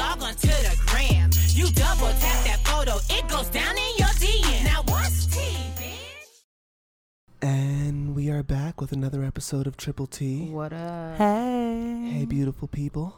log on to the gram, you double tap that photo, it goes down in your DM. Now what's tea, bitch? And we are back with another episode of Triple T. What up? Hey. Hey, beautiful people.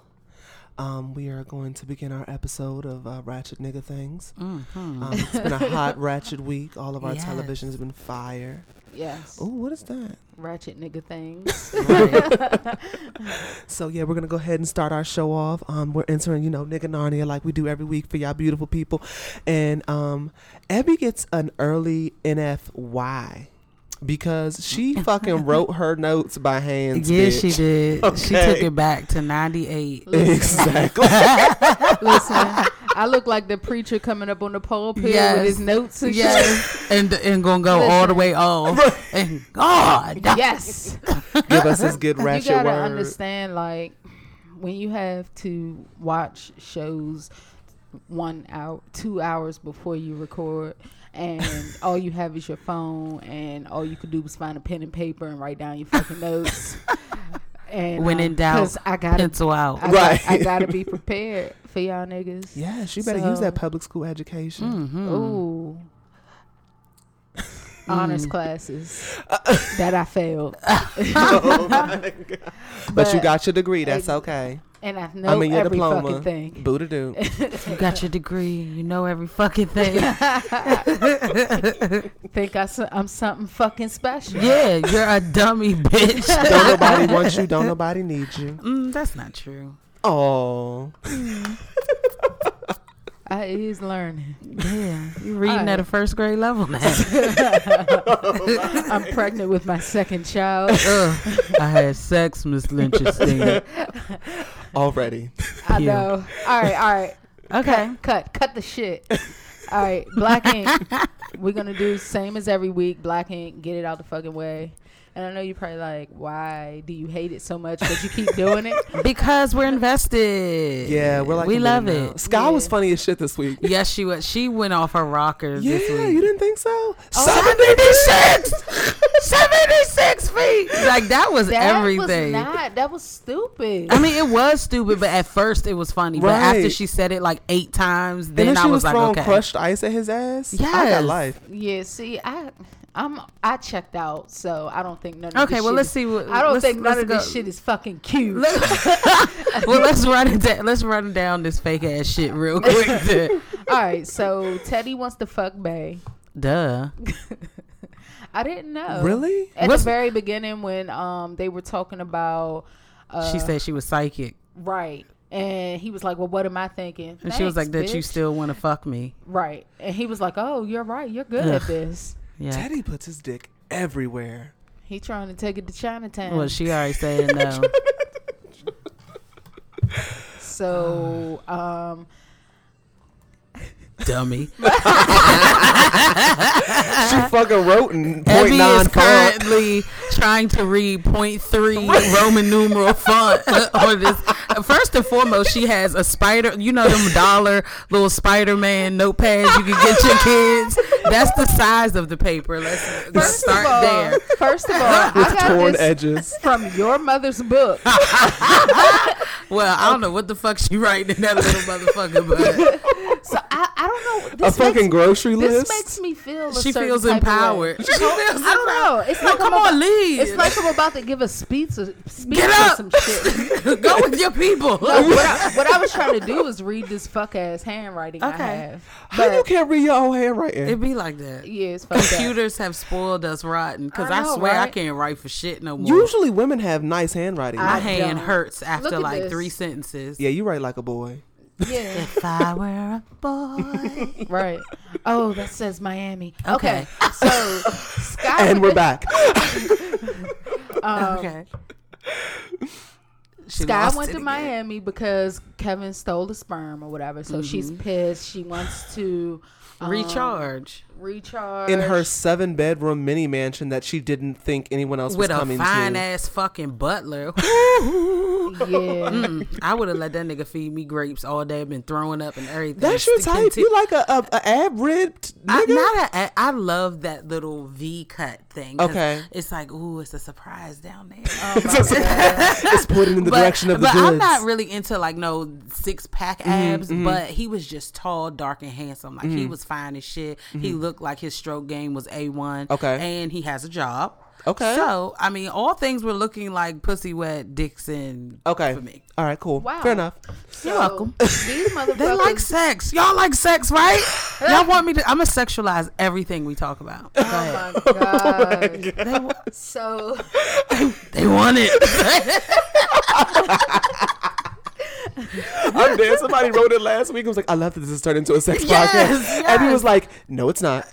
Um, we are going to begin our episode of uh, Ratchet Nigga Things. Mm-hmm. Um, it's been a hot Ratchet week. All of our Yes. television has been fire. Yes. Oh, what is that? Ratchet nigga things. So yeah, we're gonna go ahead and start our show off. Um, we're entering, you know, nigga Narnia like we do every week for y'all beautiful people, and um, Abby gets an early NFY because she fucking wrote her notes by hand. Yeah, bitch. she did. She took it back to 98. Exactly. Listen, I look like the preacher coming up on the pulpit Yes. with his notes and Yes. and and gonna go all the Listen. way off. And God. Yes. Give us this good you ratchet gotta word. understand, like, when you have to watch shows one hour, two hours before you record, and all you have is your phone, and all you could do was find a pen and paper and write down your fucking notes. And When in doubt, 'cause I gotta, Pencil out. I, Right. got, I gotta be prepared for y'all niggas. Yeah, she better use that public school education. Mm-hmm. Ooh. Honors classes Uh, that I failed. But, you got your degree. That's okay. And I know I mean your every diploma. fucking thing. Booty doo. You got your degree. You know every fucking thing. Think I, so- I'm something fucking special. yeah, you're a dummy bitch. don't nobody want you. Don't nobody need you. Mm, that's not true. Oh, I is learning. Yeah, you're reading Alright. at a first grade level now. I'm pregnant with my second child. Ugh, I had sex, Miss Lynchestein. already. I Cute. know. All right, all right. Okay. Cut, cut the shit. All right, Black Ink. We're gonna do same as every week. Black Ink, get it out the fucking way. And I know you're probably like, why do you hate it so much? But you keep doing it. Because we're invested. Yeah, we're like we love committed now. it. Sky was funny as shit this week. Yes, she was. She went off her rocker Yeah, this week. you didn't think so? Oh, 76! 76 feet! Like, that was That everything. was not. That was stupid. I mean, it was stupid, but at first it was funny. But after she said it like eight times, then, then I was, was like, throwing okay. crushed ice at his ass. Yeah. I got life. Yeah, see, I, I'm, I checked out, so I don't think none of Okay, this well, shit let's is- see what. I don't think none let's of this shit is fucking cute. well, let's run it down. Let's run down this fake ass shit real quick. All right, so Teddy wants to fuck Bay. Duh. I didn't know. Really? At What's- the very beginning, when um they were talking about, uh, she said she was psychic. right, and he was like, "Well, what am I thinking?" And she was like, "Thanks, that you still want to fuck me. right, and he was like, "Oh, you're right. You're good at this." Yeah. Teddy puts his dick everywhere. He trying to take it to Chinatown. Well, she already said no. so um Dummy. She fucking wrote in point Evie nine is font. currently trying to read point three Roman numeral font on this. First and foremost, she has a spider. You know them dollar little Spider Man notepads you can get your kids. That's the size of the paper. Let's, let's start all, there. First of all, I with got torn this edges. from your mother's book. Well, I don't know what the fuck she writing in that little motherfucker, but So I, I don't know. A This fucking makes, grocery this list. makes me feel. A she feels type of way. empowered. She feels I don't know. It's No, like come I'm on, about, leave. It's like I'm about to give a speech, a speech Get or some shit. Go with your people. No, what, I, what I was trying to do was read this fuck ass handwriting I Okay. have. How you can't read your own handwriting? It be like that. yeah, it's fucked up. Computers have spoiled us rotten because I I, know, swear I can't write for shit no more. Usually women have nice handwriting. My hand don't. hurts after like this. three sentences. yeah, you write like a boy. Yeah, If I were a boy. right. Oh, that says Miami. Okay. Okay, so Sky And we're back. um, okay. She Sky went it to again. Miami because Kevin stole the sperm or whatever. So she's Mm-hmm. pissed. She wants to um, Recharge recharge in her seven bedroom mini mansion that she didn't think anyone else with was coming to. With a fine ass fucking butler. Yeah, Mm, I would have let that nigga feed me grapes all day, I've been throwing up and everything. That's your type. to- You like a, a, a ab ribbed I, not a, I love that little V cut thing. Okay. it's like, ooh, it's a surprise down there. it's pointing in the but, direction of the but goods. I'm not really into like no six pack Mm-hmm, abs, but he was just tall, dark, and handsome. Like Mm-hmm. he was fine as shit. He looked like his stroke game was a one. Okay. and he has a job. Okay. so I mean, all things were looking like pussy wet Dixon. okay. for me. All right, cool. Wow. Fair enough. so You're welcome. These motherfuckers. They like sex. Y'all like sex, right? Y'all want me to? I'm gonna sexualize everything we talk about. Oh Go ahead. Oh my god. They, wa- So they want it. I'm dead. Somebody wrote it last week. I was like, I love that this has turned into a sex Yes, podcast. And he was like, No, it's not.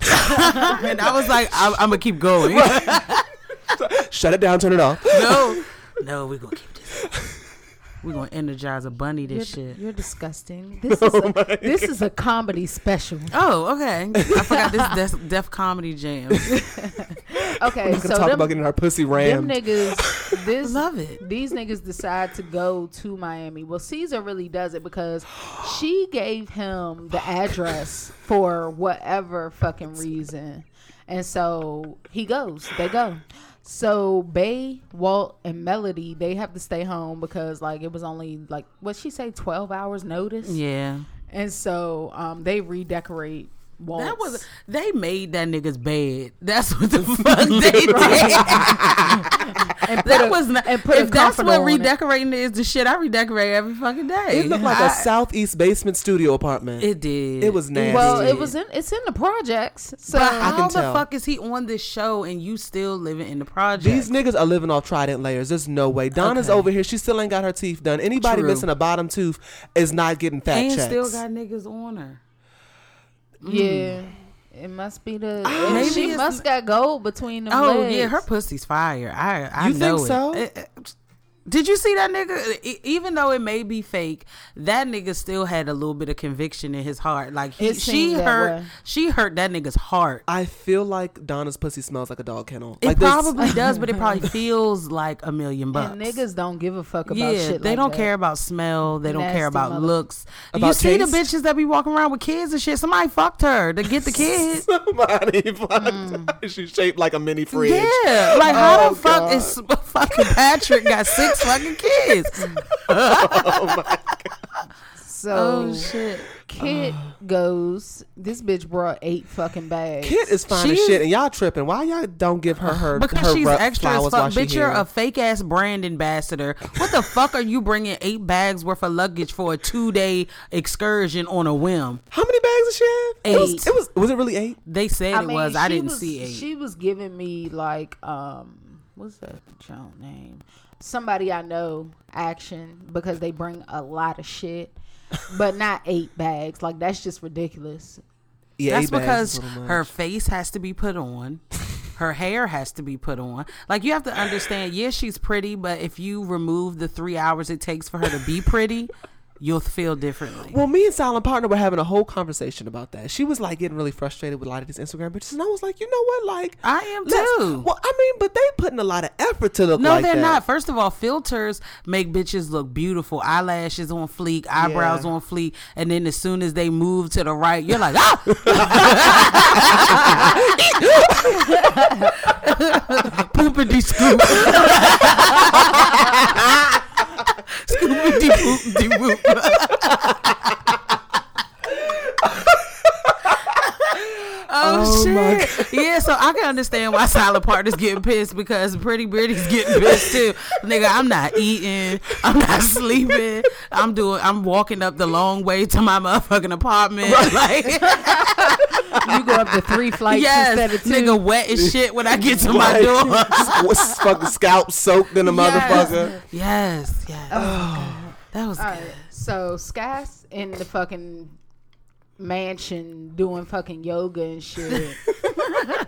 and I was like, I'm, I'm gonna keep going. Shut it down. Turn it off. no, no, we're gonna keep this. We're gonna energize a bunny you're, this shit. you're disgusting. This is oh a, this is a comedy special. Oh, okay. I forgot this Def, Def Comedy Jam. Okay, We're so gonna talk them, about getting our pussy them rammed. niggas, this Love it. These niggas decide to go to Miami. Well, Caesar really does it because she gave him the address for whatever fucking reason, and so he goes. They go. So Bay, Walt, and Melody they have to stay home because like it was only like what she say twelve hours notice, Yeah. and so um they redecorate. Walt's. That was they made that nigga's bed. That's what the fuck they did. and that a- was not. and put a if that's what redecorating is, the shit I redecorate every fucking day. It looked like I- a southeast basement studio apartment. It did. It was nasty. Well, it was in it's in the projects. So But I how can the tell. fuck is he on this show and you still living in the project? These niggas are living off trident layers. There's no way. Donna's Okay. over here. She still ain't got her teeth done. Anybody True. missing a bottom tooth is not getting fat and checks. still got niggas on her. Mm. Yeah. It must be the. Ah, Maybe she must got gold between them Oh legs. yeah, her pussy's fire. I I You think know it. so? It- it- Did you see that nigga? Even though it may be fake, that nigga still had a little bit of conviction in his heart. Like he, she hurt, way. she hurt that nigga's heart. I feel like Donna's pussy smells like a dog kennel. It like this- probably does, but it probably feels like a million bucks. And niggas don't give a fuck about yeah, shit. they like don't that. care about smell. They don't care about mother- looks. you About see the bitches that be walking around with kids and shit. Somebody fucked her to get the kids. Somebody fucked. her. She's shaped like a mini fridge. Yeah, like how Oh, the fuck is fucking Patrick got six fucking kids? Oh my god. So Oh shit! Kit goes. This bitch brought eight fucking bags. Kit is fine as shit, and y'all tripping. Why y'all don't give her her Because her she's ru- extra as fuck. Bitch, you're here? a fake ass brand ambassador. What the fuck are you bringing eight bags worth of luggage for a two day excursion on a whim? How many bags does she have? It was, Eight. it was. Was it really eight? They said I it mean, was. I didn't was- see eight. She was giving me like um, what's that joke name? Somebody I know action because they bring a lot of shit, but not eight bags. Like that's just ridiculous. Yeah, That's because is a little much. her face has to be put on. Her hair has to be put on. Like you have to understand, yes, she's pretty, but if you remove the three hours it takes for her to be pretty, you'll feel differently. Well, me and Silent Partner were having a whole conversation about that. She was like getting really frustrated with a lot of these Instagram bitches, and I was like, you know what, like I am too. Well, I mean, but they putting a lot of effort to look No, like they're that. not. First of all, filters make bitches look beautiful. Eyelashes on fleek, eyebrows Yeah. on fleek, and then as soon as they move to the right, you're like, ah! Poopity scoop. Whoop. Oh, Oh, my shit! Yeah, so I can understand why silent partners getting pissed because Pretty Bitty's getting pissed too. Nigga, I'm not eating, I'm not sleeping, I'm doing, I'm walking up the long way to my motherfucking apartment. Like, You go up to three flights yes, instead of two. nigga, wet as shit when I get to my door. What's fucking scalp soaked in a motherfucker. Yes, yes. Oh. oh that was All good. right, so Sky's in the fucking mansion doing fucking yoga and shit.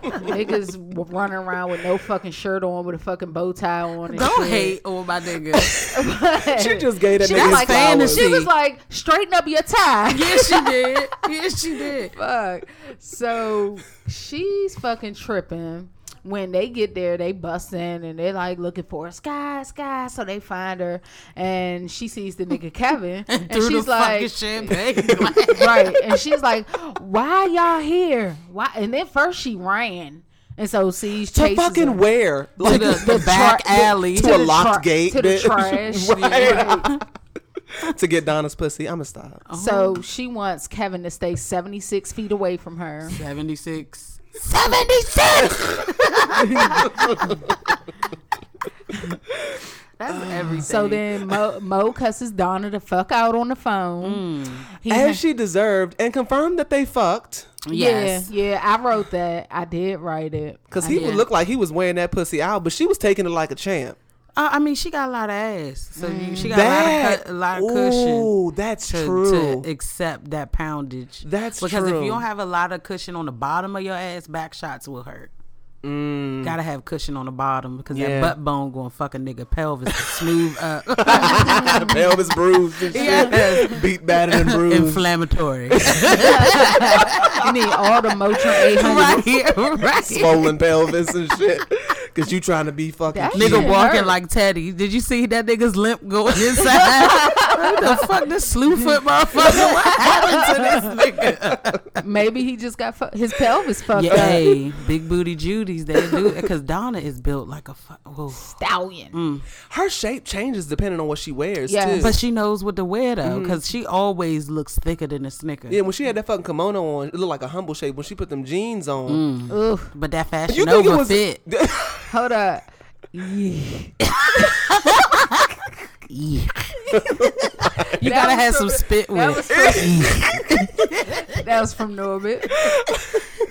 Niggas running around with no fucking shirt on with a fucking bow tie on. And Don't shit. hate on my nigga. She just gave that She nigga was like, flowers. she was like, straighten up your tie. yes, she did. Yes, she did. Fuck. So she's fucking tripping. When they get there, they bust in and they're like looking for a sky, sky. So they find her and she sees the nigga Kevin. and Through she's the like, champagne. right. And she's like, why y'all here? Why? And then first she ran. And so sees to chases fucking her. where? to Like the, the back tra- alley. to to a the locked tra- gate, to the trash. Right. to get Donna's pussy. I'ma stop. So she wants Kevin to stay 76 feet away from her. 76. 76! That's everything. So then Mo, Mo cusses Donna the fuck out on the phone. Mm. He As she deserved, and confirmed that they fucked. yes. Yeah, yeah, I wrote that. I did write it. Cause he did. would look like he was wearing that pussy out, but she was taking it like a champ. Uh, I mean, she got a lot of ass. So you, she got That, a lot of, cu- a lot of cushion. Ooh, that's to, true. to accept that poundage. That's because if you don't have a lot of cushion on the bottom of your ass, back shots will hurt. Mm. Gotta have cushion on the bottom because Yeah. that butt bone going fuck a nigga pelvis smooth up. pelvis bruised and shit. Yes. Beat battered and bruised. Inflammatory. You need all the Motrin 800. right here, right. Swollen pelvis and shit. Cause you trying to be fucking Nigga walking hurt. like Teddy. Did you see that nigga's limp going inside? What the fuck, this slew foot motherfucker? What happened to this nigga? Maybe he just got fu- his pelvis fucked up. Yay, big booty Judy's. They do it because Donna is built like a fuck. Whoa. Stallion. Mm. Her shape changes depending on what she wears Yeah. too. But she knows what to wear though, mm-hmm. because she always looks thicker than a Snicker. yeah, when she had that fucking kimono on, it looked like a humble shape. When she put them jeans on, mm. Ugh. But that fashion you think it was fit. Hold up. Yeah. you That gotta have from- some spit That with was it. from, that was from Norbit.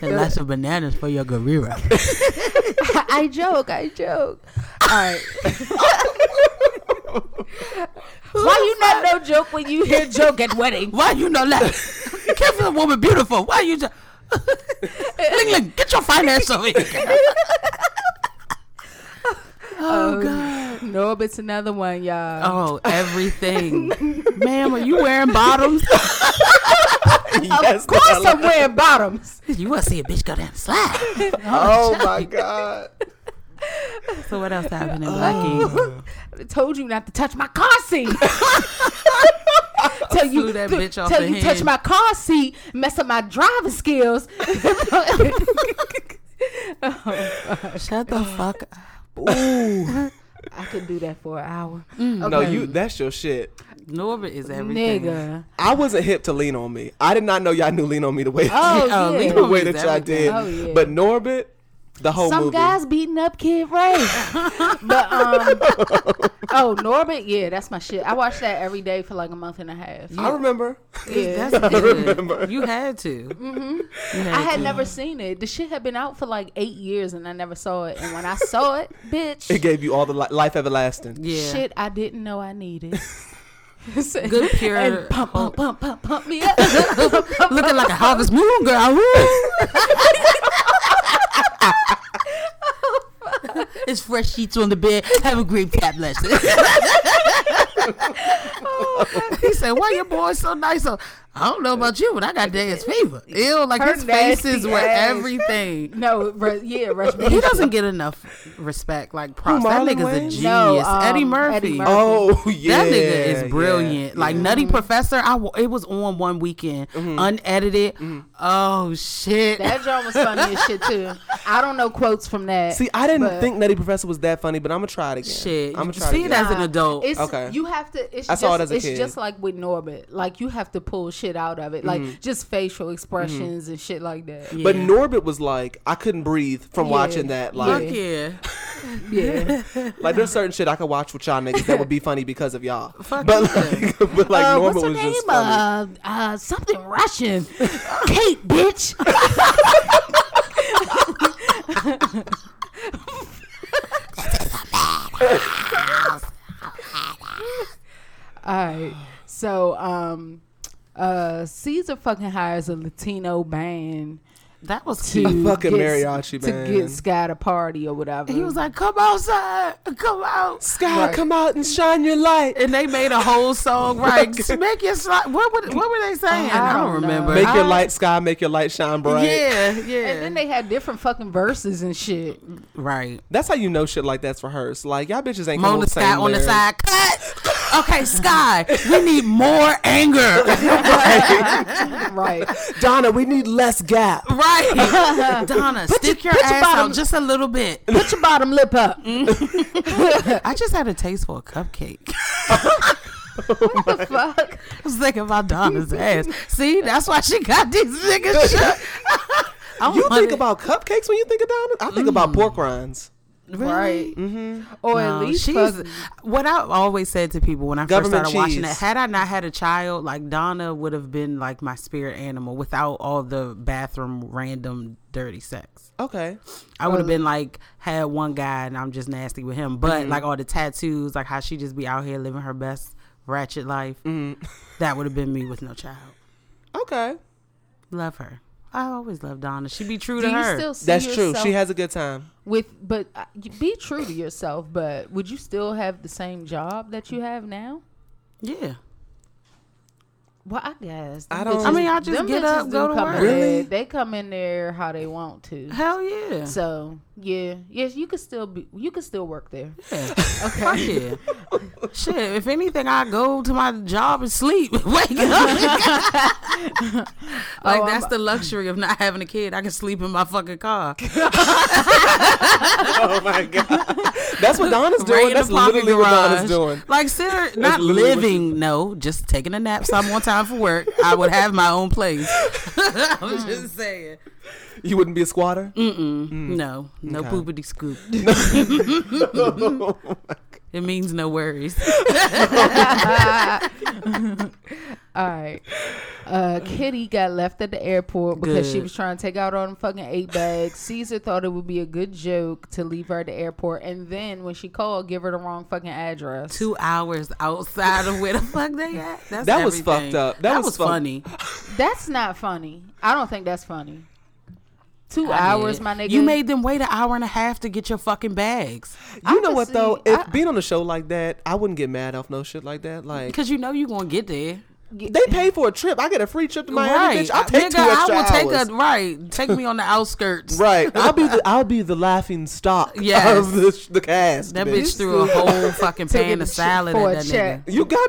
and lots of bananas for your gorilla. I joke. I joke. All right. Why you not no joke when you hear joke at wedding? Why you know laugh? You can't feel a woman beautiful. Why you just Ling Ling, get your finance over here. Oh God. it's another one, y'all. Oh, everything. Ma'am, are you wearing bottoms? yes, of course I'm wearing bottoms. You want to see a bitch go down the slide. Oh my god. So what else happened in oh. Blackie? I told you not to touch my car seat. tell you Flew that th- bitch off tell the you touch my car seat, mess up my driving skills. Shut the oh, fuck up. Ooh. I could do that for an hour. Mm. No, you that's your shit. Norbit is everything. Nigga. I wasn't hip to lean on me. I did not know y'all knew lean on me the way Oh, Oh, yeah. The way Me that is y'all did. Oh, yeah. But Norbit, the whole Some movie. guys beating up Kid Ray. but um Oh, Norbit, yeah, that's my shit. I watched that every day for like a month and a half. I remember. Yeah. That's good. remember. You had to. Mm-hmm. I had never seen it. The shit had been out for like eight years and I never saw it. And when I saw it, bitch, It gave you all the li- life everlasting. Yeah. shit I didn't know I needed. Good pure and pump, pump, pump, pump, pump me up. Looking like a Harvest Moon girl. It's fresh sheets on the bed. Have a great tap lesson. he said, "Why your boy so nice?" I don't know about you, but I got dance fever. Ew, like Her his faces nasty were everything. no, Ru- yeah, Rush He doesn't get enough respect. Like props. That Marlon nigga's a genius. No, um, Eddie Murphy. Eddie Murphy. Oh yeah. That nigga is yeah, brilliant. Like yeah. Nutty Professor, I w- it was on one weekend, unedited. Oh shit! That joint was funny as shit too. I don't know quotes from that. See, I didn't but think Nutty Professor was that funny, but I'm gonna try it again. shit. I'm gonna You try see it it again. as an adult. It's, Okay. You have to. It's I just, saw it as a it's kid. just like with Norbit. Like you have to pull shit out of it, like just facial expressions and shit like that. Yeah. But Norbit was like, I couldn't breathe from Yeah. watching that. Like, Fuck yeah. Yeah. like there's certain shit I could watch with y'all niggas that would be funny because of y'all. Fuck but like, but like uh, Norbit what's her was name? just funny. Uh, uh, something Russian. Kate, bitch. All right. So, um, Uh, Caesar fucking hires a Latino band That was to cute. fucking get- mariachi to band. get Sky to party or whatever. He was like, "Come outside, come out." Sky, Right. come out and shine your light. And they made a whole song, right? Make your slide. What, would- what were they saying? I I don't don't remember. Make your light, Sky. Make your light shine bright. Yeah, yeah. and then they had different fucking verses and shit. right. That's how you know shit like that's rehearsed. Like y'all bitches ain't come Mona with the Sky same on the lyrics. side. Cut. Okay, Sky. We need more anger. right. Donna, we need less gap. right. Donna, stick your put your ass bottom- out just a little bit. Put your bottom lip up. I just had a taste for a cupcake. Oh what the fuck. I was thinking about Donna's ass. See, that's why she got these niggas shut. You think about cupcakes when you think of Donna? I think about pork rinds. Right. Mm-hmm. Or No, at least she's fuck- what I always said to people when I Government first started watching it. Had I not had a child, like Donna would have been like my spirit animal without all the bathroom random dirty sex. Okay. I would have been like had one guy and I'm just nasty with him, but mm-hmm. like all the tattoos, like how she just be out here living her best ratchet life. Mm-hmm. That would have been me with no child. Okay. Love her. I always love Donna. She be true do to you her. still see That's true. She has a good time. with but uh, be true to yourself but would you still have the same job that you have now yeah. Well i guess I don't- bitches- I mean, I just get up, go to work. Really? they come in there how they want to Hell yeah. so yeah yes you could still be you could still work there Yeah. Fuck yeah. Shit, if anything, I go to my job and sleep. Wake up. like Oh, that's I'm- the luxury of not having a kid. I can sleep in my fucking car. Oh my god. That's what Donna's Right doing. in That's the parking literally what Donna's garage. doing. Like, ser- not living. No, just taking a nap some one time for work. I would have my own place. I'm just saying. You wouldn't be a squatter? Mm. No, no Okay. poopity scoop. it means no worries. all right uh kitty got left at the airport because she was trying to take out all them fucking eight bags caesar thought it would be a good joke to leave her at the airport and then when she called give her the wrong fucking address Two hours outside of where the fuck they at. That's That was everything. fucked up. That was was fuck- funny. That's not funny. I don't think that's funny. Two I hours, did. my nigga. You made them wait an hour and a half to get your fucking bags You I know can what though? If I- being on a show like that, I wouldn't get mad off no shit like that. Like because you know you gonna get there. They pay for a trip. I get a free trip to Miami. right, Bitch, I'll take Nigga, two extra I will take a right. Take me on the outskirts. Right, I'll be the I'll be the laughing stock Yes. of the, the cast. That bitch. bitch threw a whole fucking pan of salad for at a that check. nigga. You goddamn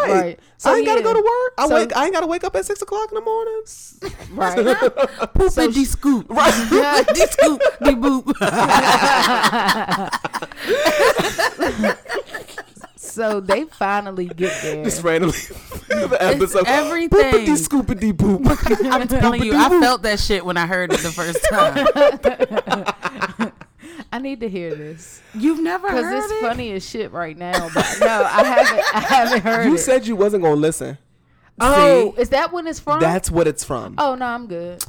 right. Right. So, I oh, ain't gotta go to work. I So- wake. I ain't gotta wake up at six o'clock in the morning. right. Poop So and de scoop. Right. de scoop. De boop. So they finally get there. Just randomly the episode. everything. Boopity scoopity boop. I'm telling you, I felt that shit when I heard it the first time. I need to hear this You've never heard it? because it's it? funny as shit right now. But no, I haven't. I haven't heard You it. said you wasn't gonna listen. oh, is that when it's from? That's what it's from. oh no, I'm good.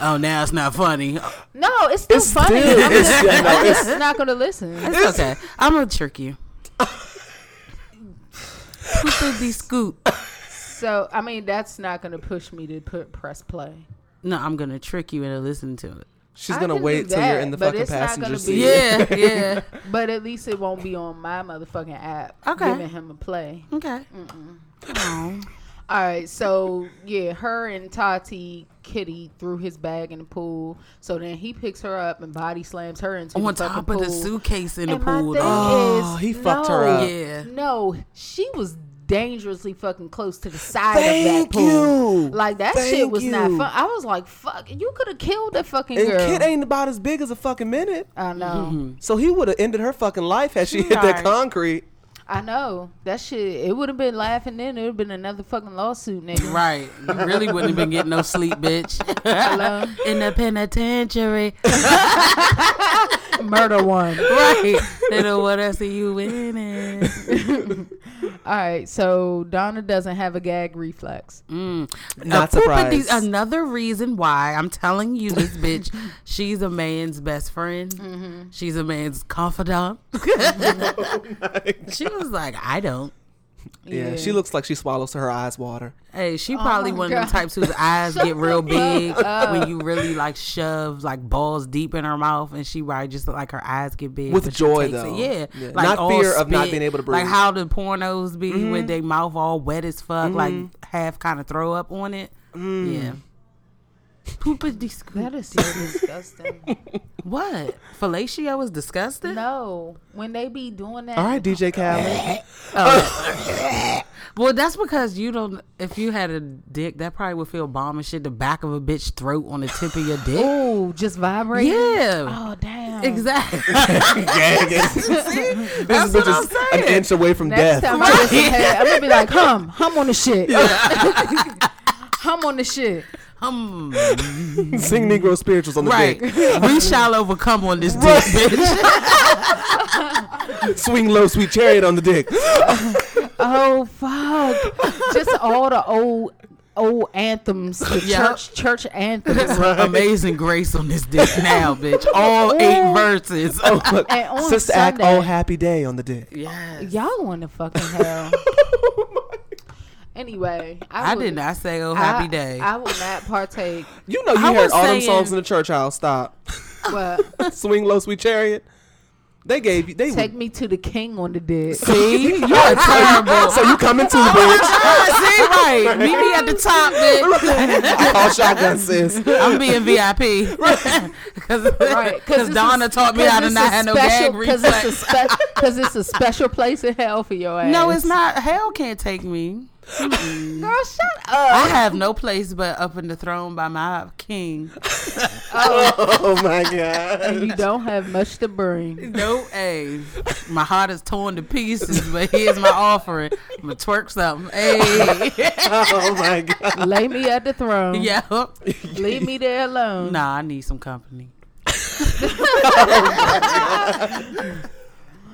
Oh, now it's not funny. No, it's still It's funny. still- I'm it's- just, yeah, no, I'm just not gonna listen. It's okay. I'm gonna trick you. Poop de scoop. So I mean, that's not gonna push me to put press play. No, I'm gonna trick you into listening to it. She's I gonna can wait do till you're in the but fucking it's not passenger gonna be- seat. Yeah, yeah. But at least it won't be on my motherfucking app. Okay. Giving him a play. Okay. Oh. All right, so yeah, her and Tati Kitty threw his bag in the pool. So then he picks her up and body slams her into On the top fucking of the pool. suitcase in the And my pool. thing. Oh, is, he fucked her up. Yeah. No, she was dangerously fucking close to the side Thank of that pool. you. Like that shit Thank was not fun. I was like, fuck, you could have killed that fucking And girl. Kid ain't about as big as a fucking minute. I know. Mm-hmm. So he would have ended her fucking life had she hit that concrete. I know. That shit it would have been laughing then. It would have been another fucking lawsuit, nigga. Right. You really wouldn't have been getting no sleep, bitch. Hello? in the penitentiary. Murder one. right. They don't want to see you winning. All right, so Donna doesn't have a gag reflex. Mm. Not surprised. de- another reason why I'm telling you this bitch, she's a man's best friend. She's a man's confidant. she was like, I don't. Yeah, she looks like she swallows to her eyes water. Hey, she probably my one of them God. types whose eyes get real big when you really like shove like balls deep in her mouth, and she right just like her eyes get big With joy, takes it. though. Yeah, Yeah. like Not all fear of not being able to Like breathe. Mm-hmm. how the pornos be with their mouth all wet as fuck, like half kind of throw up on it. Mm. Yeah. Poopity scoop. That is so disgusting. What? Fellatio is disgusting. no, when they be doing that. All right, DJ Khaled. Oh. Well, that's because you don't. If you had a dick, that probably would feel bomb and shit. The back of a bitch throat on the tip of your dick. Oh, just vibrating. Yeah. Oh damn. Exactly. this That's bitch what I'm is an inch away from Next death. time I get some head, I'm gonna be like, hum, hum on the shit. hum on the shit. Um, Sing Negro spirituals on the right. dick. we shall overcome on this dick, bitch. Swing low, sweet chariot on the dick. Oh fuck! Just all the old old anthems, the Yep. church church anthems. Amazing grace on this dick now, bitch. All eight verses. Oh, look. And on Sister Act, Sunday- oh happy day on the dick. Yes. Y'all going to fucking hell. Anyway, I, I would- did not say oh I- happy day. I will not partake. You know you I heard was all them songs in the church house. Stop. What? Swing low, sweet chariot. They gave you. They Take me to the king on the dick. See, you are terrible. So you coming too, bitch? See, right. Meet me at the top, bitch. All shotgun sis. I'm being VIP. Because Right, because it's Donna a- taught me how to not have no special- gag 'cause it's reflex. spe- Cause it's a special place in hell for your ass. No, it's not. Hell can't take me. Girl, shut up. I have no place but up in the throne by my king. Oh. oh my god. you don't have much to bring. No, A. my heart is torn to pieces, but here's my offering. I'm gonna twerk something. Hey, Oh my god. Lay me at the throne. yeah. Leave me there alone. Nah, I need some company. Oh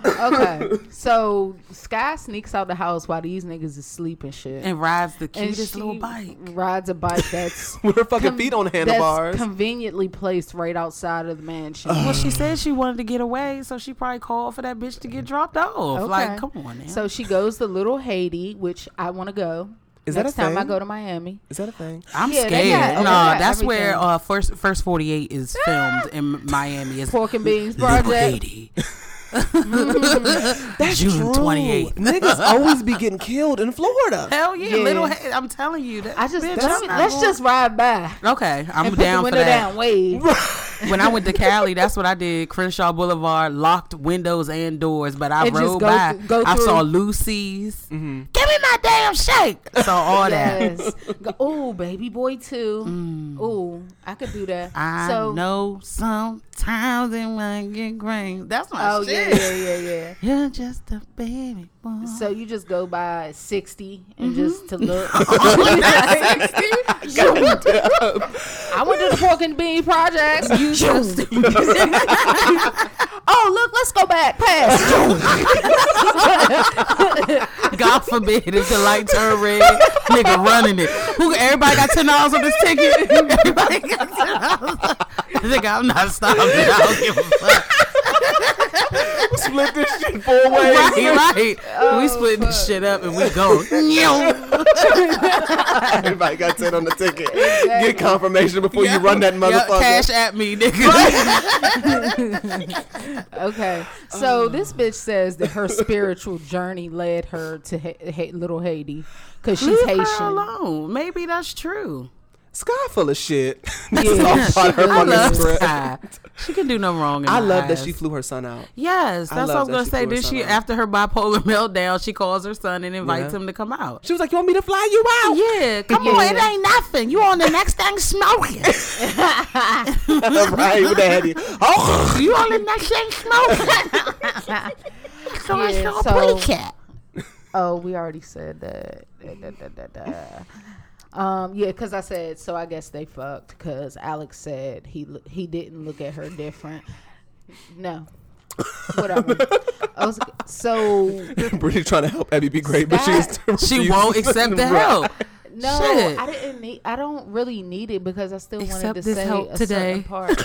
Okay. So Sky sneaks out the house while these niggas is sleeping shit. And rides the And cutest little bike. rides a bike that's With her fucking com- feet on that's handlebars. conveniently placed right outside of the mansion. Well, she said she wanted to get away, so she probably called for that bitch to get dropped off. Like, come on now. So she goes to Little Haiti, which I want to go. Is that Next a time I go to Miami. Is that a thing? I'm Yeah, scared. got- no, they got that's where uh, first first 48 is filmed in Miami. It's Pork and Beans Little Project. Haiti. That's June true. 28th. Niggas always be getting killed in Florida. Hell yeah, Yeah. Little Haiti. I'm telling you that. I just bitch, let's, I'm not let's going- just ride by. Okay, I'm and put down the for window that. down, wave. When I went to Cali, that's what I did. Crenshaw Boulevard, locked windows and doors, but I And just rode go by. th- go I saw through. Lucy's. Mm-hmm. Give me my damn shake. Saw all that. Yes. Oh, baby boy too. Oh, I could do that. I so, know sometimes it might get great. That's my Oh shit. Yeah, yeah, yeah, You're just a baby boy. So you just go by sixty and Mm-hmm. just to look. Sixty. I went to the pork and bean projects. You just oh look, let's go back past. God forbid if the light turn red, nigga running it. Who? Everybody got ten dollars on this ticket. Everybody got ten dollars. Nigga, I'm not stopping. I don't give a fuck. Split this shit four ways. Right, right. Oh, we split this shit up and we go. Everybody got 10 on the ticket. Get confirmation before you run that motherfucker. cash at me, nigga. okay, so oh. this bitch says that her spiritual journey led her to ha- ha- Little Haiti because she's Leave her Haitian. alone. Maybe that's true. Sky full of shit. That's Yeah, all part her I love script. Sky. She can do no wrong. In I my love that she flew her son out. Yes, I that's what I was gonna say. Did she out. after her bipolar meltdown, she calls her son and invites Yeah. him to come out. She was like, "You want me to fly you out?" Yeah, come on, it ain't nothing. You on the next thing smoking. right with that heady. Oh, you on the next thing smoking. so I Yeah, saw a so- pretty cat. Oh, we already said that. Da, da, da, da, da. Um, yeah, because I said so. I guess they fucked because Alex said he lo- he didn't look at her different. No, whatever. I was, so Brittany trying to help Abby be great, but she is. That- She won't accept the Right. help. no, Shit. I didn't need. I don't really need it because I still Accept wanted to this say help a today. certain part.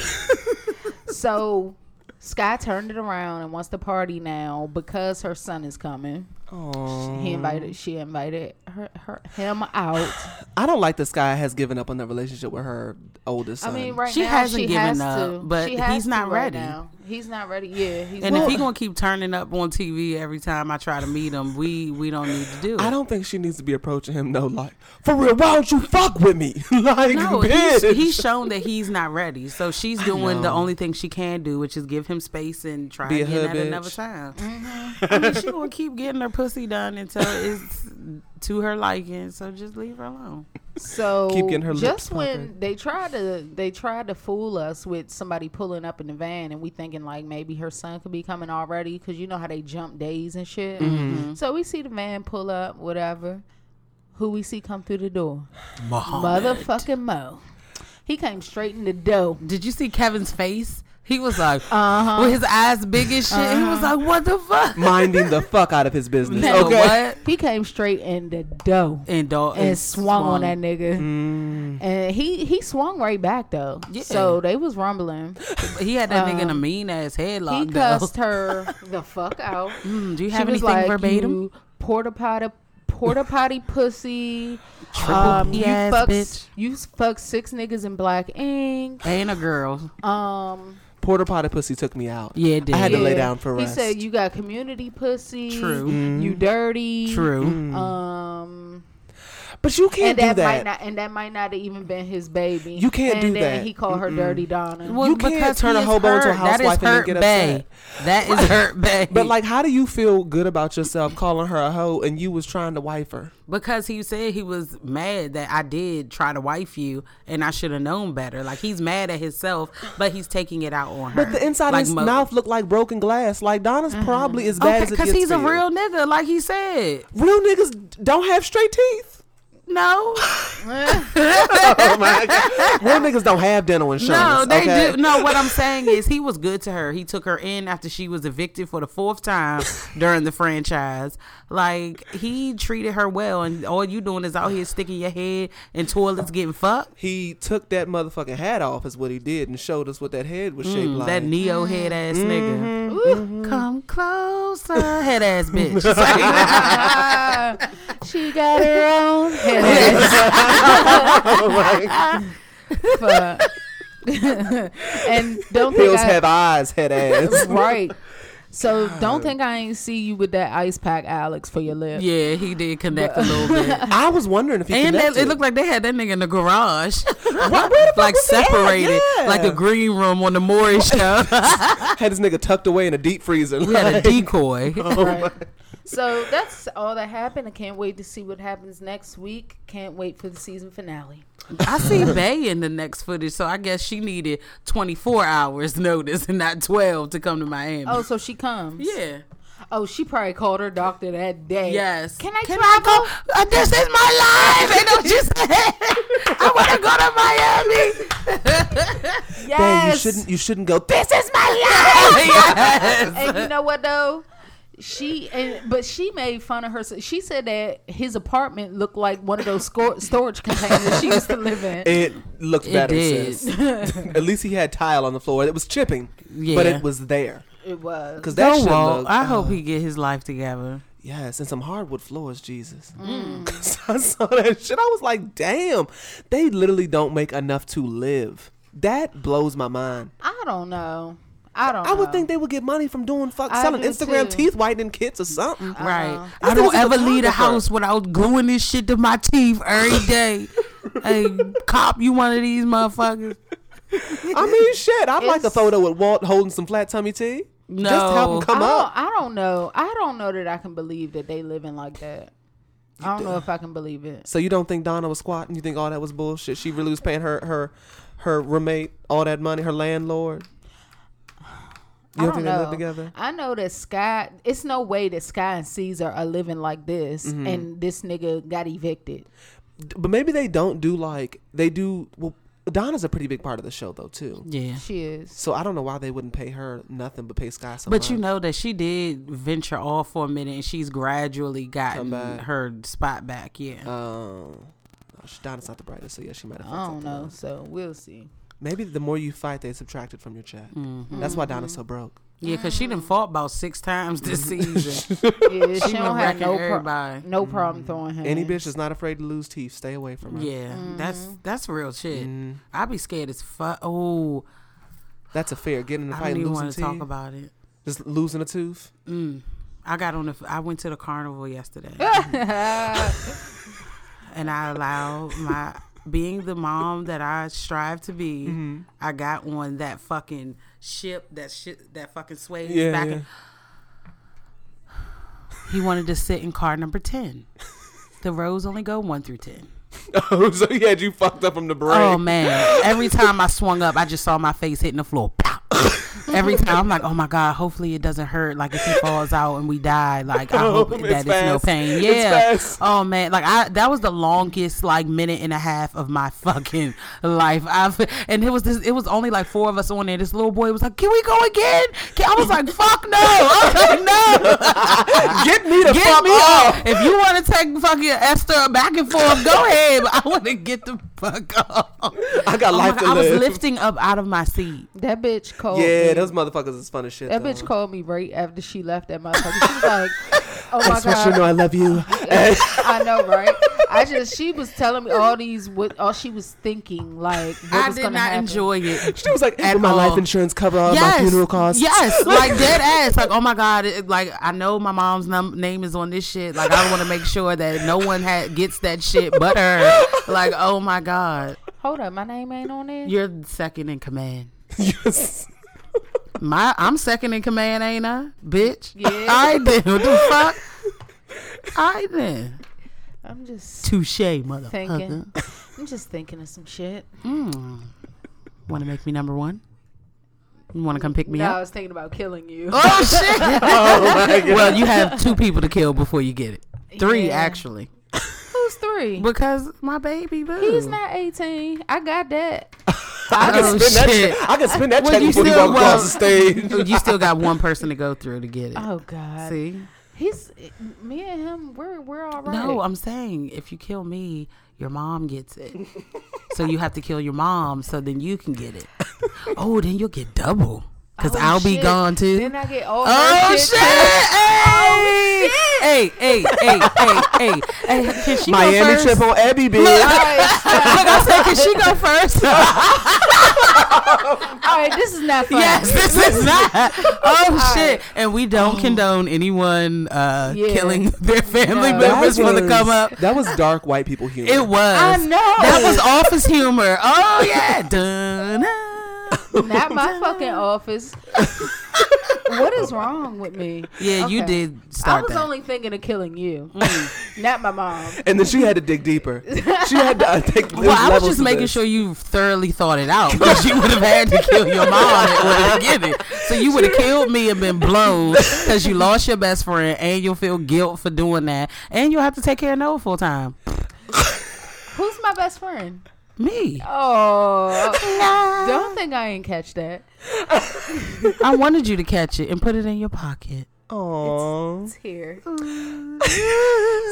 so Sky turned it around and wants to party now because her son is coming. Aw. He invited. She invited her, her him out. I don't like this guy has given up on the relationship with her oldest I son. mean, right She now hasn't she given has up, to. but he's to not right ready. now. He's not ready. Yeah, he's And if not- he gonna keep turning up on TV every time I try to meet him, we we don't need to do it. I don't think she needs to be approaching him though. Like, for real, why don't you fuck with me? like, No, bitch. he's, he's shown that he's not ready. So she's doing the only thing she can do, which is give him space and try Be again hood at another time. Mm-hmm. I mean, she gonna keep getting her pussy done until it's to her liking. So just leave her alone. So Keep getting her lips just when puckered. they tried to they tried to fool us with somebody pulling up in the van and we thinking like maybe her son could be coming already because you know how they jump days and shit. Mm-hmm. So we see the van pull up, whatever. Who we see come through the door? Muhammad. Motherfucking Mo. He came straight in the door. Did you see Kevin's face? He was like, Uh-huh. with his eyes big as shit. He was like, what the fuck? minding the fuck out of his business. Nigga, okay. what? He came straight in the dough. And dog and swung, on that nigga, Mm. and he he swung right back though. Yeah. So they was rumbling. He had that nigga in a mean ass He headlock. though. cussed her the fuck out. Mm, do you She have was anything like, verbatim? You porta potty, porta potty pussy. Um, you fuck, bitch. you fuck six niggas in black ink. Ain't a girl. Um, Porter Potty pussy took me out. Yeah, it did. I had to lay down for rest. He said you got community pussy. True. You dirty. True. Mm. Um, but you can't and that, do that. might not, and that might not have even been his baby. You can't and do then that. He called her Dirty Donna. Well, You can't turn a is hobo into a. That is housewife and then get bae. upset. That is hurt bae. But like, how do you feel good about yourself calling her a hoe and you was trying to wife her? because he said he was mad that I did try to wife you and I should have known better. Like he's mad at himself, but he's taking it out on her. But the inside like of his Mo- mouth looked like broken glass. Like Donna's mm-hmm. probably as oh, bad Okay, as it because gets he's a real nigga, like he said. real niggas don't have straight teeth. No, oh my god, real niggas don't have dental insurance. no, they okay? do. No, what I'm saying is he was good to her. He took her in after she was evicted for the fourth time during the franchise. Like he treated her well, and all you doing is out here sticking your head in toilets getting fucked. He took that motherfucking hat off, is what he did, and showed us what that head was shaped Mm, like. that neo head ass Mm-hmm. nigga. Ooh, Come closer, head ass bitch. she got her own head. Ass. Fuck. and don't think Hills I, have eyes, head ass. right. So don't think I ain't see you with that ice pack, Alex, for your lip. yeah, he did connect a little bit. I was wondering if he And that, it looked like they had that nigga in the garage, where the like was he at? separated, Yeah. like a green room on the Maury show. had this nigga tucked away in a deep freezer. We had a decoy. Oh right. So that's all that happened. I can't wait to see what happens next week. Can't wait for the season finale. I see Bay in the next footage, so I guess she needed 24 hours notice and not 12 to come to Miami. Oh, so she comes. yeah. Oh, she probably called her doctor that day. Yes. Can I Can travel? I go? Uh, this is my life. And don't you say, I want to go to Miami. Yes. Dang, you shouldn't. You shouldn't go. This is my life. yes. and you know what though? She and but she made fun of her. She said that his apartment looked like one of those scor- storage containers she used to live in. It looked It better. did. sis. At least he had tile on the floor. It was chipping, but it was there. It was. Because that Don't shit looked. I hope oh, he get his life together. Yes, and some hardwood floors, Jesus. Mm. 'Cause I saw that shit. I was like, damn, they literally don't make enough to live. That blows my mind. I don't know. I don't. I would know. think they would get money from doing fuck I selling do Instagram too. teeth whitening kits or something. Right. Uh-huh. I This don't ever leave the house without gluing this shit to my teeth every day. hey, cop, you one of these motherfuckers? I mean, shit. I'd like a photo with Walt holding some flat tummy tea. No, Just to help him come I up. don't, I don't know. I don't know that I can believe that they living like that. I don't know if I can believe it. So you don't think Donna was squatting? You think all that was bullshit? She really was paying her her her roommate all that money, her landlord. You I don't don't think they live know. together? I know that Sky. It's no way that Sky and Caesar are living like this, Mm-hmm. and this nigga got evicted. But maybe they don't do like they do. Well, Donna's a pretty big part of the show though too. Yeah. She is. So I don't know why they wouldn't pay her nothing but pay Sky some. But you know that she did venture off for a minute and she's gradually gotten her spot back. Yeah. Um, oh, she- Donna's not the brightest, so yeah, she might have. I don't know. So we'll see. Maybe the more you fight, they subtract it from your check. Mm-hmm. That's why Donna's so broke. Yeah, because she done fought about six times this season. Yeah, she She don't been have wrecking no pro- everybody. no problem throwing hands. Any bitch that's not afraid to lose teeth, stay away from her. Yeah, that's that's real shit. Mm, I be scared as fuck. Oh, that's a fair. Getting in a I fight, don't even losing want to talk about it. just losing a tooth. Mm. I got on the. I went to the carnival yesterday, and I allowed my being the mom that I strive to be. Mm-hmm. I got on that fucking ship that shit that fucking sways Yeah, back. yeah. And, he wanted to sit in car number ten. The rows only go one through ten. Oh, so he had you fucked up from the brain. Oh man! Every time I swung up, I just saw my face hitting the floor. Pow! Every time I'm like, oh my god! Hopefully it doesn't hurt. Like if he falls out and we die, like I hope It's that it's no fast. pain. It's Yeah. fast. Oh man! Like I that was the longest like minute and a half of my fucking life. I've and it was this. It was only like four of us on there. This little boy was like, "Can we go again?" Can, I was like, "Fuck no!" I was like, "No." Get me the Get fuck me off. off. If you want to take fucking Esther back and forth, go ahead. But I want to get the fuck off. I got Oh life God, to I was lifting up out of my seat. That bitch called. yeah, me. Those motherfuckers is fun as shit. That though. bitch called me right after she left that motherfucker. She was like, "Oh my Just want you to know god, I love you. I know, right?" I just she was telling me all these what all she was thinking like what I was did gonna not happen. enjoy it. She was like, At "Will my life insurance cover all my funeral costs?" Yes, like dead ass. Like, oh my god, it, like I know my mom's num- name is on this shit. Like, I want to make sure that no one ha- gets that shit but her. Like, oh my god, Hold up, my name ain't on it. you're second in command. Yes. My, I'm second in command, ain't I, bitch? Yeah. I did. What the fuck? I did. I'm just Touche, motherfucker. thinking. I'm just thinking of some shit. Mm. Want to make me number one? You want to come pick me up? I was thinking about killing you. Oh shit! Oh my god. well, you have two people to kill before you get it. Three Yeah. actually, Who's three? because my baby boo. He's not 18. I got that. I can Oh, spin that shit. check. I can spin that Well, check you before you still- walk across well- the stage. You still got one person to go through to get it. Oh God. See? He's me and him. We're we're all right. No, I'm saying if you kill me, your mom gets it. so you have to kill your mom, so then you can get it. Oh, then you'll get double, cause Oh, I'll be gone too. Then I get all Oh that shit! shit. Hey! Hey, hey, hey, hey, hey, hey! Can she go Miami first? trip on Abby, bitch. Look, I said, can she go first? All right, this is not fun. yes, this is not. Oh right. shit! And we don't condone anyone uh, Yeah. killing their family No. members That for the come was- up. That was dark white people humor. It was. I know. That was office humor. Oh yeah. Dun, not my fucking office. what is wrong with me? Yeah, you Okay. did I was that. only thinking of killing you, not my mom. and then she had to dig deeper. She had to uh, take. well, I was just making sure you thoroughly thought it out because you would have had to kill your mom in order to get it. So you would have killed me and been blown because you lost your best friend and you'll feel guilt for doing that and you'll have to take care of Noah full time. Who's my best friend? Me. Oh, don't think I ain't catch that. I wanted you to catch it and put it in your pocket. Oh. It's here.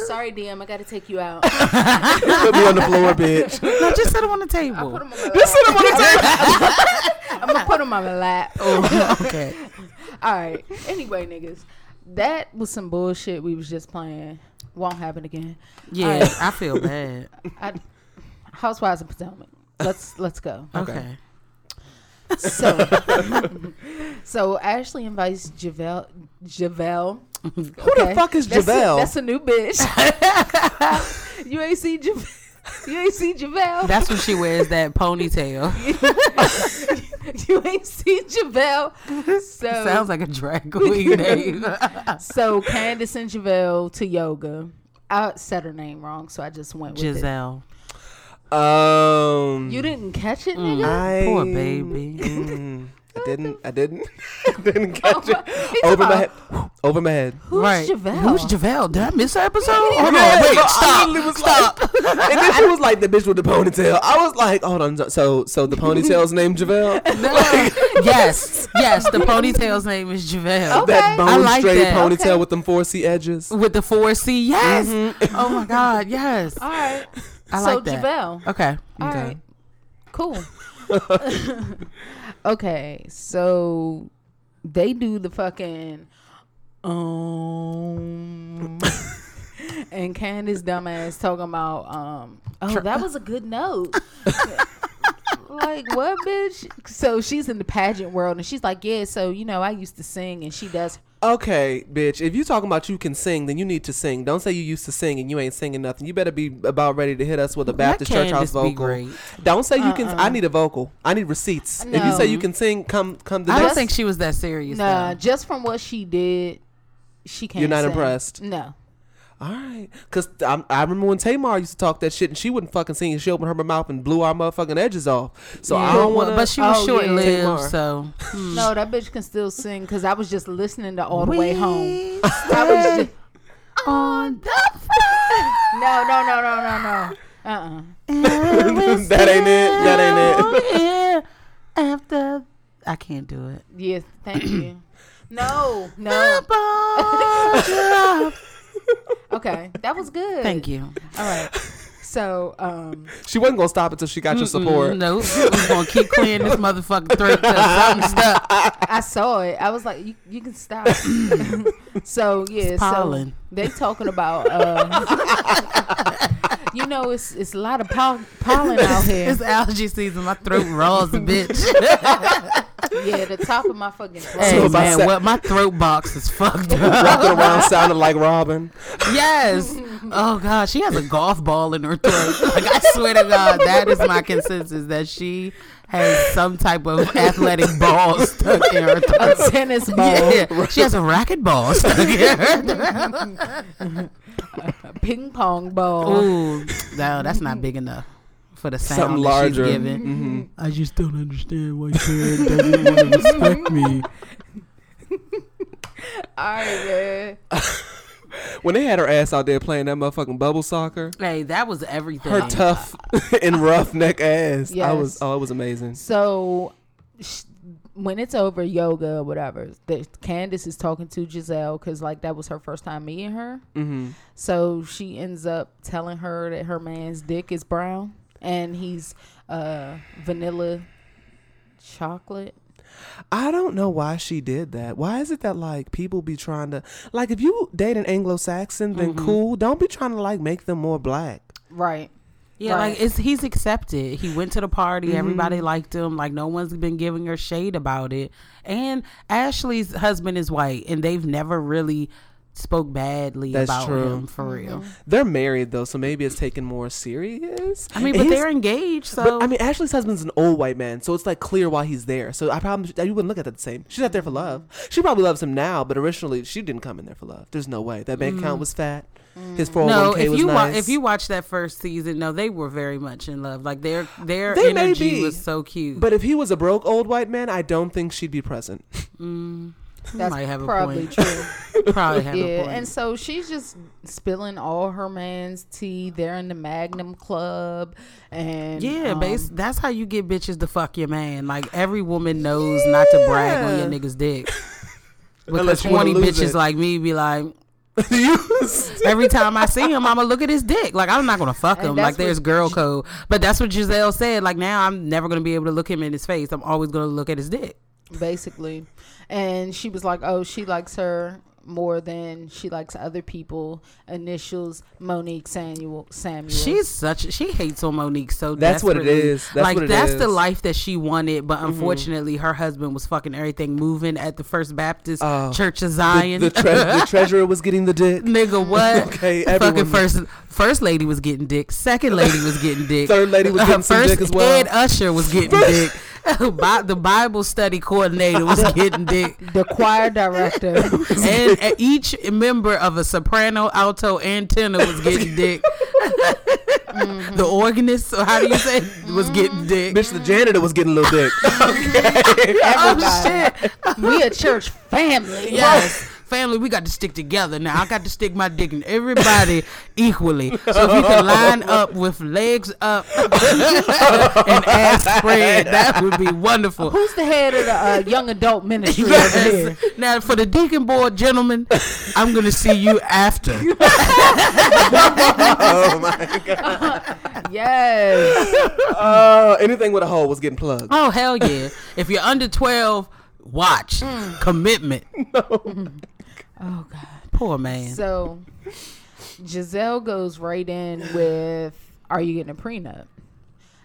Sorry, DM. I got to take you out. You put me on the floor, bitch. No, just sit him on the table. him on Just sit him on the table. I'm gonna put him on my lap. Oh, okay. All right. Anyway, niggas, that was some bullshit we was just playing. Won't happen again. Yeah, All right. I feel bad. I, Housewives of Potomac. Let's let's go. Okay. So, so Ashley invites Javelle. Javelle. Who the fuck is That's a, Javelle? that's a new bitch. you ain't seen Javelle. You ain't seen Javelle. That's when she wears that ponytail. you ain't seen Javelle. So Sounds like a drag queen name. so Candace and Javelle to yoga. I said her name wrong, so I just went with Giselle. Um. You didn't catch it, nigga. I, Poor baby. Mm, I didn't. I didn't. I didn't catch it. He's Over my about- head. Over my head. Who's right. Javelle? Who's Javelle? Did I miss that episode? Hold Yeah, on. Wait. no, I stop. literally was Stop. and then she was like the bitch with the ponytail. I was like, hold on. So, so the ponytail's named Javelle. yes. Yes. The ponytail's name is Javelle. Okay. That bone like straight that. ponytail Okay. with them four C edges. With the four C. Yes. Mm-hmm. Oh my God. Yes. All right. I so like that. Javelle. Okay. All Okay. right. Cool. Okay, so they do the fucking um and Candace dumbass talking about um oh that was a good note. like what bitch? So she's in the pageant world and she's like, Yeah, so you know, I used to sing and she does Okay, bitch. If you talking about you can sing, then you need to sing. Don't say you used to sing and you ain't singing nothing. You better be about ready to hit us with a Baptist church house Candace be vocal. great. Don't say you can. I uh-uh. need a vocal. I need receipts. If you say you can sing, come come to I don't think she was that serious. Nah, though. just from what she did, she can't You're not sing. impressed? No. All right, cause I'm, I remember when Tamar used to talk that shit and she wouldn't fucking sing she opened her mouth and blew our motherfucking edges off. So I don't well, want but she was Oh, yeah. short lived, Tamar. so hmm. No, that bitch can still sing because I was just listening to all the way home. We I was stay just, on the phone. no, no, no, no, no, no. Uh-uh. phone. that ain't it. That ain't it. it. After I can't do it. Yes, thank you. No, no. Okay, that was good. Thank you. All right. So, um, She wasn't gonna stop until she got your support. Nope. We're gonna keep clearing this motherfucking throat till something stuck. I saw it. I was like, you, you can stop. so yeah, pollen. so they talking about, uh, you know, it's it's a lot of pol- pollen out here. It's allergy season. My throat raw as a bitch. Yeah, the top of my fucking throat. hey if I man, said- what my throat box is fucked up. Walking around sounding like Robin. Yes. Oh god, she has a golf ball in her throat. Like I swear to God, that is my consensus that she has some type of athletic ball stuck in her a throat. tennis ball, Yeah, she has a racket ball stuck in her throat. a ping pong ball. Ooh, no, that's not big enough for the sound Something that larger. she's giving. hmm I just don't understand why Karen doesn't want to respect me. All right, man. When they had her ass out there playing that motherfucking bubble soccer, Hey, that was everything. her tough and rough neck ass. I was. Yes. Oh, it was amazing. So sh- when it's over, yoga or whatever, the, Candace is talking to Giselle because like that was her first time meeting her. hmm So she ends up telling her that her man's dick is brown and he's uh, vanilla chocolate. I don't know why she did that. Why is it that like people be trying to like if you date an Anglo Saxon, then cool. Don't be trying to like make them more black. Right. Yeah, Right. like it's he's accepted. He went to the party. Everybody liked him. Like no one's been giving her shade about it. And Ashley's husband is white, and they've never really spoke badly That's about true. him for mm-hmm. real. They're married though, so maybe it's taken more serious. I mean, but he's- they're engaged, so But I mean, Ashley's husband's an old white man, so it's like clear why he's there. So I probably you wouldn't look at that the same. She's not there for love. She probably loves him now, but originally she didn't come in there for love. There's no way that bank account mm. was fat. Mm. His 401k no. If was you wa- nice. if you watch that first season, no, they were very much in love. Like their their They may energy be, was so cute. but if he was a broke old white man, I don't think she'd be present. Mm. That's might have a probably point. true. probably have yeah. And so she's just spilling all her man's tea. They're in the Magnum Club. And Yeah, um, base. That's how you get bitches to fuck your man. Like every woman knows not to brag on your nigga's dick. Because twenty bitches it. like me be like, every time I see him, I'ma look at his dick. Like I'm not gonna fuck him. Like there's girl Gi- code. But that's what Giselle said. Like now I'm never gonna be able to look him in his face. I'm always gonna look at his dick. basically. And she was like, "Oh, she likes her more than she likes other people." Initials Monique Samuel. Samuel. She's such. She hates on Monique so. That's what it is. That's like what it that's the life that she wanted. But mm-hmm. unfortunately, her husband was fucking everything moving at the First Baptist Oh, Church of Zion. the, tre- the treasurer was getting the dick. Nigga, what? Okay, Fucking everyone- first first lady was getting dick. Second lady was getting dick. Third lady was getting some first dick as well. head usher was getting dick. Bi- the Bible study coordinator was getting dick. the choir director. And uh, each member of a soprano, alto, and tenor was getting dick. Mm-hmm. The organist, or how do you say, it, was getting dick. Bitch, the janitor was getting a little dick. Oh shit! we a church family. Yes. Family, we got to stick together now. I got to stick my dick in everybody equally. So if you can line up with legs up and ass spread, that would be wonderful. Who's the head of the uh, young adult ministry over here? Now, for the deacon board, gentlemen, I'm going to see you after. oh my god. Yes. Uh, anything with a hole was getting plugged. Oh hell yeah! if you're under twelve, watch commitment. Oh God. Poor man. So Giselle goes right in with, "Are you getting a prenup?"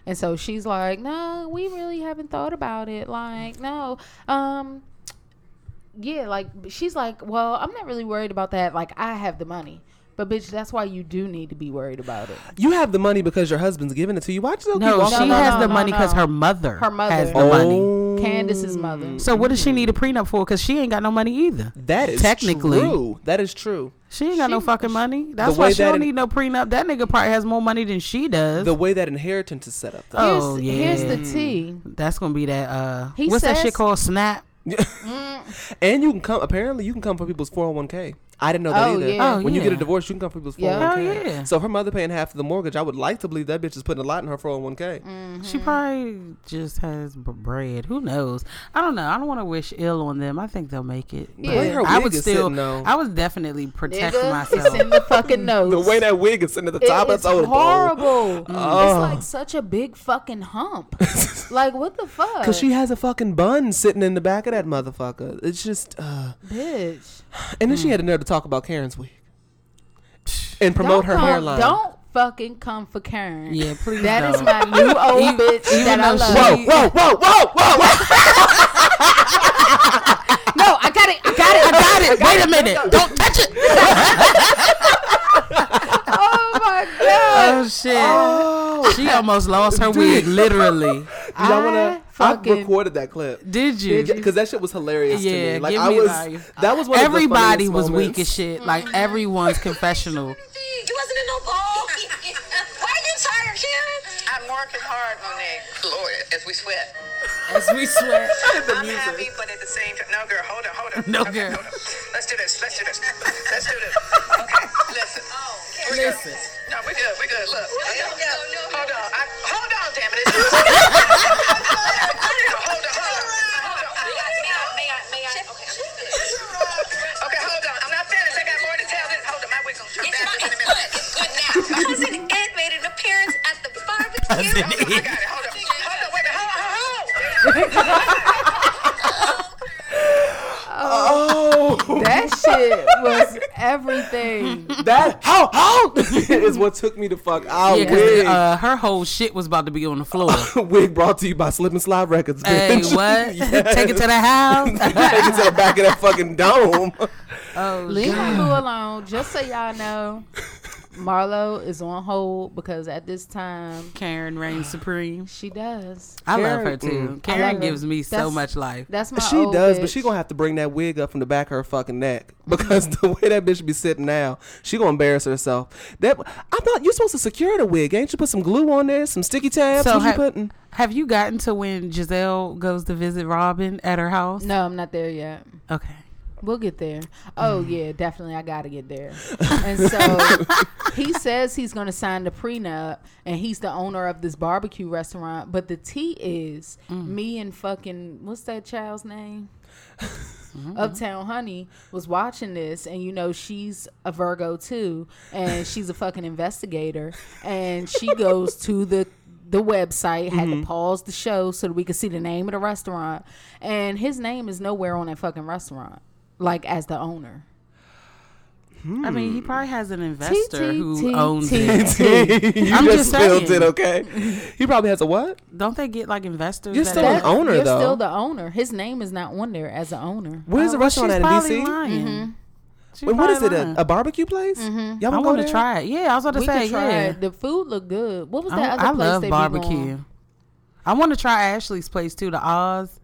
And so she's like, "No, we really haven't thought about it. Like, no, um, yeah, like she's like, well, I'm not really worried about that. Like, I have the money." But bitch, that's why you do need to be worried about it. You have the money because your husband's giving it to you. Why you no, she no, has no, the no, money because no. her mother, Her mother. has the money. Oh, Candace's mother. So what does she need a prenup for? Because she ain't got no money either. That is Technically. true. That is true. She ain't got no fucking money. That's why she that don't in- need no prenup. That nigga probably has more money than she does. The way that inheritance is set up. Though. Oh, here's, yeah. here's the tea. That's gonna be that. Uh, He what's that shit called? Snap. And you can come. Apparently, you can come for people's four hundred one k. I didn't know that Oh, either. yeah. Oh, When you get a divorce, you can come for people's 401k. Oh, yeah. So her mother paying half of the mortgage, I would like to believe that bitch is putting a lot in her 401k. Mm. She probably just has bread. Who knows? I don't know. I don't want to wish ill on them. I think they'll make it. The way Yeah. her I would is still. sitting, though. I would definitely protect Nigga, myself. it's in the fucking notes. the way that wig is sitting at the top, It- that's it's so horrible. Oh. It's like such a big fucking hump. like what the fuck? Because she has a fucking bun sitting in the back of that motherfucker. It's just, uh, bitch. And then she mm. had the nerve to talk about Karen's wig and promote Don't her come- hairline. Don't fucking come for Karen. Yeah, please That is don't. my new old Even- bitch even that I love. she- Whoa, whoa, whoa, whoa, whoa! No, I got it. I got it. I got it. Wait a minute. Don't touch it. Oh my god. Oh shit. Oh. She almost lost her wig, literally. Do y'all wanna? I I recorded that clip. Did you? Because that shit was hilarious to Yeah, me. Like give I me was, value. that was one Everybody of the was funniest weak as shit. Like everyone's confessional. You wasn't in no ball. Why are you tired, Karen? I'm working hard, Monique. Lord, as we sweat. As we sweat. I'm happy, but at the same time, no, girl, hold on, hold on. No, Okay, girl. hold on. Let's do this. Let's do this. Let's do this. Okay, listen. Oh, we good. Listen. No, we're good. We're good. Look. Hold on. I, hold on, damn it. It's- hold on. Hold on. Hold on. May I? May I? Okay. Okay, hold on. I'm not finished. I got more to tell. This. Hold on. My wig's gonna turn back in a minute. It's good now. My cousin Ed made an appearance at the barbecue. Hold on. I got it. Everything. that how how is what took me to fuck out. Yeah, wig, uh, her whole shit was about to be on the floor. wig brought to you by Slip and Slide Records. hey, Bitch. what? Take it to the house. Take it to the back of that fucking dome. oh, Leave God. my alone. Just so y'all know, Marlo is on hold because at this time Karen reigns supreme. she does. I love her too. mm. I love Karen her. gives me so much life. That's my she old does, but she gonna have to bring that wig up from the back of her fucking neck because the way that bitch be sitting now, she gonna embarrass herself. That I thought you supposed to secure the wig, ain't you? Put some glue on there, some sticky tabs. So what you putting? Have you gotten to when Giselle goes to visit Robin at her house? No, I'm not there yet. Okay. We'll get there. Oh mm. yeah, definitely. I gotta get there. And so he says he's gonna sign the prenup, and he's the owner of this barbecue restaurant. But the T is mm. me and fucking what's that child's name? Mm-hmm. Uptown Honey was watching this, and you know she's a Virgo too, and she's a fucking investigator, and she goes to the the website, had to mm-hmm. pause the show so that we could see the name of the restaurant, and his name is nowhere on that fucking restaurant, like as the owner. I mean, he probably has an investor T, who T, owns it. You I'm just just spilled it, okay? He probably has a what? Don't they get like investors? You're still have- an owner, you're though. still the owner. His name is not on there as the owner. Where's Oh, the restaurant she's at in probably DC? lying. Mm-hmm. She's Wait, what is it? A, a barbecue place? Mm-hmm. Y'all I wanna go there? try it. Yeah, I was about to We say, yeah. it. The food looked good. What was I, that other I place love they be barbecue. going? I want to try Ashley's place too, the Oz.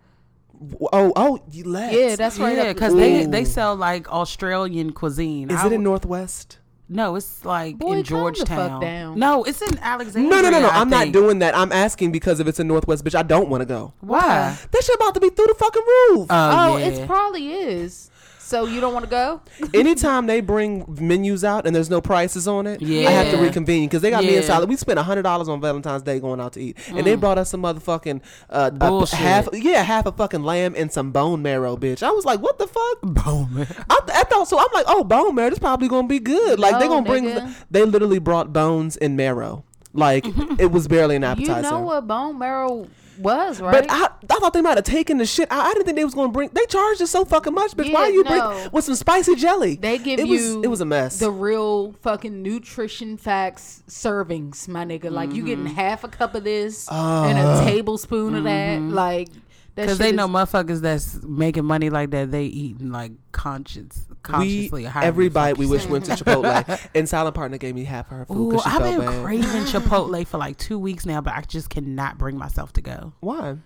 Oh, oh, oh, you left. Yeah, that's right. Yeah, because they they sell like Australian cuisine. Is I it in w- Northwest? No, it's like Boy, in calm the fuck Georgetown. down. No, it's in Alexandria. No, no, no, no. I I'm not doing that. I'm asking because if it's in Northwest, bitch, I don't want to go. Why? That shit about to be through the fucking roof. Oh, Oh, yeah. it probably is. So you don't want to go? Anytime they bring menus out and there's no prices on it, I have to reconvene because they got me and Yeah. We spent hundred dollars on Valentine's Day going out to eat, and they brought us some motherfucking uh, a- Bullshit. half, yeah, half a fucking lamb and some bone marrow, bitch. I was like, what the fuck? Boom. I, I thought so. I'm like, oh, bone marrow. This probably gonna be good. Like they No, gonna bring. nigga. They literally brought bones and marrow. Like it was barely an appetizer. You know what bone marrow was, right? But I, I thought they might have taken the shit. I, I didn't think they was gonna bring. They charged us so fucking much, bitch. Why Yeah, you no. bring with some spicy jelly? They give it you Was, it was a mess. The real fucking nutrition facts servings, my nigga. Like you getting Mm-hmm. half a cup of this and a tablespoon of that. Like that Because shit they is- know motherfuckers that's making money like that, they eating like conscience, consciously. or however every bite we you wish went to Chipotle, and Silent Partner gave me half of her food Ooh, she I've felt been bad. craving Chipotle for like two weeks now, but I just cannot bring myself to go. Why?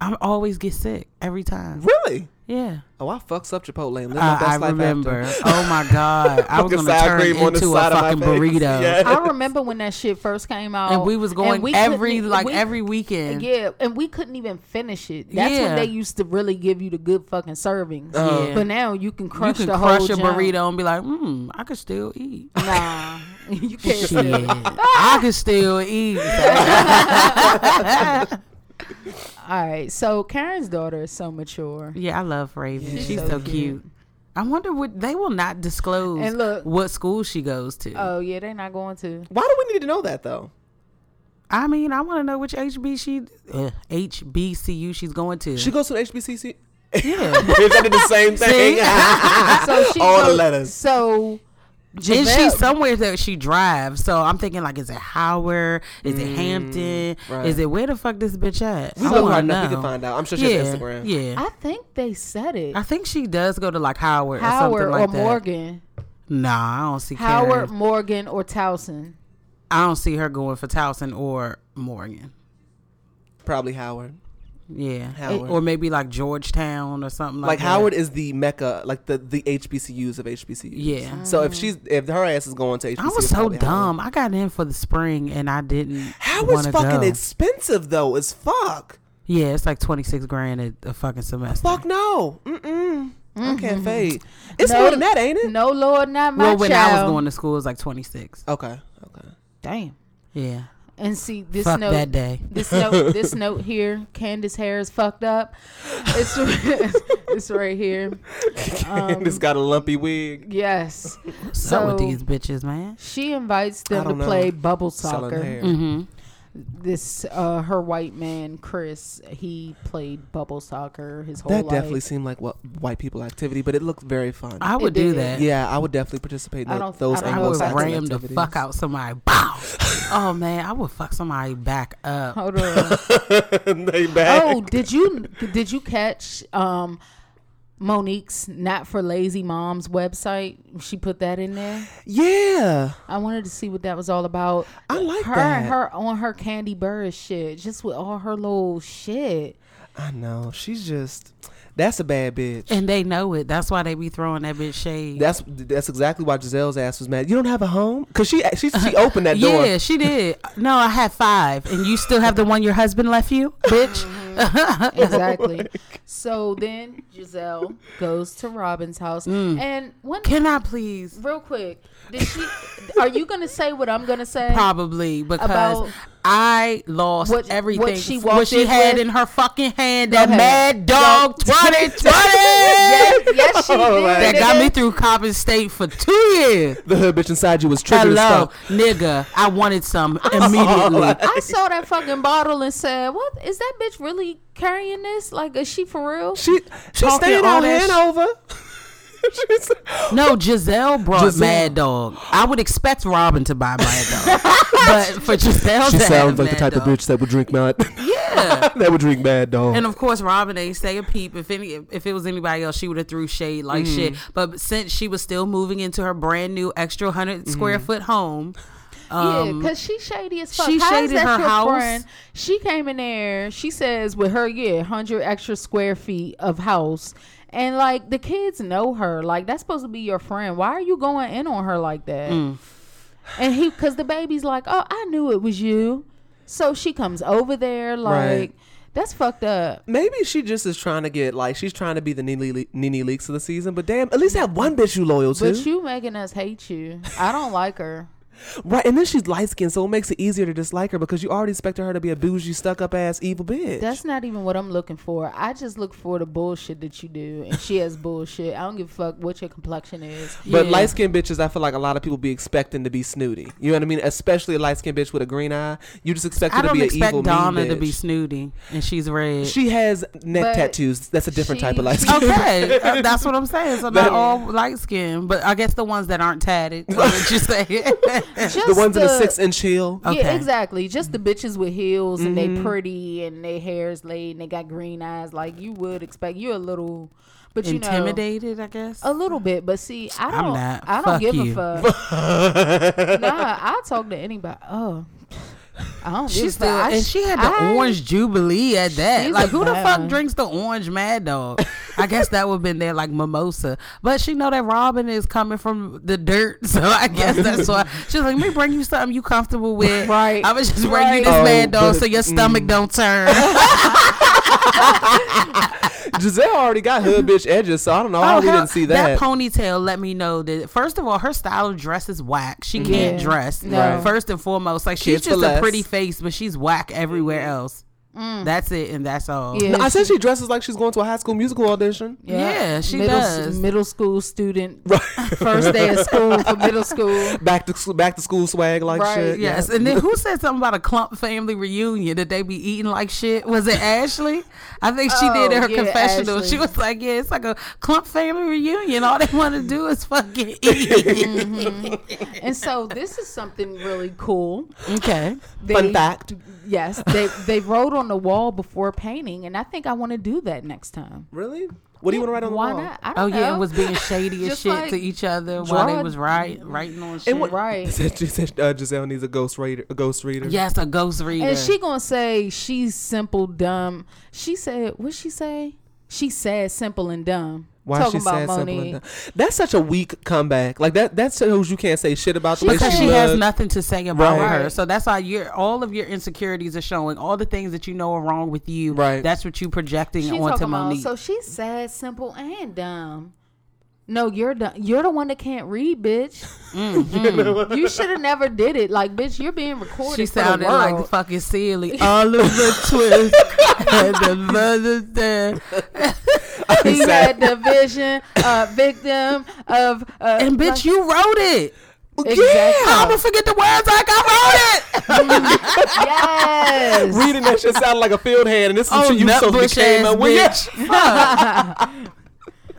I always get sick every time. Really? Yeah. Oh, I fucks up Chipotle and live my I, best I life remember. after. Oh my god, I was gonna sour turn cream on the into a side of my fucking burrito. Yeah. I remember when that shit first came out, And we was going we every couldn't- like we- every weekend. Yeah, and we couldn't even finish it. That's Yeah. when they used to really give you the good fucking servings. Yeah. But now you can You crush can the crush whole a junk. burrito and be like, hmm, I could still eat. Nah, you can't. Shit, I could still eat. All right, so Karen's daughter is so mature. Yeah, I love Raven. She's She's, so so, cute. cute. I wonder what they will not disclose And look- what school she goes to. Oh yeah, they're not going to. Why do we need to know that though? I mean, I want to know which HB she, uh, HBCU she's going to. She goes to the HBCC. yeah. Bitch, I did the same thing. So she All the letters. So and she's somewhere that she drives. So I'm thinking like, is it Howard? Is it mm, Hampton? right. Is it where the fuck this bitch at? we I look wanna hard enough. We can find out. I'm sure she yeah, has Instagram. Yeah. I think they said it. I think she does go to like Howard, Howard or or, something like that. Morgan. Nah, I don't see Howard, Karen. Morgan, or Towson. I don't see her going for Towson or Morgan. Probably Howard. Yeah, Howard. or maybe like Georgetown or something like, Like that. Howard is the mecca, like the the HBCUs of HBCUs. Yeah. So if she's if her ass is going to HBCU, I was so probably Howard. dumb. I got in for the spring and I didn't. Howard's wanna fucking go. expensive though, as fuck. Yeah, it's like twenty six grand a, a fucking semester. Fuck no. Mm-mm. I can't mm-hmm. fade. It's No- more than that, ain't it? No, Lord, not my Well, when I was going to school, it was like twenty six. Okay. Okay. Damn. Yeah. And see this Fuck note. that day. This note. This note here. Candace hair is fucked up. It's it's right here. Um, it's got a lumpy wig. Yes. What's So- with these bitches, man? She invites them to know. play bubble Selling soccer. hair. Mm-hmm. This uh her white man Chris, he played bubble soccer his whole life. That life. definitely seemed like what white people activity, but it looked very fun. I would It do did. that. yeah, I would definitely participate in I don't- those I don't I know would if that's Anglo-Saxon ram the fuck out somebody. Bow. oh man, I would fuck somebody back up. Hold on. they back. oh, did you did you catch um Monique's Not for Lazy Moms website? She put that in there. Yeah, I wanted to see what that was all about. I like her that. her on her Kandi Burruss shit, just with all her little shit. I know. She's just that's a bad bitch. And they know it. That's why they be throwing that bitch shade. That's that's exactly why Giselle's ass was mad. You don't have a home because she she she opened that door. yeah, she did. No, I had five, and you still have the one your husband left you, bitch. Exactly. so then Giselle goes to Robin's house, Mm. and one Can I please? real quick, did she? are you gonna say what I'm gonna say? Probably because About- I lost What- what everything. she what she in had with? in her fucking hand, that ahead. Mad Dog Go- 2020 yes, yes, she did. that got me through Coppin State for two years. The hood bitch inside you was triggered as Hello, fuck. nigga. I wanted some immediately. I saw that fucking bottle and said, "What is that bitch really carrying this? Like, is she for real?" She she Talking staying all out that sh- Hanover. She's- No, Giselle brought Giselle. Mad Dog. I would expect Robin to buy Mad Dog, but for Giselle she to sounds have like the Mad type of bitch that would drink mad. Yeah. that would drink mad dog. And of course, Robin ain't say a peep. If any, if it was anybody else, she would have threw shade like Mm-hmm. shit. But since she was still moving into her brand new extra 100 square Mm-hmm. foot home, yeah, um, because she shady as fuck. she How is shaded that her your house. friend? She came in there. She says with her, yeah, hundred extra square feet of house. And like the kids know her, like that's supposed to be your friend. Why are you going in on her like that? Mm. And he, because the baby's like, oh, I knew it was you. So she comes over there, like Right. that's fucked up. Maybe she just is trying to get like she's trying to be the Nene, Nene Leakes of the season. But damn, at least have one bitch you loyal to. But you making us hate you. I don't like her. Right, and then she's light skinned, so it makes it easier to dislike her because you already expected her to be a bougie, stuck up ass evil bitch. That's not even what I'm looking for. I just look for the bullshit that you do, and she has bullshit. I don't give a fuck what your complexion is. but Yeah. light skinned bitches, I feel like a lot of people be expecting to be snooty. You know what I mean? Especially a light skinned bitch with a green eye. You just expect her I to don't be an expect evil Donna to be snooty, and she's red. She has neck But tattoos. That's a different type of light she- skin. okay, uh, that's what I'm saying. So not all light skin, but I guess the ones that aren't tatted. What you say? Just the ones in the six inch heel. Yeah, exactly. Just the bitches with heels and Mm-hmm. they pretty and their hair's laid and they got green eyes. Like you would expect. You're a little, but you know, Intimidated, I guess. a little bit. But see, I I'm don't. not. I don't Fuck give you. a fuck. nah, I talk to anybody. Oh, I don't. She give still, fuck. I and she had the I- orange jubilee at that. Like, who the fuck one. drinks the orange Mad Dog? I guess that would have been there like mimosa. But she know that Robin is coming from the dirt, so I guess that's why she's like, "Let me bring you something you comfortable with." Right. I was just bring you this Oh, Mad Dog so your stomach mm. don't turn. Giselle already got hood bitch edges, so I don't know how oh, we her- didn't see that. ponytail let me know that first of all, her style of dress is whack. She mm-hmm. can't Yeah. dress. No. First and foremost, like she's Kids for just a less. pretty face, but she's whack everywhere mm-hmm. else. Mm. That's it, and that's all. Yeah, I said she dresses like she's going to a high school musical audition. Yeah, she middle, does. Middle school student, first day of school for middle school. Back to school, back to school swag like Right, shit. Yes, and then who said something about a clump family reunion that they be eating like shit? Was it Ashley? I think she did oh, in Oh, her yeah, confessional. Ashley. She was like, "Yeah, it's like a clump family reunion. All they want to do is fucking eat." Mm-hmm. And so this is something really cool. okay, They, Fun fact. Yes, they they wrote on the wall before painting, and I think I want to do that next time. Really? What do you want to write on the Why wall? not? I Oh don't yeah, know. and was being shady as shit like to each other while they was write, writing on shit. What, Right. She said, she said uh, Giselle needs a ghost reader. A ghost reader. Yes, a ghost reader. And she gonna say she's simple, dumb. She said, what she say? She said simple and dumb. Why Talking she about sad, simple, and Monique. dumb. That's such a weak comeback. Like that. That shows you can't say shit about the She way because she she has nothing to say about Right. her. So that's why your all of your insecurities are showing. All the things that you know are wrong with you. Right. That's what you projecting She onto talking about so she's sad, simple, and dumb. No, you're dumb. You're the one that can't read, bitch. Mm-hmm. you should have never did it. Like, bitch, you're being recorded. she for the sounded like fucking silly. All of the twists and the mother there. he had the vision, uh, victim of, uh, And bitch, like- you wrote it. Exactly. I'm gonna forget the words like I wrote it. yes. Reading that shit sounded like a field hand, and this is oh, shit you supposed to nutbush came ass up with.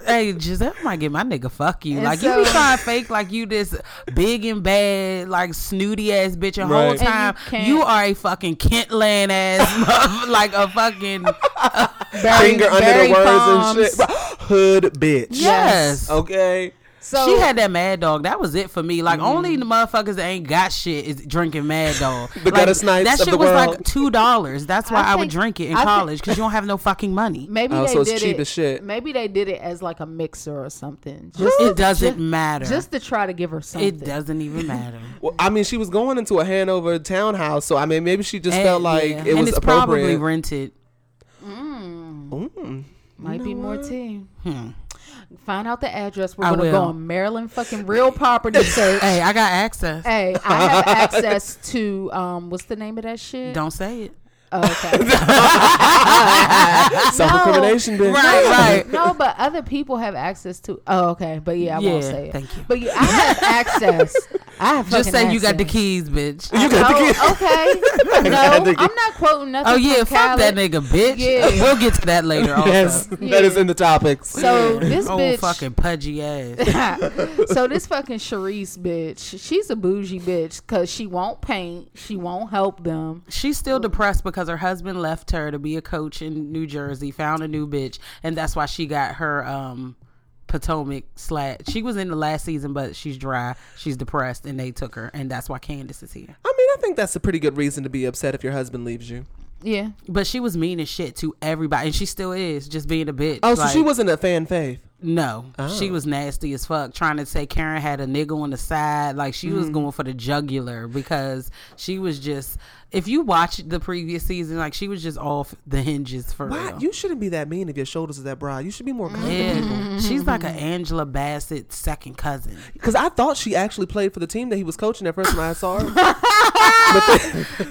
bitch. Fuck. Hey, Giselle might get my nigga fuck you. And like you be trying to fake like you this big and bad, like snooty ass bitch. The whole Right. And you time can't- you, are a fucking Kentland ass, like a fucking uh, Barry- Finger under Barry the words Palms. and shit. Hood bitch. yes. Okay. So she had that Mad Dog. That was it for me. Like only Mm. the motherfuckers that ain't got shit is drinking Mad Dog. The like, gutter snipes That shit the was world. like two dollars. That's why I I, would drink it in I college because you don't have no fucking money. maybe Oh, they so it's did cheap it. as shit. Maybe they did it as like a mixer or something. Just It to- doesn't ju- matter. Just to try to give her something. it doesn't even matter. Well, I mean, she was going into a Hanover townhouse, so I mean, maybe she just And- felt like yeah. it and was it's appropriate. probably rented. Mm. Might be more tea. Hmm. Find out the address. We're I gonna go on Maryland fucking real property search. Hey, I got access. Hey, I have access to um, what's the name of that shit? Don't say it. Oh, okay. Self incrimination, bitch. Right, right. no, but other people have access to. Oh, okay. But yeah, I won't say it. thank you. But yeah, I have access. I have Just say you got the keys, bitch. You got the oh, key. Oh, okay. No. I'm not quoting nothing. Oh yeah, fuck that nigga, bitch. Yeah. We'll get to that later. Yes, that is in the topics. So this oh bitch, fucking pudgy ass. so this fucking Sharice bitch, she's a bougie bitch because she won't paint, she won't help them. She's still depressed because her husband left her to be a coach in New Jersey, found a new bitch, and that's why she got her um Potomac slat. She was in the last season, but she's dry. She's depressed, and they took her, and that's why Candace is here. I mean, I think that's a pretty good reason to be upset if your husband leaves you. Yeah, But she was mean as shit to everybody, and she still is, just being a bitch. Oh, so she wasn't a fan faith. No, she Oh. was nasty as fuck. Trying to say Karen had a nigga on the side, like she Mm-hmm. was going for the jugular because she was just. If you watch the previous season, like she was just off the hinges for Why? real. You shouldn't be that mean if your shoulders are that broad. You should be more kind to people. yeah, she's like an Angela Bassett second cousin. Because I thought she actually played for the team that he was coaching at first when I saw her.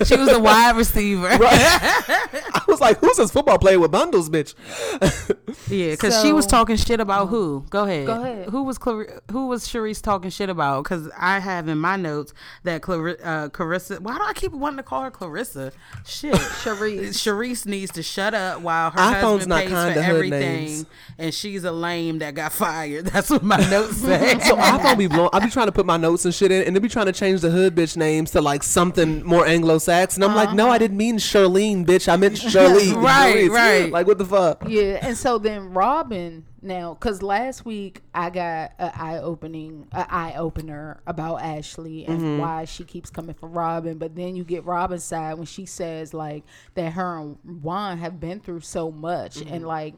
She was a wide receiver. I was like, who's this football player with bundles, bitch? Yeah, because she was talking shit about who? Go ahead. Go ahead. Who was Clar- who was Sharice talking shit about? Because I have in my notes that Clar- uh, Clarissa. Why do I keep wanting to call her Clarissa? Shit, Sharice. Sharice needs to shut up while her iPhone's husband not pays kind for to everything, and she's a lame that got fired. That's what my notes say. So iPhone be blown. I be trying to put my notes and shit in, and they be trying to change the hood bitch names to like something more Anglo-Saxon. I'm like, no, I uh-huh. didn't mean Charlene, bitch. I meant Charlene. Right, Sharice. right. Like, what the fuck? Yeah, and so then Robin now, because last week I got an eye opening, an eye opener about Ashley and Mm-hmm. why she keeps coming for Robin. But then you get Robin's side when she says like that her and Juan have been through so much, Mm-hmm. and like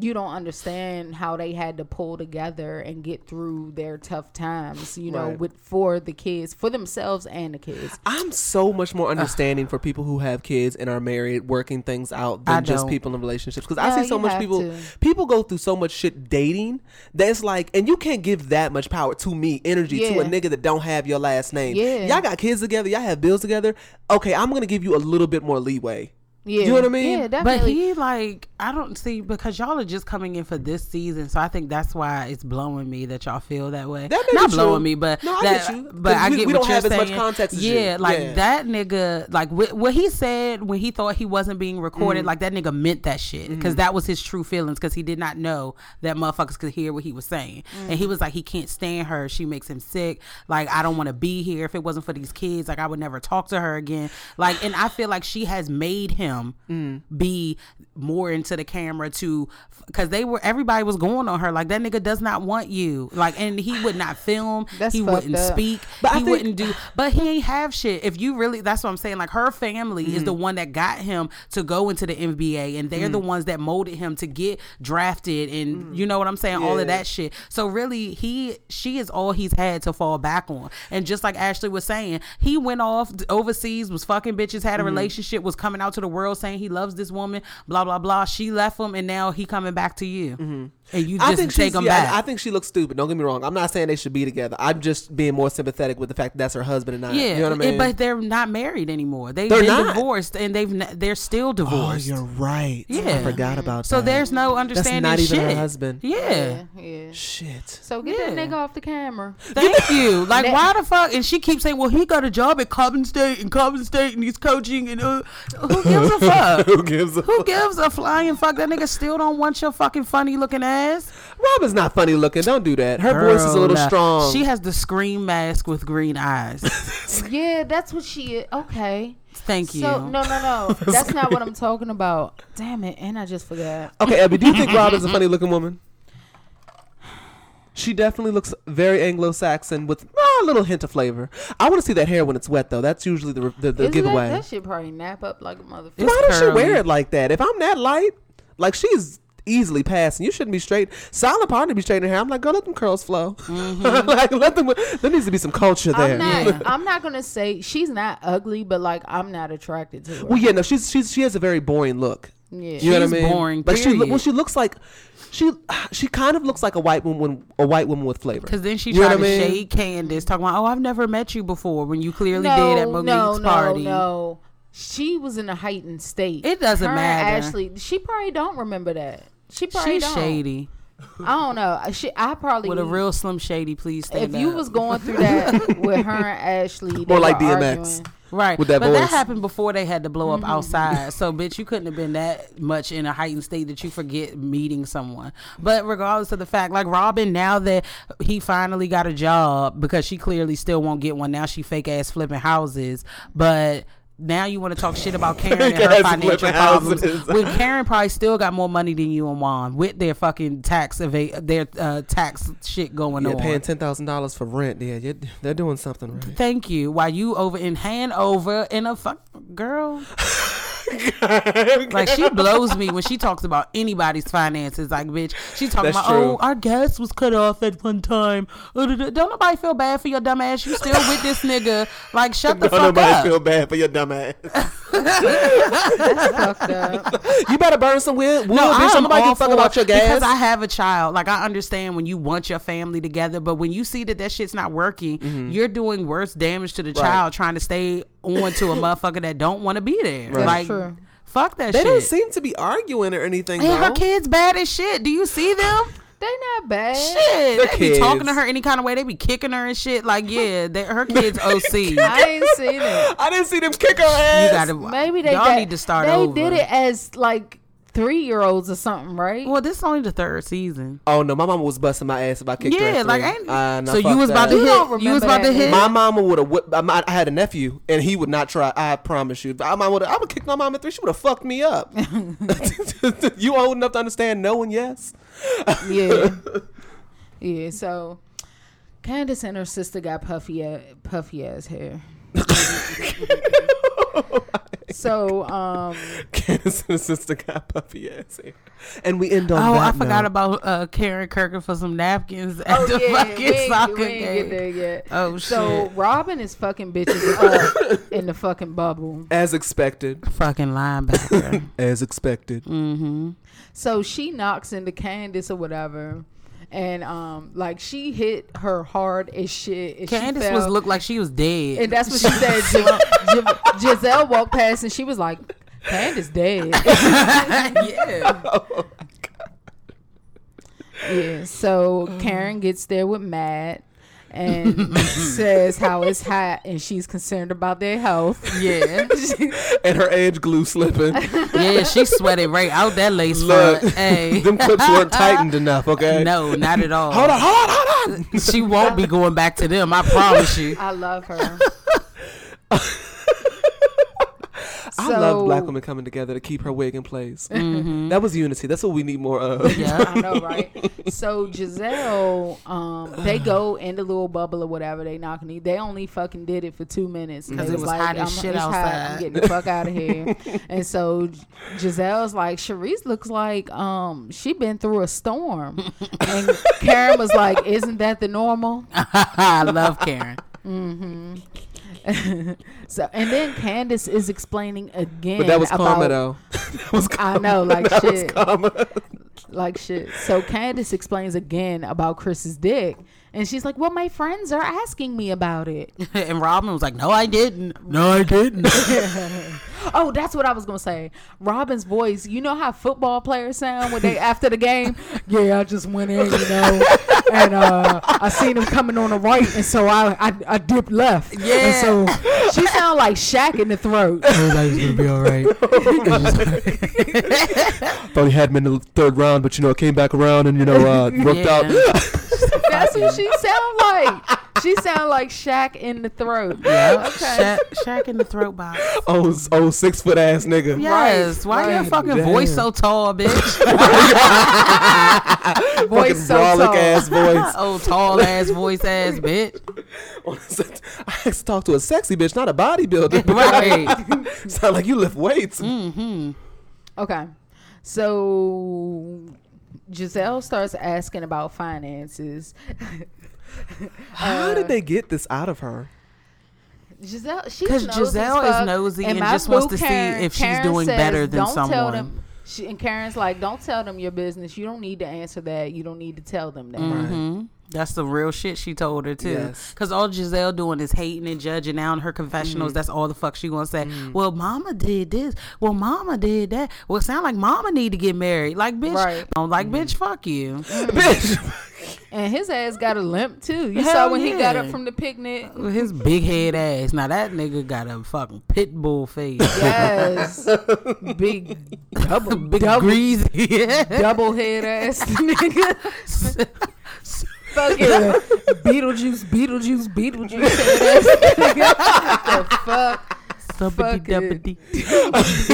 you don't understand how they had to pull together and get through their tough times. You know, Right. with for the kids, for themselves and the kids. I'm so much more understanding for people who have kids and are married, working things out than just people in relationships. Because No, I see so much people. to. People go through so much shit dating that's like, and you can't give that much power to me, energy to a nigga that don't have your last name. Yeah. y'all got kids together, y'all have bills together. Okay, I'm gonna give you a little bit more leeway. Yeah, You know what I mean? Yeah, definitely. But he like I don't see because y'all are just coming in for this season, so I think that's why it's blowing me that y'all feel that way. That Not blowing true. me, but No, I that, get you. but I we- get we what don't you're have as much context as you. yeah, like Yeah. that nigga, like wh- what he said when he thought he wasn't being recorded, Mm-hmm. like that nigga meant that shit because that was his true feelings because he did not know that motherfuckers could hear what he was saying, and Mm. he was like he can't stand her, she makes him sick. Like I don't want to be here if it wasn't for these kids. Like I would never talk to her again. Like and I feel like she has made him Mm. be more into the camera to because they were everybody was going on her. Like that nigga does not want you. Like and he would not film. He wouldn't up. speak. But he think- wouldn't do but he ain't have shit. If you really that's what i'm saying. Like her family is mm. the one that got him to go into the nba and they're the mm. ones that molded him to get drafted and mm. you know what i'm saying all of that shit. So really he she is all he's had to fall back on. And just like ashley was saying he went off overseas was fucking bitches had a Mm-hmm. relationship was coming out to the world saying he loves this woman blah blah blah she left him and now he coming back to you and you Mm-hmm. I just think take him yeah, back I think she looks stupid. Don't get me wrong. I'm not saying they should be together. I'm just being more sympathetic with the fact that that's her husband and not. yeah, you know what I it- but they're not married anymore. They've They're been not? divorced, and they've they're still divorced. oh, you're right. Yeah. I forgot about that. so that. there's no understanding. That's not even her husband. Yeah. yeah, yeah. shit. So get that nigga off the camera. Thank you. Like, That- why the fuck? And she keeps saying, "Well, he got a job at Coppin State and Coppin State, and he's coaching." And uh, who gives a fuck? Who gives a Who gives a flying fuck? That nigga still don't want your fucking funny looking ass. Robin's not funny looking. Don't do that. Her voice is a little Girl, strong. She has the scream mask with green eyes. Yeah, that's what she is. Okay. Thank you. So no, no, no. That's not what I'm talking about. Damn it, and I just forgot. okay, Abby, do you think Robin's a funny looking woman? She definitely looks very Anglo-Saxon with ah, a little hint of flavor. I want to see that hair when it's wet, though. That's usually the the, the Isn't giveaway. That, that shit probably nap up like a motherfucker. It's Why does she wear it like that? If I'm that light, like she's easily passing. You shouldn't be straight. Silent partner be straightening hair. I'm like, go let them curls flow. like let them. There needs to be some culture there. I'm not. I'm not gonna say she's not ugly, but like I'm not attracted to her. Well, yeah, no, she's she's she has a very boring look. yeah. You know what I mean? boring, Like she, well, she looks like she she kind of looks like a white woman, a white woman with flavor. Because then she You tried to I mean? shade Candace, talking about, "Oh, I've never met you before," when you clearly no, did at Monique's no, no, party. no. She was in a heightened state. It doesn't Her matter. Ashley, she probably don't remember that. She probably She's don't. shady I don't know. She, I probably with a real slim shady. Please stand If you was going through that with her and Ashley, they More like DMX. arguing. Right, with that but that happened before they had to blow Mm-hmm. up outside. So, bitch, you couldn't have been that much in a heightened state that you forget meeting someone. But regardless of the fact, like Robin, now that he finally got a job because she clearly still won't get one. Now she fake ass flipping houses, but. Now you want to talk shit about Karen and her financial problems. When Karen probably still got more money than you and Juan with their fucking tax eva- their uh, tax shit going Yeah, on. paying ten thousand dollars for rent. Yeah, they're doing something right. Thank you. While you over in hand over in a fuck girl. Like she blows me when she talks about anybody's finances. Like, bitch, she talking That's about true. oh, our gas was cut off at one time. Uh. Don't nobody feel bad for your dumb ass. You still with this nigga? Like, shut the fuck up. Don't fuck nobody up. feel bad for your dumb ass. Fucked up. you better burn some wood. No, bitch. Don't I'm nobody all give fuck about your gas. because I have a child. Like I understand when you want your family together, but when you see that that shit's not working, you're doing worse damage to the Mm-hmm. Right. child trying to stay on to a motherfucker that don't want to be there. Right. Like, true. fuck that shit. they shit. don't seem to be arguing or anything. and her kids bad as shit. Do you see them? They not bad. Shit, The they be talking to her any kind of way. They be kicking her and shit. Like, yeah, they, her kids OC. I ain't seen it. I didn't see them kick her ass. You gotta Maybe they y'all got- need to start They over. did it as like three year olds or something, right? Well, this is only the third season. Oh no, my mama was busting my ass if I kicked her. Yeah, like three. ain't. Uh, nah, so you was about that. to You don't hit. You was remember about to hit. My mama would have whipped. I, I had a nephew, and he would not try. I promise you. My mom would. I would kick my mom at three. She would have fucked me up. you old enough to understand no and yes. yeah. Yeah. So Candace and her sister got puffy puffy ass hair. so um Candace and sister got puffy ass hair, and we end on. Oh, that I forgot note. about uh, Karen Kirker for some napkins at Oh the yeah, fucking we ain't, soccer we ain't get game. there yet. Oh So shit! Robin is fucking bitches up in the fucking bubble. as expected. Fucking linebacker. As expected. mm-hmm. So she knocks into Candace or whatever. And um, like she hit her hard as shit. and she Candace was looked like she was dead. And that's what she said. Gi- Gi- Gizelle walked past and she was like, Candace dead. yeah. yeah. So Karen gets there with Matt and says how it's hot and she's concerned about their health. Yeah. and her edge glue slipping. Yeah, she sweated right out that lace Look, front. Hey. them clips weren't tightened enough. Okay. No, not at all. Hold on, hold on, hold on. She won't be going back to them, I promise you. I love her. I love black women coming together to keep her wig in place. That was unity. That's what we need more of. Yeah. I know, right? So Gizelle, um, they go in the little bubble or whatever they knocking. They only fucking did it for two minutes 'Cause They it was hot as shit it's hot, outside. I'm getting the fuck out of here. and so Gizelle's like, Charrisse looks like um she been through a storm, and Karen was like, "Isn't that the normal?" I love Karen. So and then Candace is explaining again. But that was about, karma, though. that was I know, like that shit. karma. like shit. So Candace explains again about Chris's dick, and she's like, "Well, my friends are asking me about it." And Robin was like, No, I didn't. No, I didn't. oh, that's what I was gonna say. Robin's voice. You know how football players sound when they after the game? Yeah, I just went in, you know, and uh, I seen him coming on the right, and so I I, I dipped left. Yeah. And so she sound like Shaq in the throat. Everybody's gonna be all right. Thought he had him in the third round, but you know, it came back around and you know, uh, worked Yeah. out. That's what she sound like. She sound like Shaq in the throat. Yeah. Okay. Shaq, Shaq in the throat box. oh, oh, six foot ass nigga. Yes. Why your fucking Damn. voice so tall, bitch? Voice so tall. ass voice. oh, tall ass voice ass bitch. I have to talk to a sexy bitch, not a bodybuilder. Right. Sound like you lift weights. Mhm. Okay. So Gizelle starts asking about finances. How Uh, did they get this out of her? Gizelle, she's 'Cause because Gizelle as is nosy and my just wants boo to see if she's Karen doing says, better than don't Tell someone." them. She, and Karen's like, don't tell them your business. You don't need to answer that. You don't need to tell them that. hmm That's the real shit she told her too. Yes. Cause all Gizelle doing is hating and judging now in her confessionals. Mm. That's all the fuck she gonna say. Mm. Well, mama did this. Well, mama did that. Well, it sound like mama need to get married. Like bitch, Right. I'm like mm. mm. bitch, fuck you. bitch. And his ass got a limp too. You Hell saw when he got up from the picnic. His big head ass. Now that nigga got a fucking pit bull face. Yes, big double, big double, greasy. double head ass nigga. Fucking Beetlejuice, Beetlejuice, Beetlejuice oh, head ass nigga. the fuck. Stumpity Fucking- dumpity.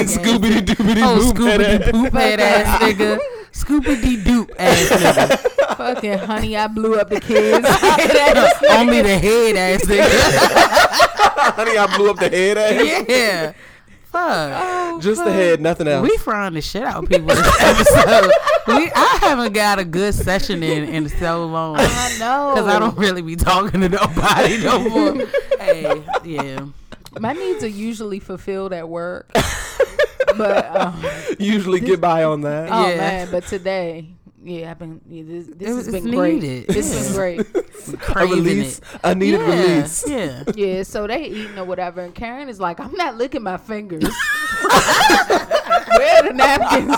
Scooby Dooby Oh, Doo. Scooby Poop head ass nigga. Scooby Dee Doop ass nigga. Fucking honey, I blew up the kids. head ass Only the head ass nigga. Honey, I blew up the head ass. yeah. Fuck. Just the head, nothing else. We frying the shit out of people this episode. we, I haven't got a good session in in so long. I know. Because I don't really be talking to nobody no more. hey, yeah. My needs are usually fulfilled at work. but um, usually get by on that. oh Yeah. man, but today, yeah, I've been. Yeah, this this It has was been great. needed. This has been great. a Craving release, it. a needed yeah, release. Yeah. Yeah, so they eating or whatever, and Karen is like, "I'm not licking my fingers. Where are the napkins?"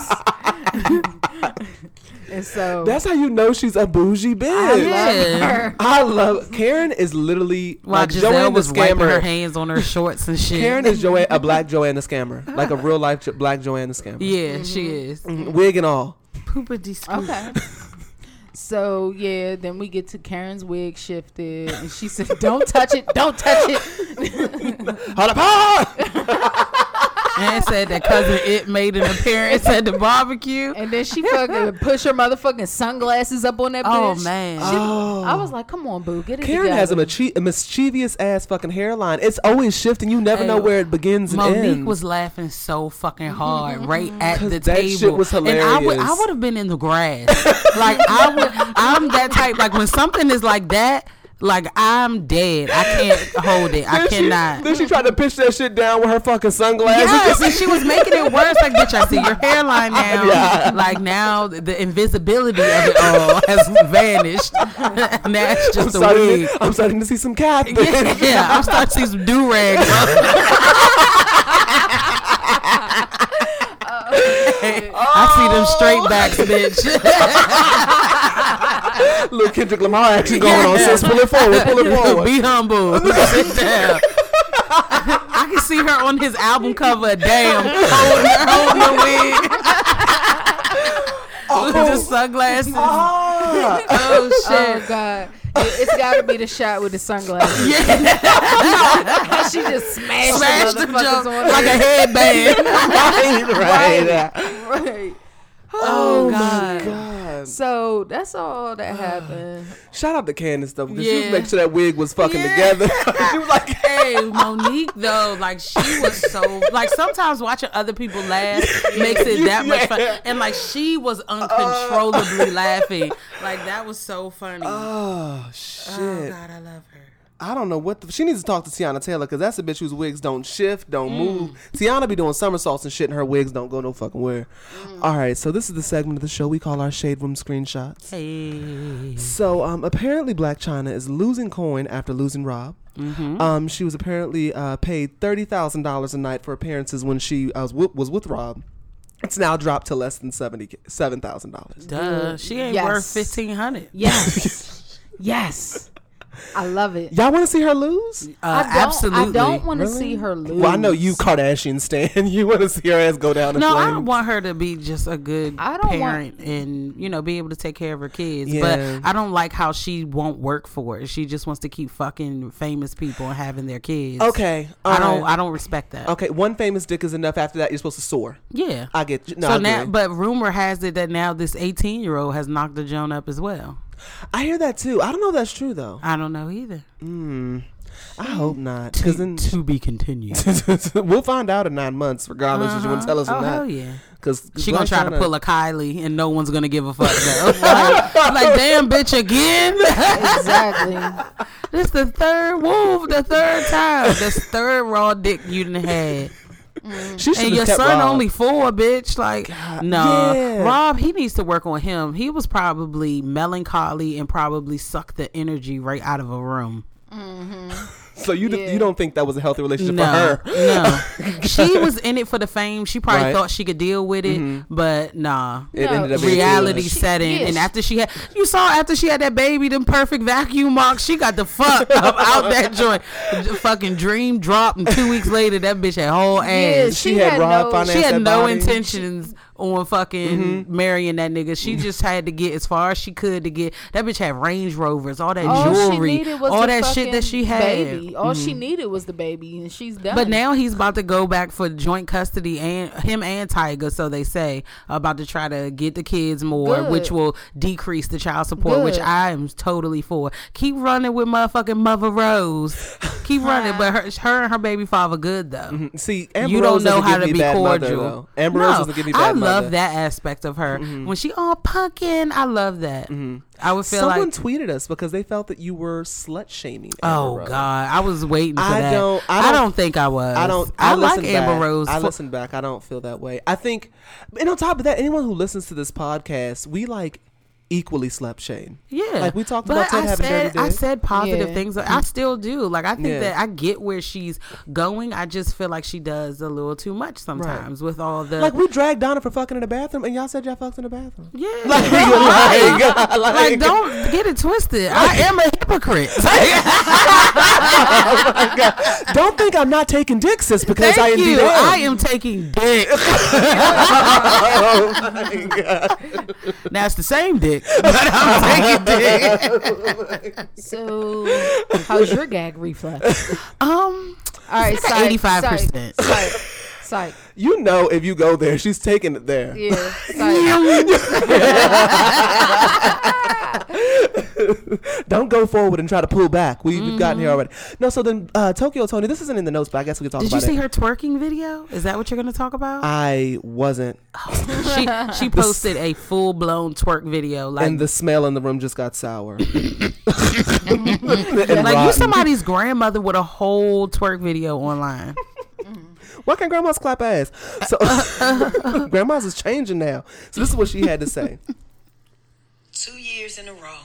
and so That's how you know she's a bougie bitch. I love her. I love Karen is literally While like Gizelle Joanne the was wiping her hands on her shorts and shit. Karen is Joanne, a black Joanne the scammer, like a real life jo- black Joanne the scammer, yeah, she is. Mhm, wig and all. Poopity scoop. Okay. So yeah, then we get to Karen's wig shifted, and she said, "Don't touch it, don't touch it." Hold up, ah! And said that cousin it made an appearance at the barbecue. And then she fucking push her motherfucking sunglasses up on that Oh bitch. man. She- oh. I was like, "Come on, boo, get it Karen together." has a, mischie- a mischievous ass fucking hairline. It's always shifting. You never Hey, know where it begins and Monique ends. was laughing so fucking hard right at the that table. shit was And I would I would have been in the grass. like I would I'm that type like when something is like that, like I'm dead. I can't hold it. I Then she- cannot. then she tried to pitch that shit down with her fucking sunglasses. Yes, and she was making it worse. Like, bitch, I see your hairline now. Yeah. Like now, the invisibility of it all has vanished. now it's I'm just a starting, wig. to, I'm starting to see some cat. Yeah, yeah, I'm starting to see some do rag. I see them straight backs, bitch. Little Kendrick Lamar action going on. Sis, pull it forward. Pull it forward. Be humble. Sit down. I can see her on his album cover. Damn, holding, holding the wig. With the sunglasses. Ah. Oh shit. Oh God, It- it's got to be the shot with the sunglasses. Yeah, she just smashed, smash the the motherfuckers on like a headband. right, right. Right. Oh, oh God. god. So that's all that ah. happened. Shout out to Candace though because she was making sure that wig was fucking Yeah. together. she was like, Hey, Monique though, like she was so like sometimes watching other people laugh makes it that much fun. And like she was uh. uncontrollably laughing. Like that was so funny. oh shit! oh shit. god, I love her. I don't know what the, she needs to talk to Teyana Taylor because that's a bitch whose wigs don't shift, don't Mm. move. Teyana be doing somersaults and shit, and her wigs don't go no fucking where. Mm. All right, so this is the segment of the show we call our shade room screenshots. Hey. So um, apparently, Blac Chyna is losing coin after losing Rob. Mm-hmm. Um, she was apparently uh, paid thirty thousand dollars a night for appearances when she uh, was, with, was with Rob. It's now dropped to less than seventy seven thousand dollars. Duh. She ain't Yes. worth fifteen hundred. Yes, yes, I love it. Y'all want to see her lose? Uh, I don't, absolutely. I don't want to Really? see her lose. Well, I know you Kardashian stan. You want to see her ass go down in No, I flames. want her to be just a good I don't parent and you know be able to take care of her kids. Yeah. But I don't like how she won't work for it. She just wants to keep fucking famous people and having their kids. Okay, I don't. alright. I don't respect that. Okay, one famous dick is enough. After that, you're supposed to soar. Yeah. I get you. No, so I now, but rumor has it that now this 18 year old has knocked the Joan up as well. I hear that too. I don't know if that's true though. I don't know either. Hmm. I hope not. Because then to be continued. we'll find out in nine months, regardless. If you want to tell us uh-huh. oh or hell not. yeah. Because She gonna try to pull a Kylie and no one's gonna give a fuck though. like, like, damn bitch again. exactly. this the third wolf, the third time, the third raw dick you done had. Mm. She should And your kept son Rob. only four, bitch. Like, no, yeah. Rob, he needs to work on him. He was probably melancholy and probably sucked the energy right out of a room. Mm-hmm. So you d- you don't think that was a healthy relationship No, for her? no. she was in it for the fame. She probably Right. Mm-hmm. thought she could deal with it, but nah. It No, ended up reality much. set in, yeah, and she- after she had, you saw after she had that baby, them perfect vacuum marks, she got the fuck up out that joint. Fucking dream dropped, and two weeks later, that bitch had whole Yeah, ass. She she, had had, no. she had no body. intentions on fucking mm-hmm. marrying that nigga. She mm. just had to get as far as she could to get that bitch had Range Rovers, all that All jewelry, all that shit that she had. baby. All she mm-hmm. needed was the baby, and she's done. But now he's about to go back for joint custody and him and Tiger, so they say, about to try to get the kids more, Good. which will decrease the child support, which I am totally for. Keep running with motherfucking Mother Rose. Keep running, but her, her and her baby father good though. Mm-hmm. See, Amber you Rose don't know how to be bad mother, cordial. Amber no, Rose doesn't give me bad I mother. Mm-hmm. that aspect of her when she all pumpkin. I love that. I would feel Someone like. tweeted us because they felt that you were slut shaming. Oh Rose. God! I was waiting for I that. don't- I I don't- don't, think I was. I don't. I, I, like Amber back. Rose. I listen back. I don't feel that way. I think, and on top of that, anyone who listens to this podcast, we like equally slept shame. Yeah, like we talked but about Ted I having said, dirty I said positive Yeah. things. I still do. Like I think Yeah. that I get where she's going. I just feel like she does a little too much sometimes with all the like we dragged Donna for fucking in the bathroom, and y'all said y'all fucked in the bathroom. yeah. like, like, like, don't get it twisted. I am a hypocrite. oh don't think I'm not taking dick, sis, because I Thank indeed you. am. I am taking dick. oh my god! now it's the same dick, but I'm taking dick. so, how's your gag reflex? Um, All right, It's like psych, 85%. Psych, psych, psych. You know, if you go there, she's taking it there. Yeah. Don't go forward and try to pull back. We, We've gotten here already. No, so then uh, Tokyo Toni. This isn't in the notes, but I guess we can talk did you see it. her twerking video? Is that what you're going to talk about? I wasn't, she she posted a full blown twerk video. Like and the smell in the room just got sour. And like you rotten. somebody's grandmother with a whole twerk video online. Why can't grandmas clap ass? So grandmas is changing now. So this is what she had to say. Two years in a row.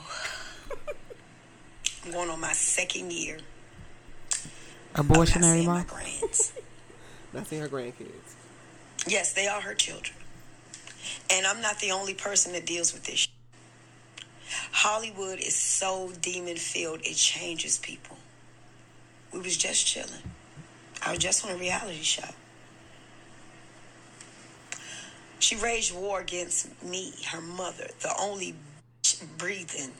I'm going on my second year. I'm not Abortionary seeing my mom. Not seeing her grandkids. Yes, they are her children. And I'm not the only person that deals with this. Hollywood is so demon filled, it changes people. We was just chilling. I was just on a reality show. She raged war against me, her mother, the only bitch breathing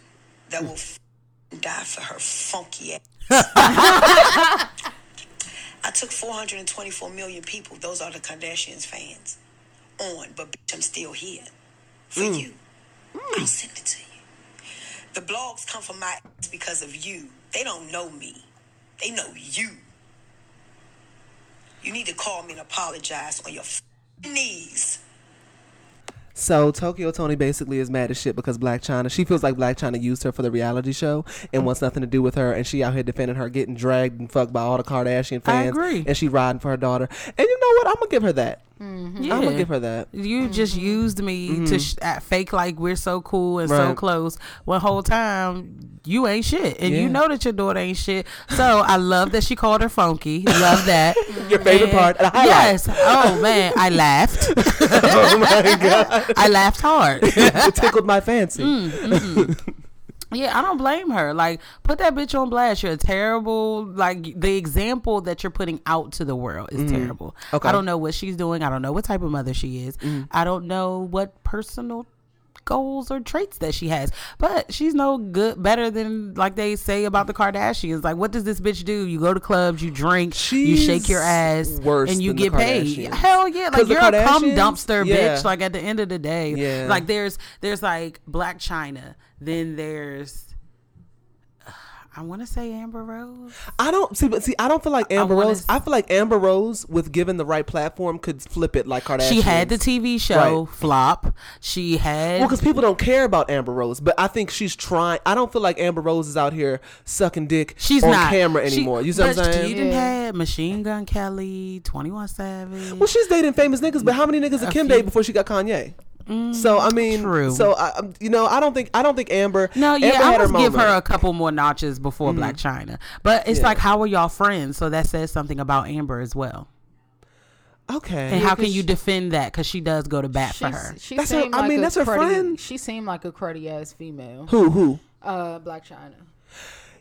that will f- die for her funky ass. I took 424 million people, those are the Kardashians fans, on, but bitch, I'm still here for mm. you. I'll mm. send it to you. The blogs come from my ass because of you. They don't know me. They know you. You need to call me and apologize on your f- knees. So Tokyo Toni basically is mad as shit because Blac Chyna. She feels like Blac Chyna used her for the reality show and wants nothing to do with her. And she out here defending her, getting dragged and fucked by all the Kardashian I fans. agree. And she riding for her daughter. And you know what? I'm gonna give her that. Mm-hmm. Yeah. I'm gonna give her that. You just mm-hmm. used me to mm-hmm. sh- fake like we're so cool and so Mm-hmm. Close. When whole time you ain't shit, and Yeah. you know that your daughter ain't shit. So I love that she called her funky. Love that. Your favorite And- part? Yes. Oh man, I laughed. oh my god! I laughed hard. it tickled my fancy. Mm, Yeah, I don't blame her. Like, put that bitch on blast. You're a terrible. Like, the example that you're putting out to the world is terrible. Mm-hmm. Okay. Mm-hmm. I don't know what she's doing. I don't know what type of mother she is. I don't know what personal goals or traits that she has. But she's no good, better than like they say about the Kardashians. Like, what does this bitch do? You go to clubs, you drink, you shake your ass, worse and you get paid. Hell yeah, Like you're a cum dumpster, yeah. bitch. Like at the end of the day, Yeah. like there's there's like Blac Chyna, then there's uh, I want to say Amber Rose. I don't see, but see, I don't feel like Amber wanna Rose. s- I feel like Amber Rose, with given the right platform, could flip it like Kardashian. She had the TV show Right. flop. She had Well, because people don't care about Amber Rose, but I think she's trying. I don't feel like Amber Rose is out here sucking dick she's on not camera She- anymore. you see what I'm saying? She done Yeah. had Machine Gun Kelly, Twenty One Savage. Well, she's dating famous niggas, but how many niggas did Kim few. date before she got Kanye? Mm, so I mean, true. So I, um, you know, I don't think I don't think Amber. no, yeah, Amber I had must give her a couple more notches before mm. Blac Chyna. But it's Yeah. like, how are y'all friends? So that says something about Amber as well. okay. And how can you she- defend that? Because she does go to bat for her. She That's her- seemed I like mean, a that's her cruddy- friend. She seemed like a cruddy ass female. who who? Uh, Blac Chyna.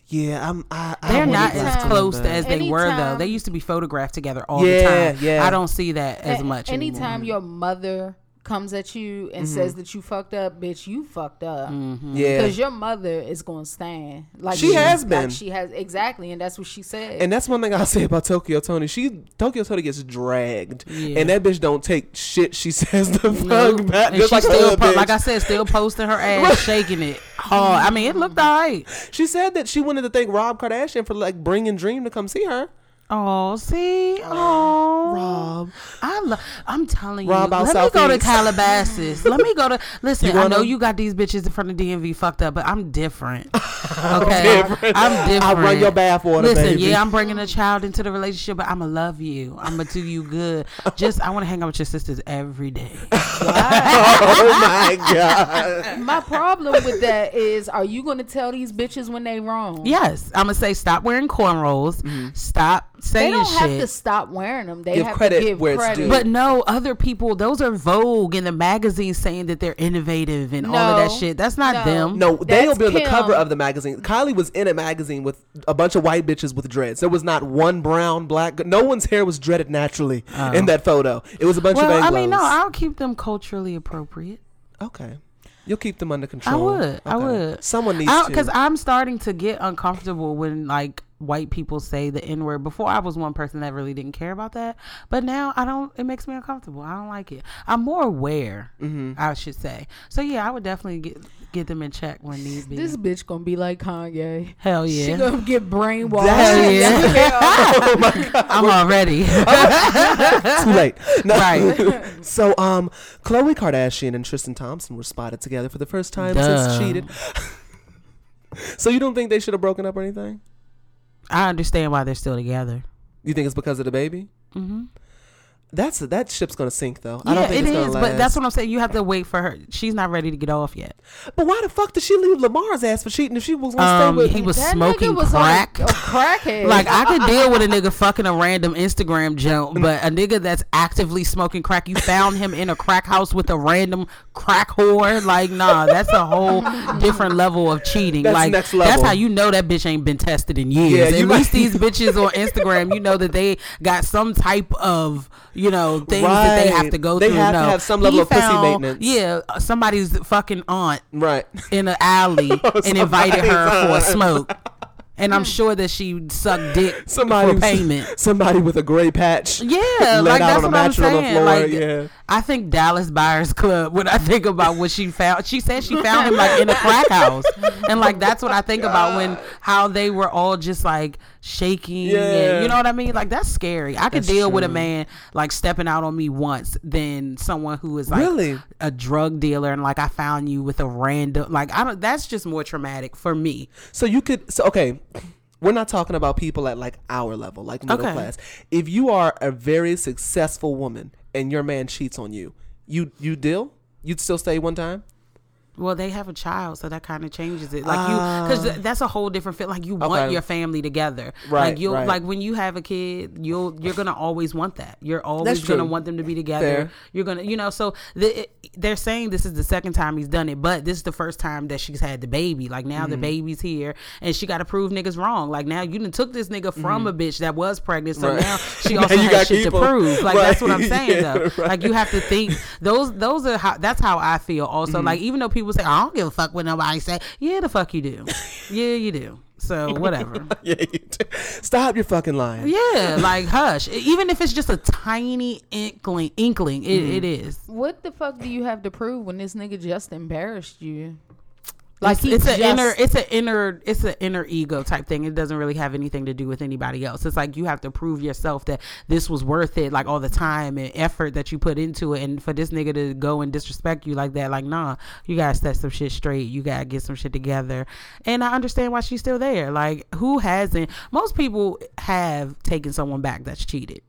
Yeah, I'm. I, I They're wouldn't as close as they were though. They used to be photographed together all Yeah, the time. yeah. I don't see that as A- much Anytime anymore. your mother comes at you and Mm-hmm. says that you fucked up, bitch, you fucked up. Yeah. Because your mother is going to stand. Like She has like been. she has exactly, and that's what she said. And that's one thing I'll say about Tokyo Toni. She Tokyo Toni gets dragged, Yeah. and that bitch don't take shit she says the fuck Nope. back. And Just like still, po- like I said, still posting her ass, shaking it hard. I mean, it looked alright. she said that she wanted to thank Rob Kardashian for like bringing Dream to come see her. Oh, see, oh, Rob, I love. I'm telling Rob you. out Let me go to Calabasas. Let me go to. Listen, You I know you got these bitches in front of DMV fucked up, but I'm different. Okay, I'm different. I'll run your bathwater, Listen, baby. yeah, I'm bringing a child into the relationship, but I'ma love you. I'ma do you good. Just I want to hang out with your sisters every day. oh my god. My problem with that is, are you going to tell these bitches when they wrong? Yes, I'ma say stop wearing cornrows. Mm-hmm. Stop They don't shit. have to stop wearing them. They Give have credit to give where it's credit. due. But no, other people, those are Vogue and the magazines saying that they're innovative and all of that No. shit. That's not No. them. No, they'll That's be on the Kim. cover of the magazine. Kylie was in a magazine with a bunch of white bitches with dreads. There was not one brown, black. No one's hair was dreaded naturally in oh. that photo. It was a bunch Well, of I Anglos. mean, no, I'll keep them culturally appropriate. okay, you'll keep them under control. I control. would. I Okay. would. Someone needs to. Because I'm starting to get uncomfortable when like white people say the N word. Before I was one person that really didn't care about that, but now I don't. It makes me uncomfortable. I don't like it. I'm more aware. Mm-hmm. I should say. So yeah, I would definitely get get them in check when need be. this bitch gonna be like Kanye. Hell yeah, She yeah. gonna get brainwashed. Hell yeah. Oh I'm already. Too late. No. Right. so, um, Khloe Kardashian and Tristan Thompson were spotted together for the first time since cheated. so you don't think they should have broken up or anything? I understand why they're still together. You think it's because of the baby? Mm-hmm. That's that ship's gonna sink though. I Yeah, don't think it it's gonna last. but that's what I'm saying. You have to wait for her. She's not ready to get off yet. But why the fuck did she leave Lamar's ass for cheating if she was gonna Um, stay with? he was That smoking nigga was crack. On a crackhead. Like I could deal with a nigga fucking a random Instagram joke, but a nigga that's actively smoking crack, you found him in a crack house with a random crack whore. Like, nah, that's a whole different level of cheating. That's like, next that's how you know that bitch ain't been tested in years. Yeah, At you least right. these bitches on Instagram, you know that they got some type of, you know, things that they have to go They through. have to No. have some level He of pussy found- maintenance. Yeah, somebody's fucking aunt right. in an alley and invited her for a smoke. And I'm hmm. sure that she sucked dick Somebody for payment. Somebody with a gray patch. Yeah, laid like out that's on a what I'm mattress on the saying. like, yeah. I think Dallas Buyers Club. When I think about what she found, she said she found him like in a crack house, and like that's what I think about when how they were all just like shaking. Yeah. and, you know what I mean? Like that's scary. I could That's deal with a man like stepping out on me once than someone who is like Really? a drug dealer and like I found you with a random like I don't. That's just more traumatic for me. So you could so okay. We're not talking about people at like our level, like middle Okay. class. If you are a very successful woman and your man cheats on you, you you deal? You'd still stay one time? Well, they have a child, so that kind of changes it. Like you, because that's a whole different feel. Like you want Ah. Your family together. Right, Like you, right. like when you have a kid, you'll you're gonna always want that. You're always gonna want them to be together. Fair. You're gonna, you know. So the, it, they're saying this is the second time he's done it, but this is the first time that she's had the baby. Like now Mm-hmm. the baby's here, and she got to prove niggas wrong. Like now you done took this nigga from a bitch that was pregnant, so Mm-hmm. Right. now she Now also you has shit to prove. Like that's what I'm saying Yeah, though. Like you have to think those those are how that's how I feel. Also, Mm-hmm. like even though people say I don't give a fuck what nobody say, yeah, the fuck you do, yeah, you do. So whatever. Yeah, you do. Stop your fucking lying. yeah, like hush. Even if it's just a tiny inkling, inkling, it, Mm-hmm. it is. what the fuck do you have to prove when this nigga just embarrassed you? Like it's, he an inner, it's an inner, it's an inner ego type thing. It doesn't really have anything to do with anybody else. It's like you have to prove yourself that this was worth it, like all the time and effort that you put into it. And for this nigga to go and disrespect you like that, like nah, you gotta set some shit straight. You gotta get some shit together. And I understand why she's still there. Like who hasn't? Most people have taken someone back that's cheated.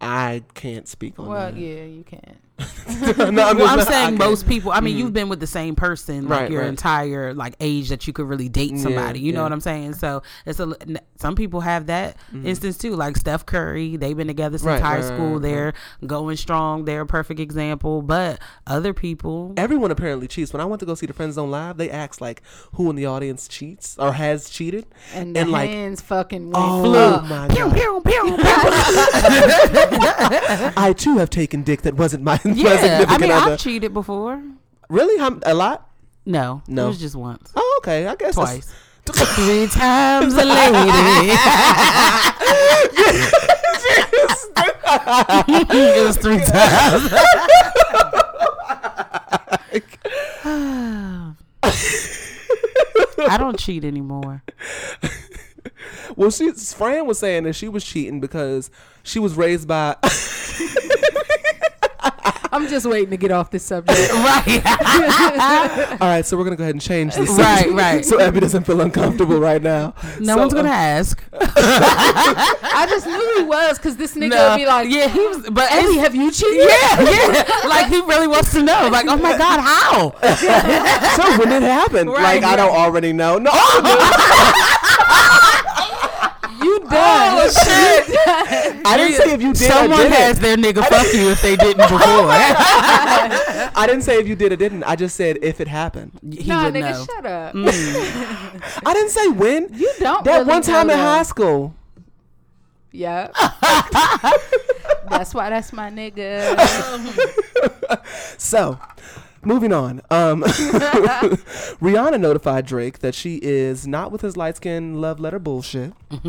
I can't speak on Well, that. yeah, you can. no, I'm, Well, I'm not- I saying can't. most people. I mean, mm. you've been with the same person like Right, your right. entire like age that you could really date Yeah, somebody. you know yeah. what I'm saying? So it's a some people have that mm. instance too. Like Steph Curry, they've been together since. Right, high right, school. right, They're going strong. They're a perfect example. But other people, Everyone apparently cheats. When I went to go see the Friends Zone live, they asked like who in the audience cheats or has cheated, And the and like hands fucking went oh up. my pew god, pew pew. pew. I too have taken dick that wasn't mine. Yeah, I mean, other. I've cheated before. really? How, a lot? No, No. it was just once, Oh, okay. I guess twice, three times a lady. it was three times. I don't cheat anymore. Well, she Fran was saying that she was cheating because she was raised by. I'm just waiting to get off this subject. Right. All right, so we're gonna go ahead and change the Right, subject right. So Abby doesn't feel uncomfortable right now. No So, one's gonna uh, ask. I just knew he was because this nigga would be like, yeah, he was. But Abby, have you cheated? yeah, yeah. Like he really wants to know. Like, oh my god, how? so when it happened, Right, like I don't already know. No, You done. Oh shit! I didn't say if you did or Someone didn't. has their nigga fuck you if they didn't before. I didn't say if you did or didn't. I just said if it happened. he Nah, would nigga, know. shut up. Mm. I didn't say when. You don't. that really one time in high school. Yeah. that's why that's my nigga. So, moving on. Um, Rihanna notified Drake that she is not with his light skin love letter bullshit.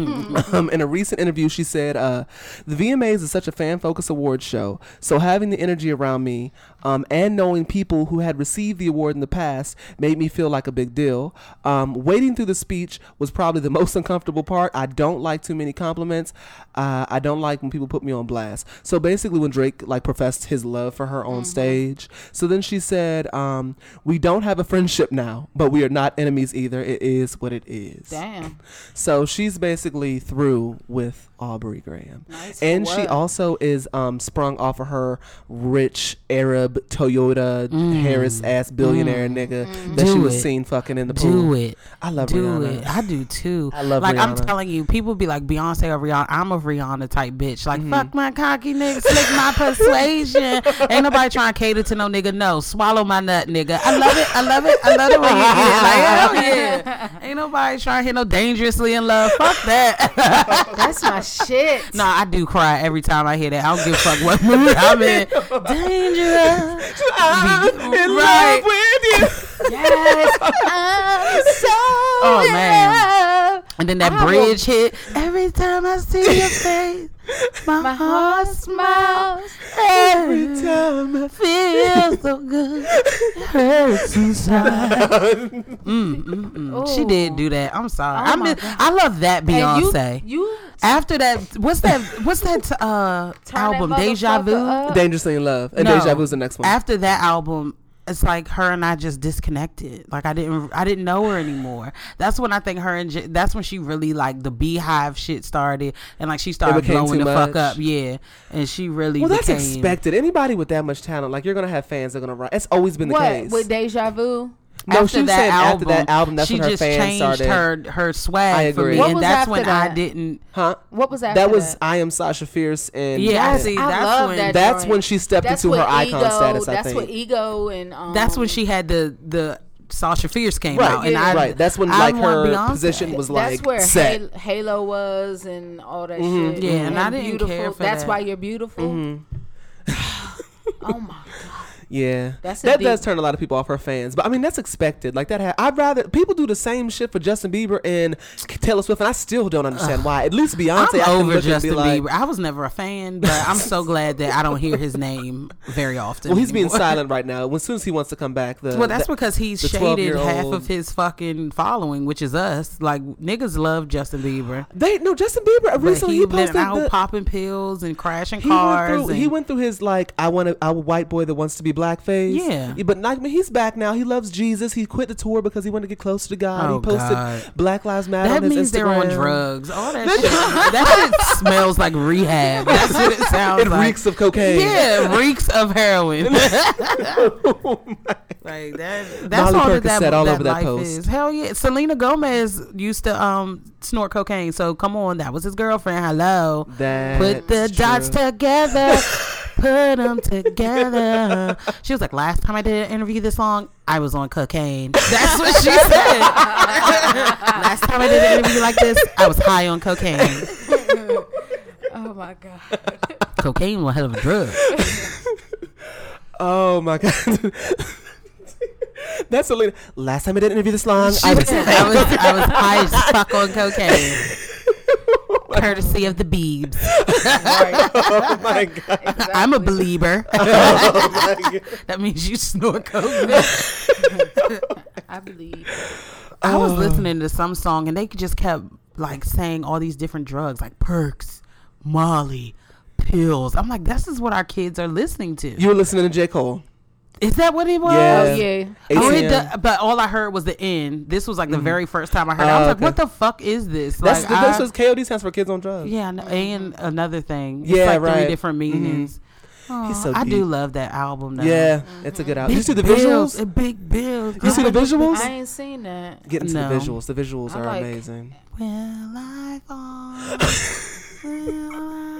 um, in a recent interview, she said, uh, "The VMAs is such a fan focused awards show, so having the energy around me um, and knowing people who had received the award in the past made me feel like a big deal. Um, waiting through the speech was probably the most uncomfortable part. I don't like too many compliments. Uh, I don't like when people put me on blast. So basically, when Drake like professed his love for her on stage, so then she said, um, "We don't have a friendship now, but we are not enemies either. It is what it is." Damn. So she's basically through with Aubrey Graham. Nice and for she also is um, sprung off of her rich Arab Toyota Harris ass billionaire nigga that she was it. seen fucking in the pool. Do it. I love Do Rihanna. it. I do too. I love like I'm telling you, people be like Beyonce or Rihanna. I'm a Rihanna type bitch. Like Mm-hmm. fuck my cocky nigga, slick my persuasion. Ain't nobody trying to cater to no nigga. No, swallow my nut, nigga. I love it. I love it. I love it when you eat it. Like hell yeah. Ain't nobody trying to hit no dangerously in love. Fuck that. That's my shit. no, I do cry every time I hear that. I don't give a fuck what mood I'm in. Dangerous. I'm in Right. love with you. Yes. I'm so Oh, in man. Love. And then that I will- bridge hit. Every time I see your face, my, My heart heart smiles. smiles. Every Every time I feel so good. It hurts inside. mm, mm, mm. She did do that. I'm sorry. Oh I my mean, God. I love that And Beyonce. you, you After that, what's that? What's that uh, Turn that album? Deja Vu. motherfucker up. Dangerously in love. And No. Deja Vu's the next one. After that album, it's like her and I just disconnected. Like I didn't, I didn't know her anymore. That's when I think her and J- that's when she really like the beehive shit started, and like she started became blowing too the fuck up. Yeah, and she really well, that's expected. Anybody with that much talent, like you're gonna have fans that are gonna write. It's always been the what case. with deja vu? No, after she that said album, after that album, that's she when her just fans changed started. her her swag I for agree. me, What and that's after when I didn't. huh? What was after That was? I am Sasha Fierce and Yeah, Yes, see, I that's love when that That's when she stepped That's into her what icon status. I That's think. what ego and um, That's when she had the the Sasha Fierce came Right, out, and yeah. I right. That's when I like want her Beyonce. position was like that's where set. Halo, Halo was and all that Mm-hmm. shit. Yeah, and I didn't beautiful. care for That's that. why you're beautiful. Mm-hmm. oh my god. Yeah, That's that deep- does turn a lot of people off her fans, but I mean that's expected. Like that, ha- I'd rather people do the same shit for Justin Bieber and Taylor Swift, and I still don't understand why. At least Beyonce, I I'm over Justin be like, Bieber. I was never a fan, but I'm so glad that I don't hear his name very often. well, he's being silent right now. As soon as he wants to come back, the Well, that's the- because he's shaded half of his fucking following, which is us. Like niggas love Justin Bieber. They no Justin Bieber But recently he he posted out the, popping pills and crashing he went cars. through he went through his like I want to a white boy that wants to be blackface. Yeah. but not, I mean, he's back now. He loves Jesus. He quit the tour because he wanted to get closer to God. Oh, he posted God. Black Lives Matter that on his means they're on drugs. All that shit. that shit smells like rehab. That's what it sounds It like. reeks of cocaine. Yeah, reeks of heroin. like that. That's Molly all that, that, all that over that post. is. Hell yeah. Selena Gomez used to um snort cocaine. So come on, that was his girlfriend. Hello. Put the That's dots together. Put them together. She was like, last time I did an interview this long, I was on cocaine. That's what she said. last time I did an interview like this, I was high on cocaine. Oh my god. Cocaine was a hell of a drug. Oh my god. That's Selena. Last time I did an interview this long, I was, I was I was high as fuck on cocaine. Courtesy of the Beebs. oh my god. I'm a believer. Oh that means you snort coke. I believe. I was Oh. listening to some song and they just kept like saying all these different drugs like perks, Molly, pills. I'm like, this is what our kids are listening to. You were listening to J. Cole. Is that what it was? Yeah. Oh yeah. Oh, oh it ATM. but all I heard was the end. This was like the mm-hmm. very first time I heard. it. I was Oh, like, "What the fuck is this?" That's like, that's I- what KOD stands for Kids on Drugs. yeah, no- mm-hmm. and another thing. It's Yeah, like three right. different mm-hmm. meanings. He's so I deep. do love that album. Though. Yeah, it's a good album. Big You see the bills visuals? and big bills. You see the visuals? I ain't seen that. Get into No. the visuals. The visuals I are like- amazing. Will I fall? Will I-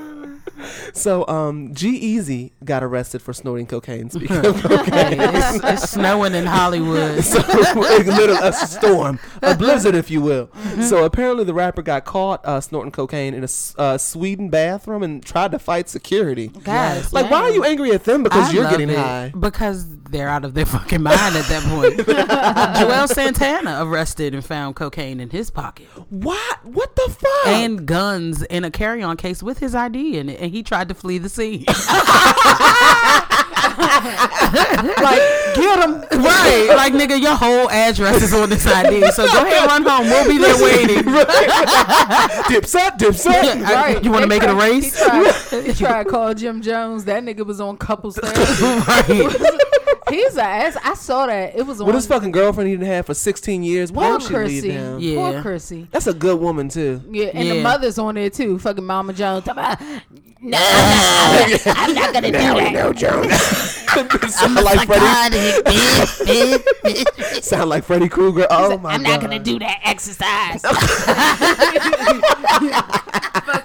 So, um, G-Eazy got arrested for snorting cocaine. Speaking of cocaine, it's, it's snowing in Hollywood. so literally a storm, a blizzard, if you will. So apparently, the rapper got caught uh, snorting cocaine in a uh, Sweden bathroom and tried to fight security. Guys, Like, why are you angry at them because I you're getting high? Because they're out of their fucking mind at that point. Juelz Santana arrested and found cocaine in his pocket What? What the fuck? and guns in a carry-on case with his ID in it, and he tried to flee the scene. like, get him right? Like, nigga, your whole address is on this ID, so go ahead, run home. We'll be there waiting. dipset, dipset. I- you want to make it a race? He tried, he tried to call Jim Jones. That nigga was on couples therapy. right. He's an ass. I saw that. It was on With his fucking girlfriend he didn't have for 16 years. Why Poor would she leave Chrissy. him? Yeah. Poor Chrissy. That's a good woman too. Yeah, and the Yeah. mother's on there too. Fucking Mama Jones. Talking about, no, no, I'm not gonna do that. sound like Freddy. sound like Freddy Krueger. Oh my god. I'm god. not gonna do that exercise.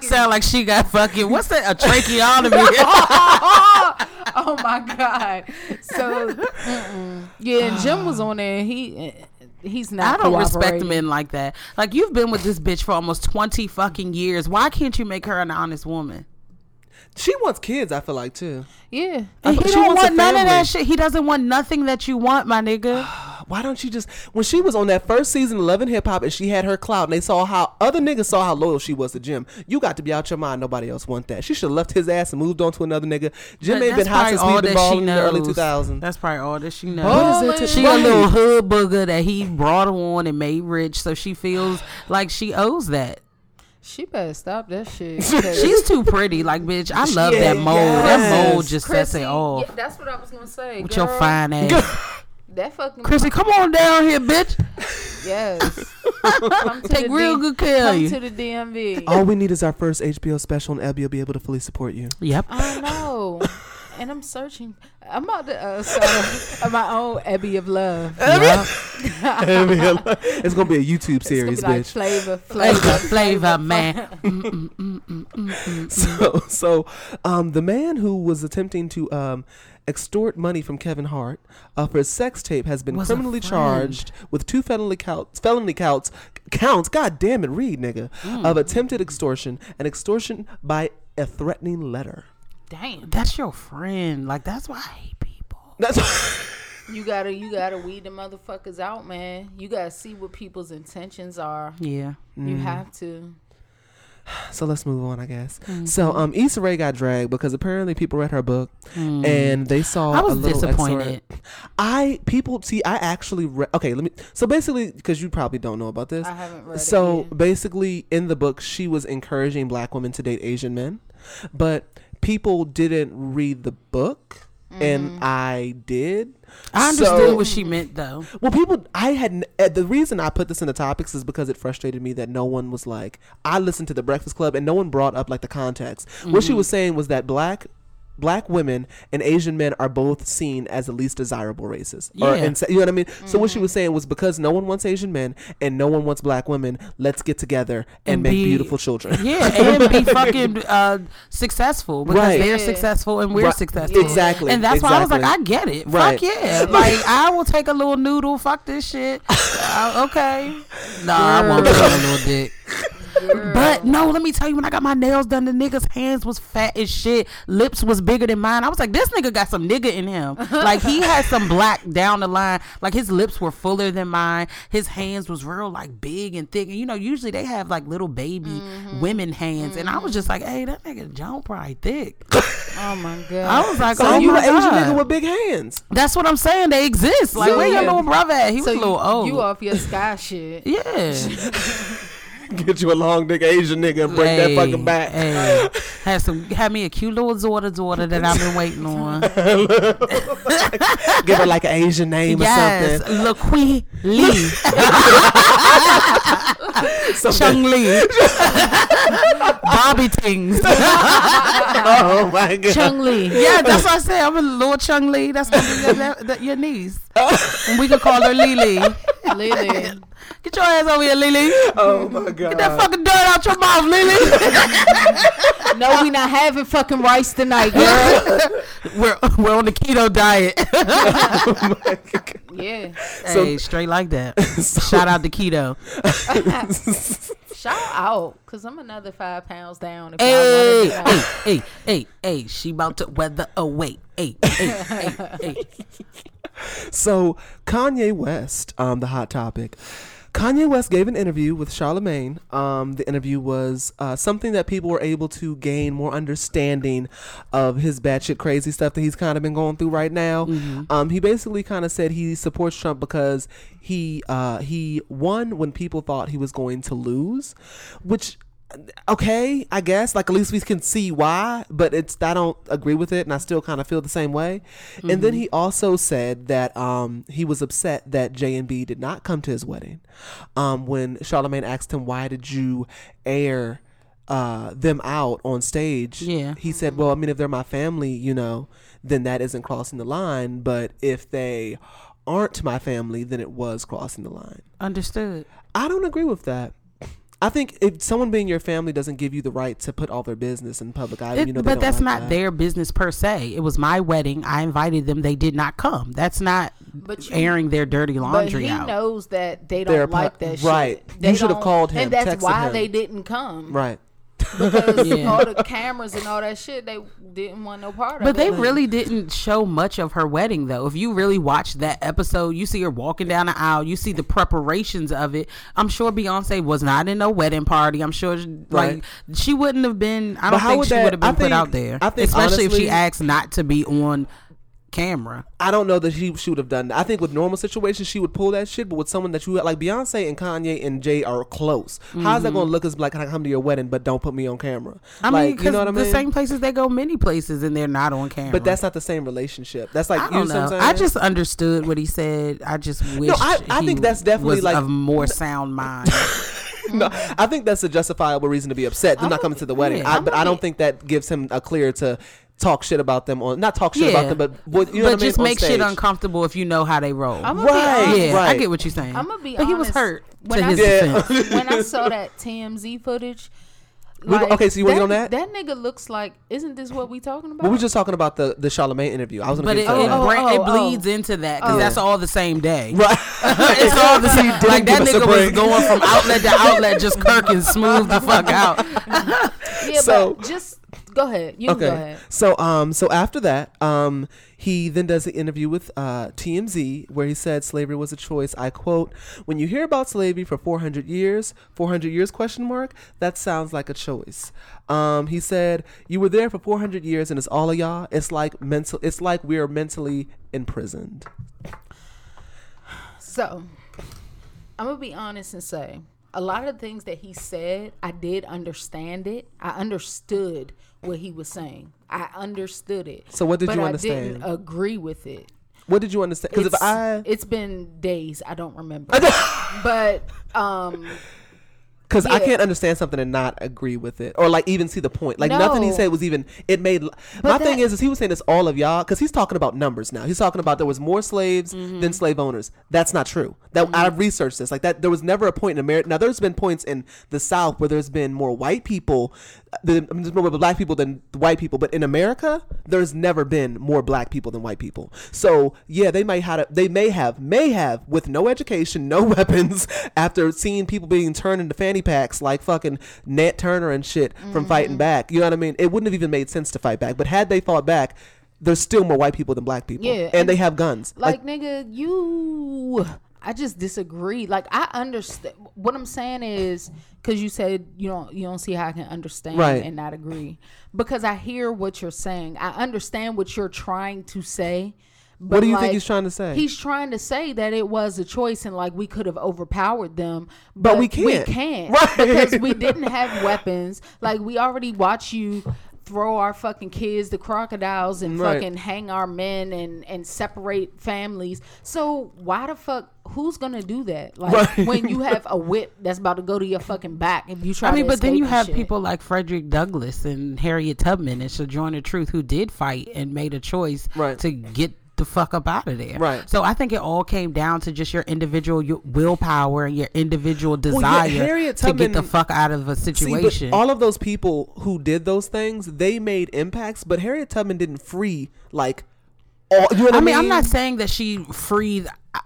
Sound like she got fucking what's that? A tracheotomy. oh my god. So mm-mm. yeah, and Jim was on there. He he's not. I don't respect men like that. Like you've been with this bitch for almost twenty fucking years. Why can't you make her an honest woman? She wants kids. I feel like too. Yeah. And She he don't wants want none of that shit. He doesn't want nothing that you want, my nigga. Why don't you just when she was on that first season of Love and Hip Hop and she had her clout and they saw how other niggas saw how loyal she was to Jim. You got to be out your mind. Nobody else want that. She should have left his ass and moved on to another nigga. Jim But ain't been that's hot probably since all we've been balling in the early knows. 2000s. That's probably all that she knows. What is it to- She a little hood booger that he brought on and made rich, so she feels like she owes that. She better stop that shit. She's too pretty. Like, bitch, I love Yeah, that mold. That yes. mold just sets it off. yeah, that's what I was gonna say. with girl. your fine ass. That fucking Chrissy, come on down here, bitch. yes. Take real D- good care of Come you. to the DMV. All we need is our first HBO special and Abby will be able to fully support you. Yep. I know. And I'm searching. I'm about to uh, start my own Abbey of Love. yep. it's gonna be a YouTube It's gonna series, be like bitch. flavor, Flavor, flavor, flavor, man. so, so um, the man who was attempting to um, extort money from Kevin Hart uh, for his sex tape has been Was criminally charged with two felony counts. Felony counts. Counts. God damn it, read nigga. Mm. Of attempted extortion and extortion by a threatening letter. Damn, that's your friend. Like, that's why I hate people. That's. You gotta, you gotta weed the motherfuckers out, man. You gotta see what people's intentions are. Yeah. You have to. So let's move on, I guess. Mm-hmm. So um, Issa Rae got dragged because apparently people read her book and they saw. Mm. I was a little disappointed. excerpt. I people see. I actually read. Okay, let me. So basically, because you probably don't know about this. I haven't read So yet. basically, in the book, she was encouraging black women to date Asian men, but people didn't read the book. And I did. I understood So- what she meant, though. well, people, I had uh, the reason I put this in the topics is because it frustrated me that no one was like, I listened to the Breakfast Club and no one brought up like the context. What she Mm-hmm. was saying was that black. Black women and Asian men are both seen as the least desirable races. Or Yeah. in, you know what I mean? So what she was saying was because no one wants Asian men and no one wants black women, let's get together and, And make be- beautiful children. Yeah, and be fucking uh, successful because Right. they're Yeah. successful and we're Right. successful. Exactly, And that's why I was like, I get it. Right. Fuck yeah. like, I will take a little noodle. Fuck this shit. Uh, okay. Nah, I won't take a little dick. But no, let me tell you, when I got my nails done, the nigga's hands was fat as shit. Lips was bigger than mine. I was like, this nigga got some nigga in him. like he had some black down the line. Like his lips were fuller than mine. His hands was real like big and thick. And you know, usually they have like little baby Mm-hmm. women hands. And I was just like, hey, that nigga John probably thick. Oh my god. I was like, So oh you my an Asian nigga with big hands. That's what I'm saying. They exist. Like, So where your little brother at? He was so a little you, old. you off your sky shit. yeah. Get you a long dick Asian nigga and break that fucking back. Hey, had some, had me a cute little daughter, daughter that I've been waiting on. Give her like an Asian name yes, or something. Laquee Lee, Chung Lee, Bobby Tings. Oh my god. Chung Lee. Yeah, that's what I said. I'm a little Chung Lee. That's gonna be your, your niece, and we can call her Lily. Lily. Get your ass over here, Lily. Oh my god. Get that fucking dirt out your mouth, Lily. No, we not having fucking rice tonight, girl. we're we're on the keto diet. yeah. hey, straight like that. Shout out to keto. Shout out, cause I'm another five pounds down. If Hey, y'all hey, hey, hey, hey, she about to weather away. Hey, hey, hey, hey. So Kanye West, um, the hot topic. Kanye West gave an interview with Charlemagne. Um, the interview was uh, something that people were able to gain more understanding of his batshit crazy stuff that he's kind of been going through right now. Um, he basically kind of said he supports Trump because he uh, he won when people thought he was going to lose, which okay, I guess. Like at least we can see why, but it's I don't agree with it, and I still kind of feel the same way. And then he also said that um, he was upset that J and B did not come to his wedding. Um, when Charlemagne asked him, "Why did you air?" Uh, them out on stage. Yeah. He said, Well, I mean, if they're my family, you know, then that isn't crossing the line. But if they aren't my family, then it was crossing the line. Understood. I don't agree with that. I think if someone being your family doesn't give you the right to put all their business in public eye, It- you know, but that's like not that. their business per se. It was my wedding. I invited them. They did not come. That's not But you- airing their dirty But laundry he out. knows that they don't They're like that right. shit. You should have called him, and that's why him. they didn't come. right. Because Yeah. all the cameras and all that shit, they didn't want no part of But it. But they really didn't show much of her wedding, though. If you really watch that episode, you see her walking down the aisle. You see the preparations of it. I'm sure Beyonce was not in no wedding party. I'm sure, Right. like, she wouldn't have been. I don't how think would she would have been I put think- out there. I think especially if she asked not to be on camera. I don't know that she, she would have done that. I think with normal situations she would pull that shit, but with someone that you like Beyonce and Kanye and Jay are close. How's that mm-hmm. going to look as like I come to your wedding but don't put me on camera? I like, mean, you know what I mean? the same places they go, many places, and they're not on camera. but that's not the same relationship. That's like I you don't know. know. What I'm I just understood what he said. I just wish. I- I he think that's definitely, like- of more sound mind. no, I think that's a justifiable reason to be upset. They're not coming to the wedding, I, but I don't think that gives him a clear to talk shit about them on not talk shit yeah, about them, but what, you know but what I mean? just on make shit stage. uncomfortable if you know how they roll. I'm gonna Right. be honest. yeah, I right. get what you're saying. I'm gonna be but he was honest. hurt When to I- his Yeah. defense. when I saw that TMZ footage. We- okay, so you wanna get on that? That nigga looks like. Isn't this what we talking about? But we were just talking about the the Charlemagne interview. I was gonna But get it, to it, that. oh, bra- oh, it oh. bleeds into that because Oh. that's all the same day. right. it's all the same. Like that give us a nigga was break. going from outlet to outlet, just kirking smooth the fuck out. yeah, so- but just go ahead. You can go Okay. ahead. So um so after that, um he then does the interview with uh TMZ where he said slavery was a choice. I quote, "When you hear about slavery for 400 years, 400 years question mark, that sounds like a choice." Um he said, "You were there for 400 years and it's all of y'all. It's like mental it's like we're mentally imprisoned." So, I'm gonna be honest and say a lot of the things that he said, I did understand it. I understood what he was saying. I understood it. So what did but you I understand? didn't agree with it. What did you understand? Cuz if I it's been days. I don't remember. but um, Because I can't understand something and not agree with it, or like even see the point. Like nothing he said was even. It made. my thing that- is, is he was saying it's all of y'all because he's talking about numbers now. He's talking about there was more slaves Mm-hmm. than slave owners. That's not true. That I've researched this. Like that, there was never a point in America. Now there's been points in the South where there's been more white people, uh, than, I mean, there's more black people than white people. But in America, there's never been more black people than white people. So yeah, they might have. They may have, may have, with no education, no weapons, after seeing people being turned into fanny fanny packs like fucking Nat Turner and shit Mm-hmm. from fighting back. You know what I mean? It wouldn't have even made sense to fight back. But had they fought back, there's still more white people than black people. Yeah, and, and- they have guns. like, nigga, you. I just disagree. Like I understand. What I'm saying is because you said you don't you don't see how I can understand Right. and not agree. Because I hear what you're saying. I understand what you're trying to say. But What do you think he's trying to say? He's trying to say that it was a choice and like we could have overpowered them, But we We can't. We can't Right. because we didn't have weapons. Like we already watch you throw our fucking kids to crocodiles and Right. fucking hang our men and and separate families. So why the fuck? Who's gonna do that? Like Right. when you have a whip that's about to go to your fucking back if you try. I mean, to but then you have shit. people like Frederick Douglass and Harriet Tubman and Sojourner Truth who did fight and made a choice Right. to get the fuck up out of there. Right. So I think it all came down to just your individual your willpower and your individual yeah, desire Harriet to get the fuck out of a situation. but all of those people who did those things, they made impacts. But Harriet Tubman didn't free like all. You know what I, I mean, I'm not saying that she freed. I-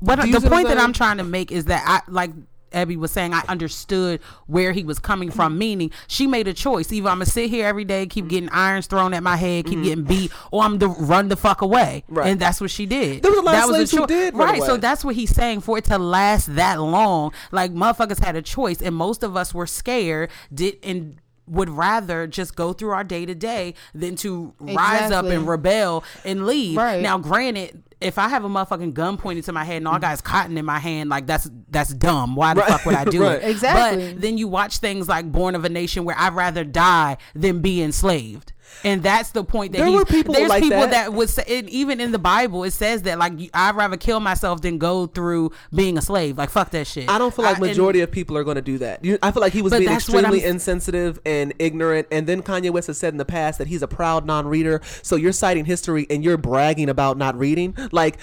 What the see point that? I'm trying to make is that I like Abby was saying I understood where he was coming Mm-hmm. from. Meaning, she made a choice. Either I'm gonna sit here every day, keep getting irons thrown at my head, keep getting beat, or I'm to run the fuck away. Mm-hmm. Right. And that's what she did. There was a lot of that slaves who did right. So that's what he's saying. For it to last that long, like motherfuckers had a choice, and most of us were scared. Did and would rather just go through our day to day than to rise up and rebel and leave. Right. Now, granted, if I have a motherfucking gun pointed to my head and all I got is cotton in my hand, like that's that's dumb. Why the Right. fuck would I do Right. it? Exactly. But then you watch things like Born of a Nation where I'd rather die than be enslaved. And that's the point that There were people there's like people that. that, would say, and even in the Bible, it says that like I'd rather kill myself than go through being a slave. Like fuck that shit. I don't feel like I- and- majority of people are going to do that. You, I feel like he was being that's what I'm extremely insensitive and ignorant. And then Kanye West has said in the past that he's a proud non-reader. So you're citing history and you're bragging about not reading. Like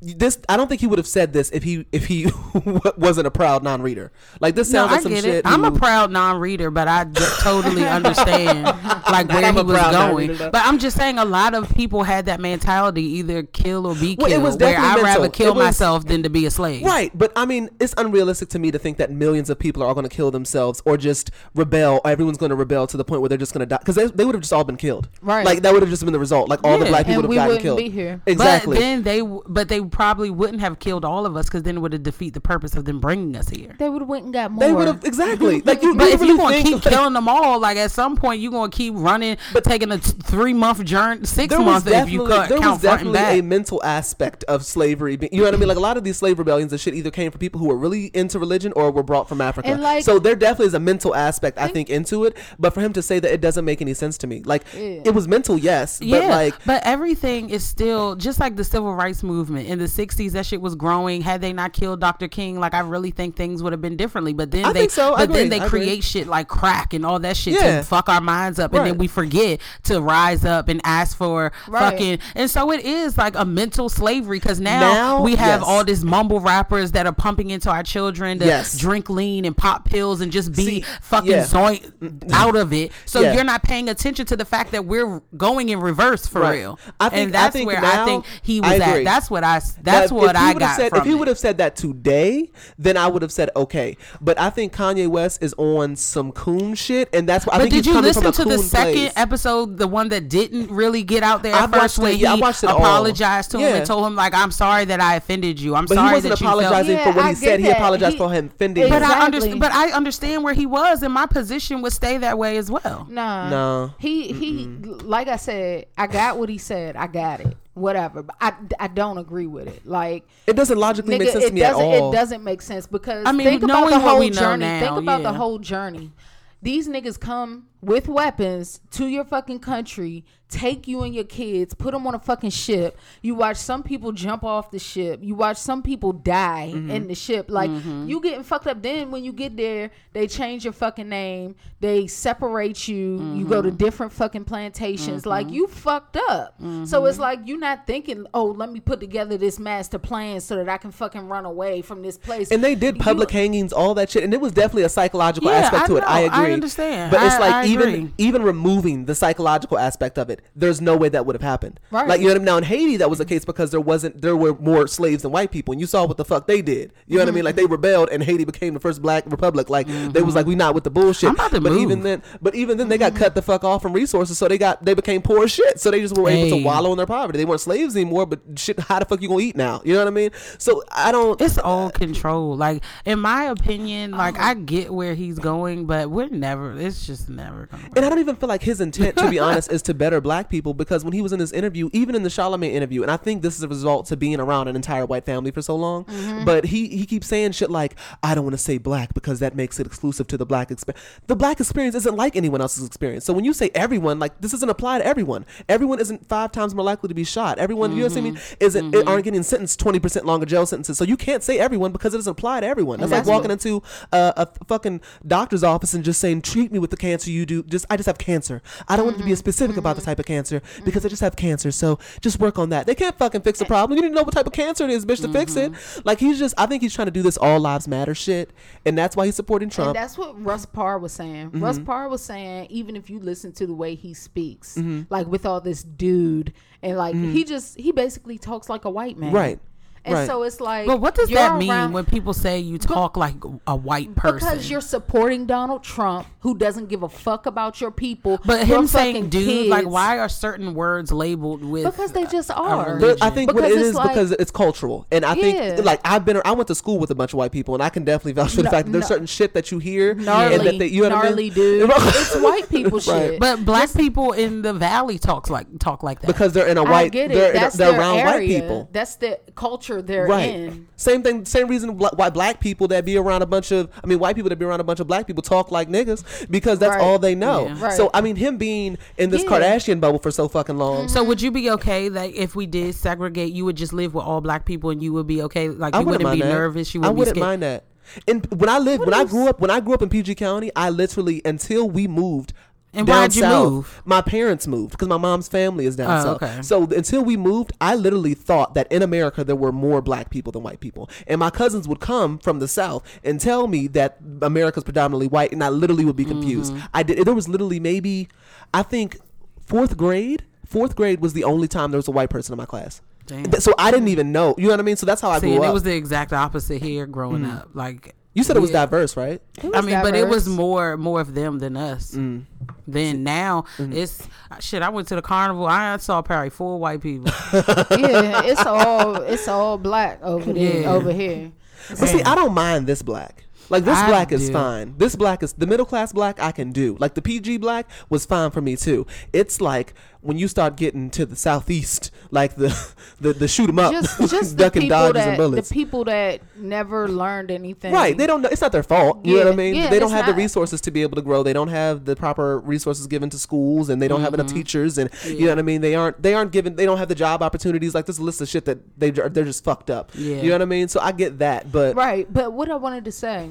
this, I don't think he would have said this if he if he wasn't a proud non-reader. Like this No, like I some get shit. it. I'm a proud non-reader, but I d- totally understand like where I'm he was going. But I'm just saying, a lot of people had that mentality: either kill or be Well, killed. it was where I'd rather kill was- myself than to be a slave. Right, but I mean, it's unrealistic to me to think that millions of people are all going to kill themselves or just rebel. Or everyone's going to rebel to the point where they're just going to die because they, they would have just all been killed. Right. like that would have just been the result. Like all the black people would have gotten killed. be here. Exactly. But then they, w- but they probably wouldn't have killed all of us because then it would have defeat the purpose of them bringing us here. They would have went and got more. they would have exactly like you. But if really you gonna keep like, killing them all, like at some point you're gonna keep running, but taking a t- three month journey, six months if you cut, there was count front and definitely back. a mental aspect of slavery. You know what I mean? Like a lot of these slave rebellions and shit either came from people who were really into religion or were brought from Africa. Like- so there definitely is a mental aspect I think into it. But for him to say that it doesn't make any sense to me, like it was mental, yes, but yeah, like but everything is still just like the civil rights movement in the '60s. That shit was growing. Had they not killed Dr. King, like I really think things would have been differently. But then I they, so. But then they I agree. create shit like crack and all that shit Yeah. to fuck our minds up, and then we forget to rise up and ask for Right. fucking. And so it is like a mental slavery because now, Now, we have yes. all these mumble rappers that are pumping into our children to Yes. drink lean and pop pills and just be See, fucking yeah. zoink out of it. So Yeah. you're not paying attention to the fact that we're going in reverse for Right. real. I think- and that's where now- I think he was at. That's what I. s- That's That what if I would've got said, from If he would have said that today, then I would have said okay. But I think Kanye West is on some coon shit, and that's why I But think did he's you listen to the second place. episode, the one that didn't really get out there at I've first, watched when it- yeah, I he watched it all. apologized to him Yeah. and told him like, "I'm sorry that I offended you. I'm But sorry he wasn't that you felt." apologizing Yeah, for what I he get said. He apologized He- for him offending. But. I understand. But I understand where he was, and my position would stay that way as well. Nah. No. He he like I said, I got what he said. I got it. Whatever. But I, I don't agree with it. Like It doesn't logically nigga, make sense to me at all. it doesn't make sense because I mean, think about knowing the what whole we know journey. now, think about the whole journey. These niggas come with weapons to your fucking country, take you and your kids, put them on a fucking ship. You watch some people jump off the ship. You watch some people die Mm-hmm. in the ship. Like mm-hmm. you getting fucked up. Then when you get there, they change your fucking name. They separate you. You go to mm-hmm. different fucking plantations. Mm-hmm. Like you fucked up. So it's like you're not thinking, oh, let me put together this master plan so that I can fucking run away from this place. and they did You- public hangings, all that shit, and it was definitely a psychological Yeah, aspect I to it. I know. I agree. understand. but it's I- like I even even removing the psychological aspect of it, there's no way that would have happened. Right. Like you know what I mean? Now in Haiti, that was the case because there wasn't there were more slaves than white people, and you saw what the fuck they did. You know what I mean? Mm-hmm. Like they rebelled, and Haiti became the first black republic. Like they was mm-hmm. like, we not with the bullshit. I'm about to but even then, but even then, they got mm-hmm. cut the fuck off from resources, so they got they became poor as shit. So they just were able Hey. to wallow in their poverty. They weren't slaves anymore, but shit, how the fuck you gonna eat now? You know what I mean? So I don't. It's all control. Like in my opinion, like Uh-huh. I get where he's going, but we're never. It's just never gonna. Work. And I don't even feel like his intent, to be honest, is to better black people because when he was in this interview, even in the Charlemagne interview, and I think this is a result to being around an entire white family for so long, Mm-hmm. but he, he keeps saying shit like, I don't want to say black because that makes it exclusive to the black experience. The black experience isn't like anyone else's experience. So when you say everyone, like this doesn't apply to everyone. Everyone isn't five times more likely to be shot. Everyone, you know what I mean, Mm-hmm. isn't aren't getting sentenced 20% longer jail sentences. So you can't say everyone because it doesn't apply to everyone. That's like walking into uh, a fucking doctor's office and just saying, treat me with the cancer you do. Just I just have cancer. I don't want to be mm-hmm. specific about the mm-hmm. type of cancer because I mm-hmm. just have cancer. So just work on that. They can't fucking fix the eh. problem. You need to know what type of cancer it is, bitch, to fix it. Like he's just, I think he's trying to do this all lives matter shit, and that's why he's supporting And Trump. that's what Russ Parr was saying. Mm-hmm. Russ Parr was saying, even if you listen to the way he speaks, Mm-hmm. like with all this dude, and like he just he basically talks like a white man, Right. And Right. so it's like, But what does that mean around- when people say you talk like a white person? Because you're supporting Donald Trump, who doesn't give a fuck about your people. but your him saying fucking dude, like why are certain words labeled with? Because they just are. But I think what Because it it's like- because it's cultural, and I Yeah. think like I've been I went to school with a bunch of white people, and I can definitely vouch for the No- fact that there's no- certain shit that you hear gnarly, and that they, you know what I gnarly mean? dude. it's white people shit. But black people in the valley talks like talk like that. because they're in a white, I get it. they're, in That's they're their around area. white people. That's the culture they're Right. in. Same thing. Same reason bla- why black people that be around a bunch of, I mean, white people that be around a bunch of black people talk like niggas because that's Right. all they know. Yeah. Right. So I mean, him being in this Yeah. Kardashian bubble for so fucking long. So would you be okay that if we did segregate, you would just live with all black people and you would be okay? Like I you wouldn't wouldn't be that. nervous. You wouldn't, I wouldn't be scared. mind that. And when I lived, when I grew up, when I grew up in PG County, I literally until we moved. And down why'd you south, move? My parents moved because my mom's family is down Oh, south. okay. So until we moved, I literally thought that in America there were more black people than white people, and my cousins would come from the south and tell me that America's predominantly white, and I literally would be confused. Mm-hmm. I did. There was literally maybe, I think, fourth grade. Fourth grade was the only time there was a white person in my class. Damn. So I didn't even know. You know what I mean? So that's how I See, grew up. it was the exact opposite here growing up. Like you said it was yeah. diverse, right? It I was mean, but it was more more of them than us. Mm. Then now it's shit. I went to the carnival. I saw probably four white people. yeah, it's all it's all black over there Yeah. over here. But see, I don't mind this black. Like this I black is do. fine. This black is the middle class black I can do. Like the PG black was fine for me too. It's like when you start getting to the southeast, like the the, the shoot 'em up, Just just people dodges that and bullets. the people that never learned anything. Right, they don't know. It's not their fault. You know what I mean? yeah, they don't have the resources to be able to grow. They don't have the proper resources given to schools, and they don't have enough mm-hmm. teachers. And you know what I mean? They aren't. They aren't given. They don't have the job opportunities. Like there's a list of shit that they they're just fucked up. Yeah. You know what I mean? So I get that, but Right, but what I wanted to say,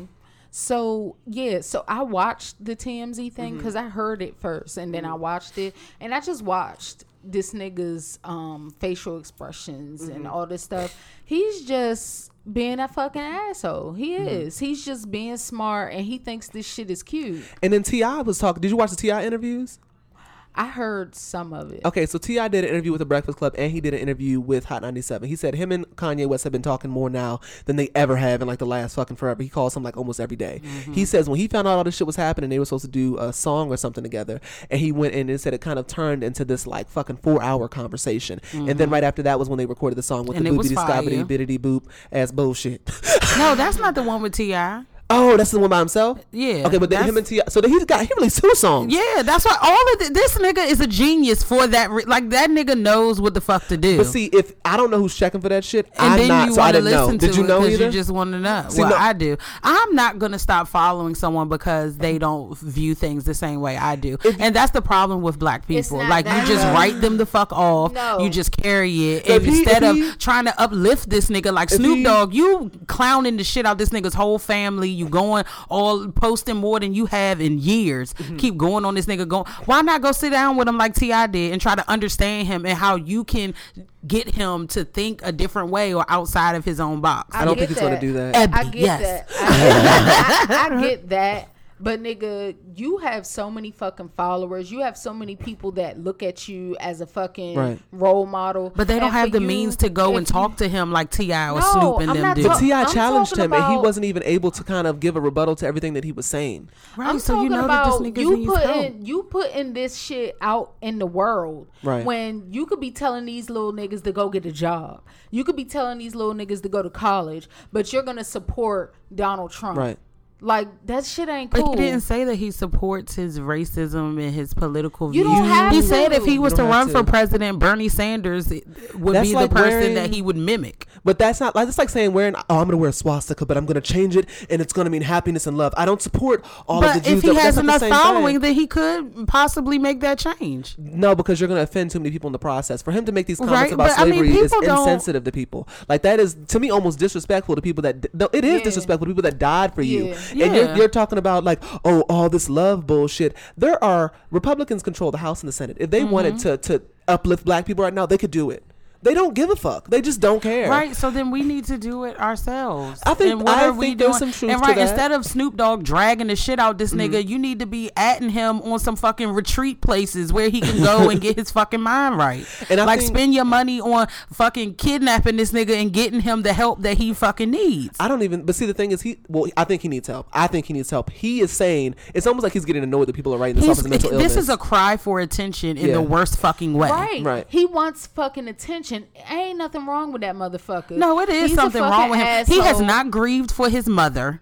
so yeah, so I watched the TMZ thing Mm-hmm. because I heard it first, and then I watched it, and I just watched this nigga's um, facial expressions Mm-hmm. and all this stuff. He's just being a fucking asshole. He Mm-hmm. is. He's just being smart, and he thinks this shit is cute. and then T.I. was talking. Did you watch the T.I. interviews? I heard some of it. Okay, so T.I. did an interview with the Breakfast Club, and he did an interview with Hot 97. He said him and Kanye West have been talking more now than they ever have in like the last fucking forever. He calls him like almost every day. Mm-hmm. He says when he found out all this shit was happening, they were supposed to do a song or something together, and he went in and said it kind of turned into this like fucking four hour conversation. And then mm-hmm. right after that was when they recorded the song with And the boobity scobbity biddity boop ass bullshit. no, that's not the one with Ti. Oh, that's the one by himself. Yeah, Okay, but then him and T.I., so then he's got he released two songs. Yeah, that's why all of the, this nigga is a genius for that. Re- like that nigga knows what the fuck to do. But see, if I don't know who's checking for that shit, and I'm then not, you so I want to didn't know. listen Did to you know know 'cause either? you just want to know. See, well, no- I do. I'm not gonna stop following someone because they don't view things the same way I do, and that's the problem with black people. Like you that. just write them the fuck off. No. You just carry it, If and he- instead if of he- trying to uplift this nigga like Snoop he- Dogg, you clowning the shit out this nigga's whole family. You going all posting more than you have in years. Mm-hmm. Keep going on this nigga. Going. Why not go sit down with him like T.I. did and try to understand him and how you can get him to think a different way or outside of his own box. I don't get think he's gonna do that. Ebby, I get yes. that. I get, I, I get that. But nigga, you have so many fucking followers. You have so many people that look at you as a fucking Right. role model. But they don't And have the you, means to go and talk to him like T.I. or No, Snoop and I'm them not do. But T.I. challenged talking him, and he wasn't even able to kind of give a rebuttal to everything that he was saying. Right, I'm so talking you know about that this nigga you needs putting help. you putting this shit out in the world. Right. When you could be telling these little niggas to go get a job. You could be telling these little niggas to go to college, but you're gonna support Donald Trump. Right. Like that shit ain't But cool. he didn't say that he supports his racism and his political You views. don't have he to. said if he was to run have for president, Bernie Sanders would That's be like the person wearing- that he would mimic. But that's not like that's like saying wearing oh I'm gonna wear a swastika, but I'm gonna change it and it's gonna mean happiness and love. I don't support all of the But Jews. if he that- has that's not the enough following, thing. then he could possibly make that change. No, because you're going to offend too many people in the process. For him to make these comments Right, about but I mean, slavery is don't- insensitive to people. Like that is to me almost disrespectful to people that no, it is Yeah. disrespectful to people that died for you. Yeah. And you're, you're talking about like oh all this love bullshit. There are Republicans control the House and the Senate. If they Mm-hmm. wanted to to uplift black people right now, they could do it. They don't give a fuck. They just don't care. Right, so then we need to do it ourselves. I think- and what I are we think there's doing? some truth and to right, that. Mm-hmm. instead of Snoop Dogg dragging the shit out this nigga, you need to be atting him on some fucking retreat places where he can go and get his fucking mind right. And I like think- spend your money on fucking kidnapping this nigga and getting him the help that he fucking needs. I don't even. But see, the thing is, he. Well, I think he needs help. I think he needs help. He is saying it's almost like he's getting annoyed that people are writing this off He's, as a mental illness. this is a cry for attention in Yeah. the worst fucking way. Right. Right. He wants fucking attention. Ain't nothing wrong with that motherfucker. No, it is He's something wrong with him. He has not grieved for his mother.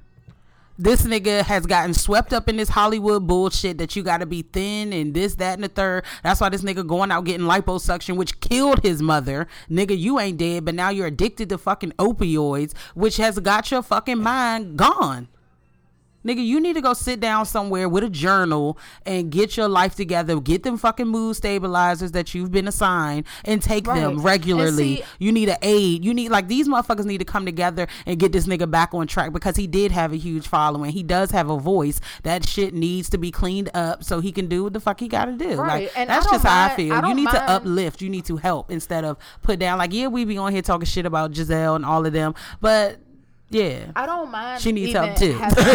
This nigga has gotten swept up in this Hollywood bullshit that you got to be thin and this, that, and the third. That's why this nigga going out getting liposuction, which killed his mother. Nigga, you ain't dead, but now you're addicted to fucking opioids, which has got your fucking mind gone. Nigga, you need to go sit down somewhere with a journal and get your life together. Get them fucking mood stabilizers that you've been assigned and take Right. them regularly. see- you need an aid. You need like these motherfuckers need to come together and get this nigga back on track because he did have a huge following. He does have a voice. That shit needs to be cleaned up so he can do what the fuck he got to do. Right. Like And that's just how I feel. I you need to uplift. You need to help instead of put down. Like yeah, we be on here talking shit about Gizelle and all of them, but yeah. I don't mind. She needs help, too. having-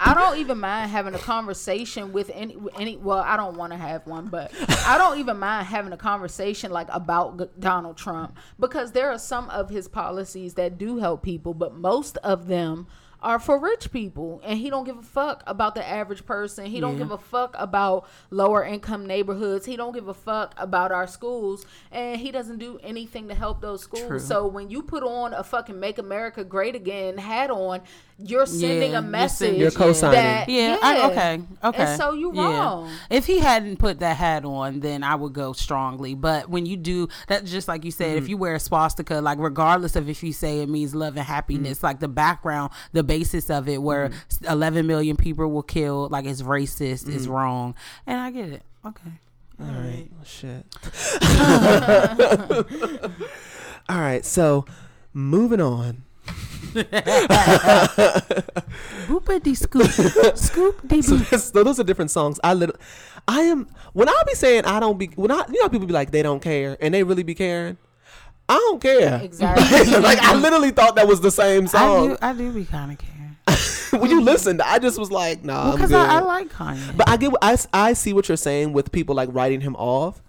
I don't even mind having a conversation with any any. Well, I don't want to have one, but I don't even mind having a conversation like about G- Donald Trump because there are some of his policies that do help people, but most of them are for rich people and he don't give a fuck about the average person he don't Yeah. give a fuck about lower income neighborhoods he don't give a fuck about our schools and he doesn't do anything to help those schools True. so when you put on a fucking make america great again hat on you're sending Yeah, a message You're co-signing. that Yeah, I, okay, okay. and so you Yeah. wrong If he hadn't put that hat on, then I would go strongly. But when you do that, just like you said, Mm-hmm. if you wear a swastika, like regardless of if you say it means love and happiness, Mm-hmm. like the background, the basis of it, where 11 million people were killed, like it's racist, Mm-hmm. is wrong, and I get it. Okay. All right. Shit. All right. So, moving on. Boopity scoop, scoop de So, so those are different songs. I lit- I am when I be saying I don't be when I you know people be like they don't care and they really be caring. I don't care. Exactly. like I literally thought that was the same I song. do, I do be kind of care. when you listened, I just was like, nah, I'm because good. I, I like Kanye. But I get, I, I see what you're saying with people like writing him off.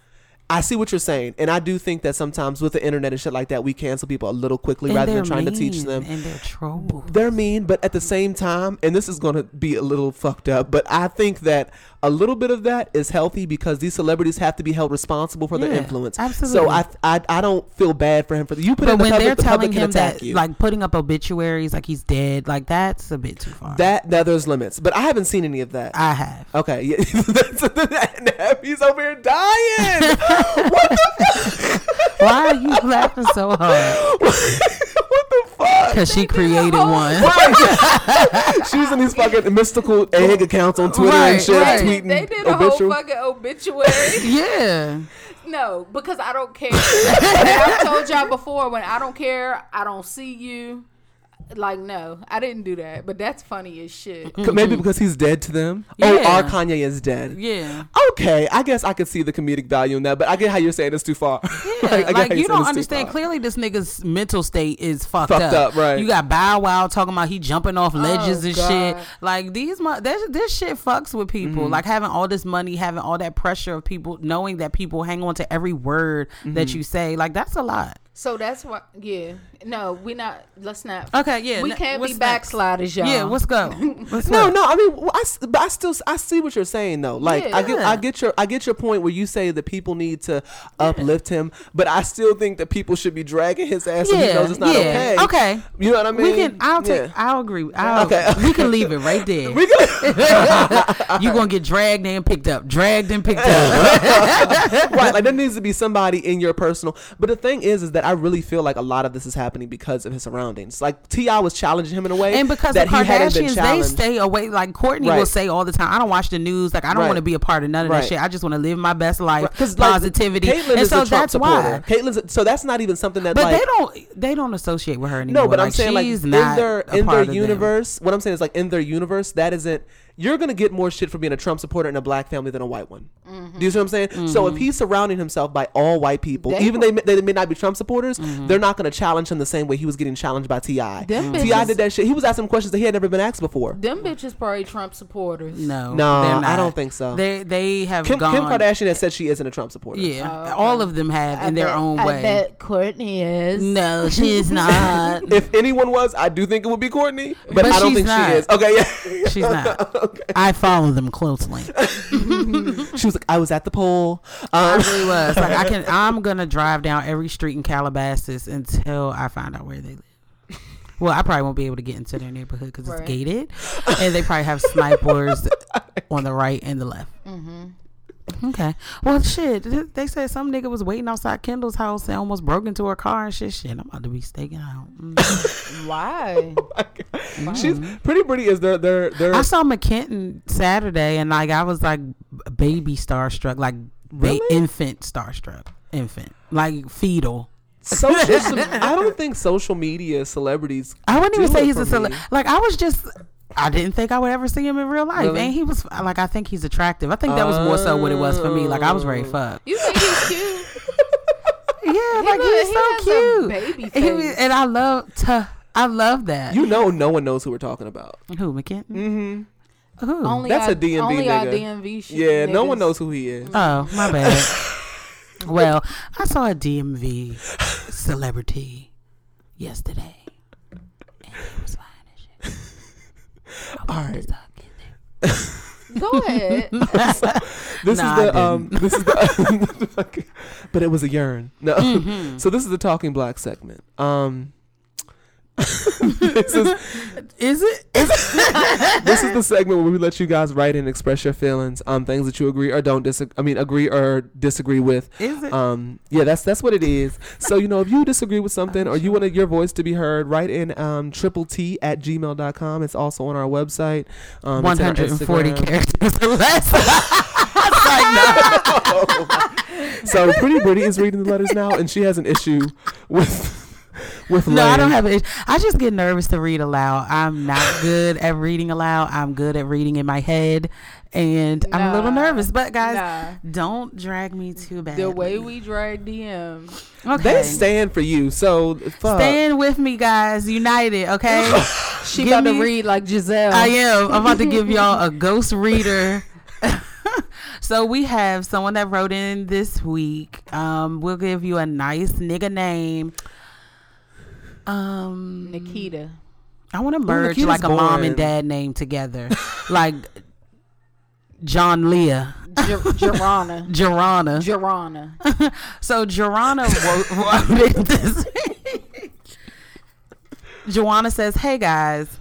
I see what you're saying, and I do think that sometimes with the internet and shit like that, we cancel people a little quickly And rather than trying to teach them. and they're trolls. They're mean, but at the same time, and this is going to be a little fucked up, but I think that a little bit of that is healthy because these celebrities have to be held responsible for their influence. absolutely. So I, I, I don't feel bad for him for you put But in the when public, they're the telling him that, you. like putting up obituaries, like he's dead, like that's a bit too far. that, now there's limits, but I haven't seen any of that. I have. Okay, yeah. He's over here dying. what the Why are you laughing so hard? what the fuck? Because she created one. She's in these fucking mystical egg accounts on Twitter and Right, shit, right. tweeting they did a whole fucking obituary yeah. no because i don't care i've told y'all before when i don't care i don't see you like no, I didn't do that. But that's funny as shit. C- Maybe because he's dead to them. Oh, our Kanye is dead. Yeah. Okay, I guess I could see the comedic value in that, but I get how you're saying it's too far. Yeah, I get like you don't understand. Clearly, this nigga's mental state is fucked, Fucked up, right. You got Bow Wow talking about he jumping off ledges Oh, and God. shit. Like these, this, this shit fucks with people. Mm-hmm. Like having all this money, having all that pressure of people knowing that people hang on to every word Mm-hmm. that you say. Like that's a lot. So that's why. Yeah. No, we not. Let's not. Okay, yeah. We can't be what's next? backsliders, y'all. Yeah, let's go. What's No, up? no. I mean, well, I, s- but I still, I see what you're saying though. Like, I get, I get your, I get your point where you say that people need to uplift him, but I still think that people should be dragging his ass so he knows it's not yeah. okay. Okay. You know what I mean? We can. I'll take. Yeah. I'll agree. I'll, Okay. We can leave it right there. We can, you gonna get dragged and picked up, dragged and picked up. right, like there needs to be somebody in your personal. But the thing is, is that I really feel like a lot of this is happening because of his surroundings. Like T.I. was challenging him in a way, and because that the he hadn't been Kardashians, they stay away. Like Kourtney will say all the time, "I don't watch the news. Like I don't Right. want to be a part of none of Right. that shit. I just want to live my best life, Because like, positivity." Caitlyn and is so a Trump that's supporter. why. Caitlyn's so that's not even something that. But like, they don't. They don't associate with her anymore. No, but I'm saying like in their in their of them. universe. What I'm saying is like in their universe, that isn't. You're gonna get more shit for being a Trump supporter in a black family than a white one. Do you see what I'm saying? So if he's surrounding himself by all white people, They even they may- they may not be Trump supporters, Mm-hmm. they're not gonna challenge him the same way he was getting challenged by Ti. Them T.I. did that shit. He was asking questions that he had never been asked before. Them bitches probably Trump supporters. No, No, they're I don't think so. They they have Kim, gone. Kim Kardashian has said she isn't a Trump supporter. Yeah, Oh, okay. all of them have in their own way. Kourtney is. No, she's not. If anyone was, I do think it would be Kourtney, but, But I don't think not. she is. Okay, yeah. She's not. I follow them closely. she was like, I was at the poll. I Um, really was. Like I can. I'm gonna drive down every street in Calabasas until I find out where they live. Well, I probably won't be able to get into their neighborhood because Right. it's gated, and they probably have snipers on the right and the left. Okay. Well, shit. They said some nigga was waiting outside Kendall's house and almost broke into her car and shit. Shit, I'm about to be staking out. Mm. Why? she's pretty pretty. Is there there their I saw McKenton Saturday, and like I was like baby starstruck, like ba- infant starstruck, infant, like fetal. social. I don't think social media celebrities. I wouldn't even say he's a for cele- me. like I was just I didn't think I would ever see him in real life, Really? and he was like I think he's attractive. I think that was more so what it was for me. Like I was very fucked. You think he's cute? Yeah, like look- he's he so has a cute. baby He was- face. and I love to I love that. You know, no one knows who we're talking about. Who McKenton? Mm-hmm. Who? Only That's our, a DMV only our nigga. DMV shit. Yeah, no one knows who he is. Oh, my bad. well, I saw a DMV celebrity yesterday, and he was fine as shit. I All wanted right. to suck in there. Go ahead. This Nah, is the um. didn't. This is the. but it was a urn. No. Mm-hmm. So this is the talking black segment. Um. This is Is it? this is the segment where we let you guys write and express your feelings, um, things that you agree or don't disagree. I mean, agree or disagree with. Is it? Um, yeah, that's that's what it is. So you know, if you disagree with something or you want your voice to be heard, write in um triple T at gmail.com. It's also on our website. Um, One it's on our hundred and forty characters or less. It's like, no. So Pretty Britty is reading the letters now, and she has an issue with with. No, I don't have it. I just get nervous to read aloud. I'm not good at reading aloud. I'm good at reading in my head, and I'm a little nervous. But guys, Nah. don't drag me too bad. The way we drag DM. okay. They stand for you. So fuck. stand with me, guys. United, okay? She Give about to read like Gizelle. I am. I'm about to give y'all a ghost reader. so we have someone that wrote in this week. Um, we'll give you a nice nigga name. Um, Nikita. I want to merge Nikita's like a mom and dad name together, like John Leah, Ger- Gerana. Gerana. Gerana. So Joanna wrote, wrote in this. Joanna says, "Hey guys,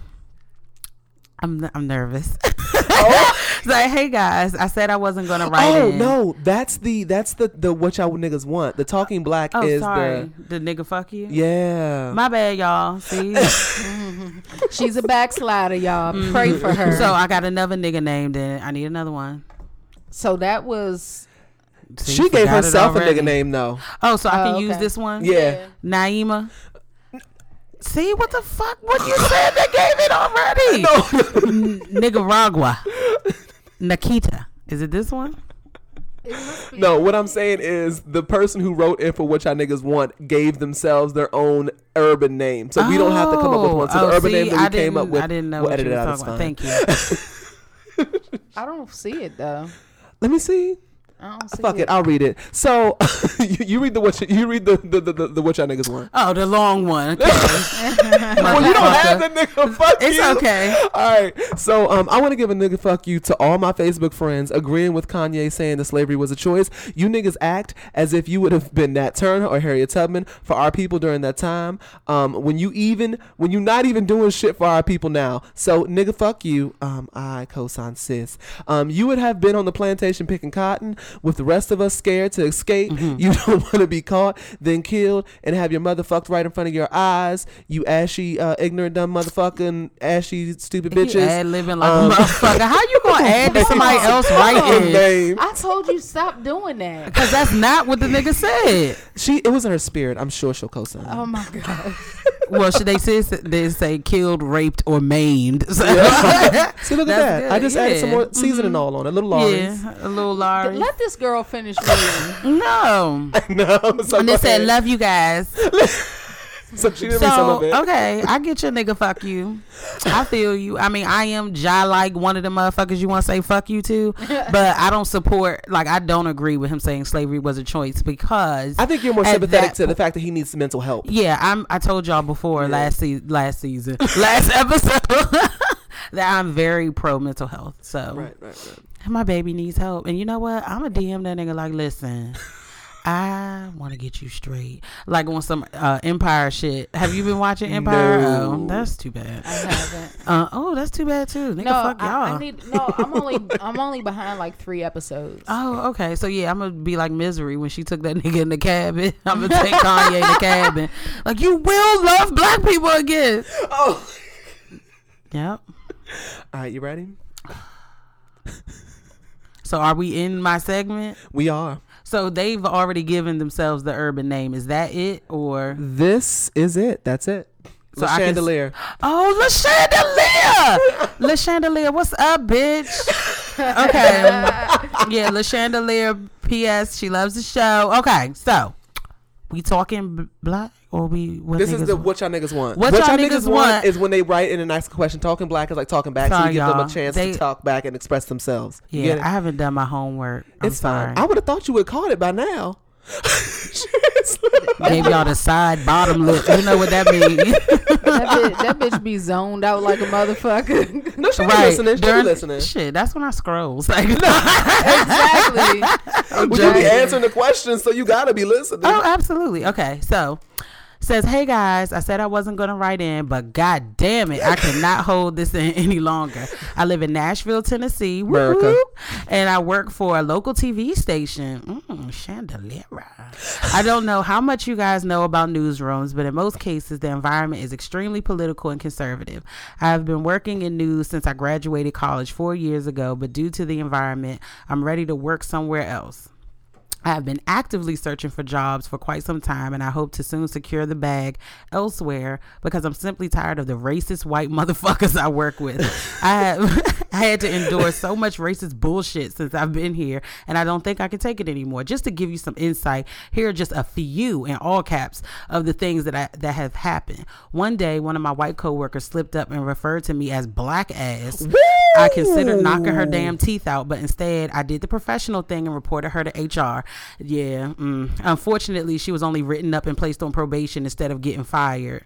I'm I'm nervous." It's like, hey guys, I said I wasn't gonna write Oh in. no, that's the that's the the what y'all niggas want. The talking black Oh, is sorry. The, nigga fuck you. yeah. My bad, y'all. See, She's a backslider, y'all. Pray for her. so I got another nigga named in it. I need another one. So that was See, she gave herself a nigga name though. Oh, so I Oh, can use this one. Yeah. Naima. See what the fuck? What you said? They gave it already. N- Nicaragua. Nikita. Is it this one? No, what I'm saying is the person who wrote in for what y'all niggas want gave themselves their own urban name, so we don't have to come up with oh, one. So Oh, the urban see, name that we I came up didn't- with, I didn't know we'll what edit you were talking about. Thank you. I don't see it though. Let me see. I don't see Fuck it. it, I'll read it. So you, you read the what you, you read the the, the, the, the what y'all niggas want. Oh, the long one. Okay. Well, you don't have the nigga fuck It's you. It's okay. All right. So um, I want to give a nigga fuck you to all my Facebook friends agreeing with Kanye saying that slavery was a choice. You niggas act as if you would have been Nat Turner or Harriet Tubman for our people during that time. Um, when you even when you not even doing shit for our people now. So nigga, fuck you. Um, I cosign sis. Um, you would have been on the plantation picking cotton with the rest of us scared to escape. You don't want to be caught, then killed, and have your mother fucked right in front of your eyes. You ashy, uh, ignorant, dumb motherfucking ashy, stupid bitches. You ad living like Um, a motherfucker. How you gonna add to somebody else Fucking writing? I told you stop doing that. Because that's not what the nigga said. She, it was in her spirit. I'm sure she'll co-sign. Oh my god. Well, should they say they say killed, raped, or maimed? So, See, look at That's that. I good, just added some more mm-hmm. seasoning all on it. A little Lawry's. yeah, a little Larry. Let this girl finish reading. No. no, so And they said, "Love you guys." So she didn't read some of it. okay, I get your nigga. Fuck you. I feel you. I mean, I am ja like one of the motherfuckers you want to say fuck you to, but I don't support. Like, I don't agree with him saying slavery was a choice because I think you're more sympathetic to the fact that he needs mental help. Yeah, I'm. I told y'all before last se- last season, last episode, that I'm very pro mental health. So Right, right, right. my baby needs help, and you know what? I'm a DM that nigga. Like, listen. I want to get you straight, like on some uh, Empire shit. Have you been watching Empire? No. Oh, that's too bad. I haven't. Uh, oh, that's too bad too. Nigga, No, fuck y'all. I, I need no. I'm only I'm only behind like three episodes. Oh, okay. So yeah, I'm gonna be like misery when she took that nigga in the cabin. I'm gonna take Kanye in the cabin. Like you will love black people again. Oh. Yep. All right, you ready? So are we in my segment? We are. So they've already given themselves the urban name. Is that it or? This is it. That's it. So So I can chandelier. Oh, Le Chandelier! Le Chandelier, what's up, bitch? Okay. yeah, Le Chandelier, P.S. She loves the show. Okay, so we talking black or we what This is the want? what y'all niggas want. What y'all niggas want- is when they write in and ask a question. Talking black is like talking back, so Sorry, we give them y'all. a chance They- to talk back and express themselves. Yeah. I haven't done my homework. I'm it's sorry. fine. I would have thought you would have caught it by now. Gave y'all the side bottom lip. You know what that means. that, bitch, that bitch be zoned out like a motherfucker. no, she be right. listening. She be During- listening. Shit, that's when I scroll. Like, no. exactly. Well, you be answering the questions, so you gotta be listening. Oh, absolutely. Okay, so says, "Hey guys, I said I wasn't gonna write in, but god damn it, I cannot hold this in any longer. I live in Nashville, Tennessee, and I work for a local TV station. Mm, chandelier. I don't know how much you guys know about newsrooms, but in most cases, the environment is extremely political and conservative. I have been working in news since I graduated college four years ago, but due to the environment, I'm ready to work somewhere else." I have been actively searching for jobs for quite some time, and I hope to soon secure the bag elsewhere because I'm simply tired of the racist white motherfuckers I work with. I have I had to endure so much racist bullshit since I've been here, and I don't think I can take it anymore. Just to give you some insight, here are just a few in all caps of the things that I, that have happened. One day, one of my white coworkers slipped up and referred to me as black ass. I considered knocking her damn teeth out, but instead I did the professional thing and reported her to HR. Yeah, mm. unfortunately, she was only written up and placed on probation instead of getting fired.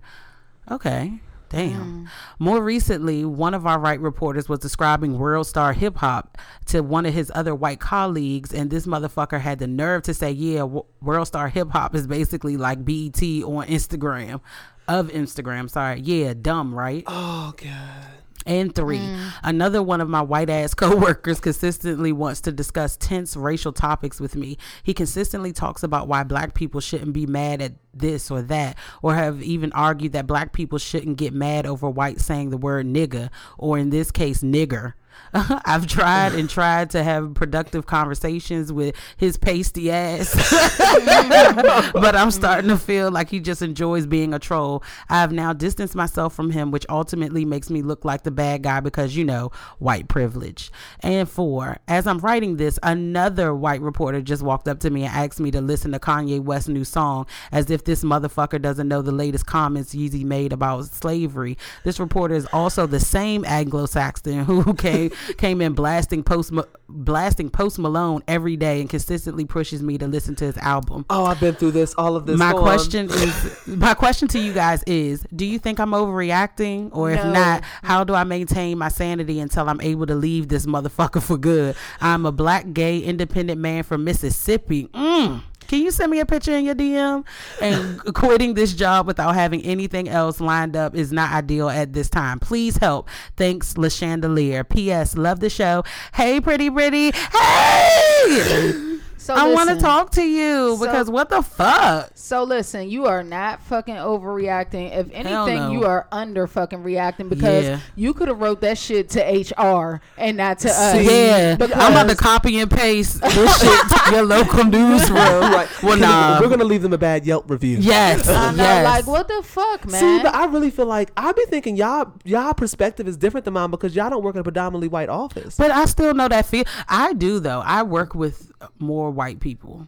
Okay. Damn. More recently, one of our right reporters was describing World Star Hip Hop to one of his other white colleagues, and this motherfucker had the nerve to say, "Yeah, w- World Star Hip Hop is basically like BET on Instagram, of Instagram." Sorry, yeah, dumb, right? Oh god. And three, mm. another one of my white ass coworkers consistently wants to discuss tense racial topics with me. He consistently talks about why black people shouldn't be mad at this or that, or have even argued that black people shouldn't get mad over white saying the word nigga, or in this case, nigger. I've tried and tried to have productive conversations with his pasty ass, but I'm starting to feel like he just enjoys being a troll. I have now distanced myself from him, which ultimately makes me look like the bad guy because, you know, white privilege. And four, as I'm writing this, another white reporter just walked up to me and asked me to listen to Kanye West's new song as if this motherfucker doesn't know the latest comments Yeezy made about slavery. This reporter is also the same Anglo-Saxon who came came in blasting post blasting Post Malone every day and consistently pushes me to listen to his album. Oh, I've been through this. All of this. My Go question is my question to you guys is do you think I'm overreacting or if No. not how do I maintain my sanity until I'm able to leave this motherfucker for good? I'm a black gay independent man from Mississippi. Mm. Can you send me a picture in your DM? And quitting this job without having anything else lined up is not ideal at this time. Please help. Thanks, La Chandelier. P.S. Love the show. Hey, pretty, pretty. Hey! So I want to talk to you So- because what the fuck? So listen, you are not fucking overreacting. If anything, no. you are under fucking reacting because Yeah. you could have wrote that shit to HR and not to us. Yeah, because I'm about to copy and paste this shit to your local newsroom. Right. Well, nah. We're gonna leave them a bad Yelp review. yes, I know, yes. like what the fuck, man? See, but I really feel like I be thinking y'all y'all perspective is different than mine because y'all don't work in a predominantly white office. but I still know that feel. I do though. I work with more white people.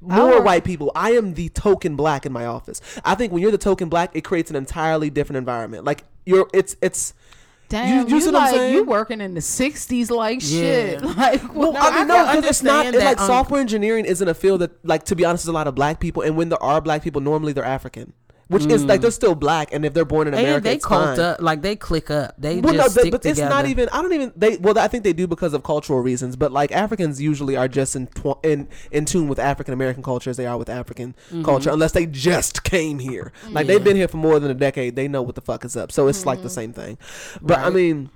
More work- white people. I am the token black in my office. I think when you're the token black, it creates an entirely different environment. Like you're, it's it's. Damn, you you, see what I'm like saying? you working in the '60s like shit. Like, Well, what I the mean, I no, can because it's not understand it's like that, um, software engineering isn't a field that, like, to be honest, is a lot of black people, and when there are black people, normally they're African, which is like they're still black, and if they're born in America, and they cult up, like they click up. They Well, no, just but, stick but it's not even. I don't even. They well, I think they do because of cultural reasons. But like Africans usually are just in in in tune with African American culture as they are with African Mm-hmm. culture, unless they just came here. Like they've been here for more than a decade. They know what the fuck is up. So it's like the same thing. But I mean,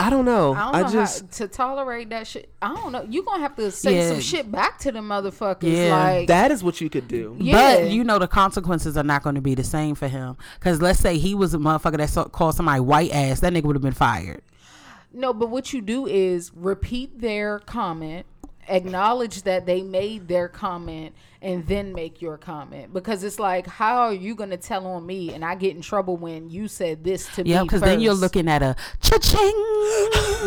I don't know. I I, don't know just how, to tolerate that shit. I don't know. You gonna have to say Yeah. some shit back to the motherfuckers. Yeah. Like that is what you could do. Yeah. But you know the consequences are not going to be the same for him. Because let's say he was a motherfucker that so- called somebody white ass, that nigga would have been fired. No, but what you do is repeat their comment, acknowledge that they made their comment, and then make your comment. Because it's like, how are you gonna tell on me and I get in trouble when you said this to Yeah, me? because then you're looking at a cha-ching.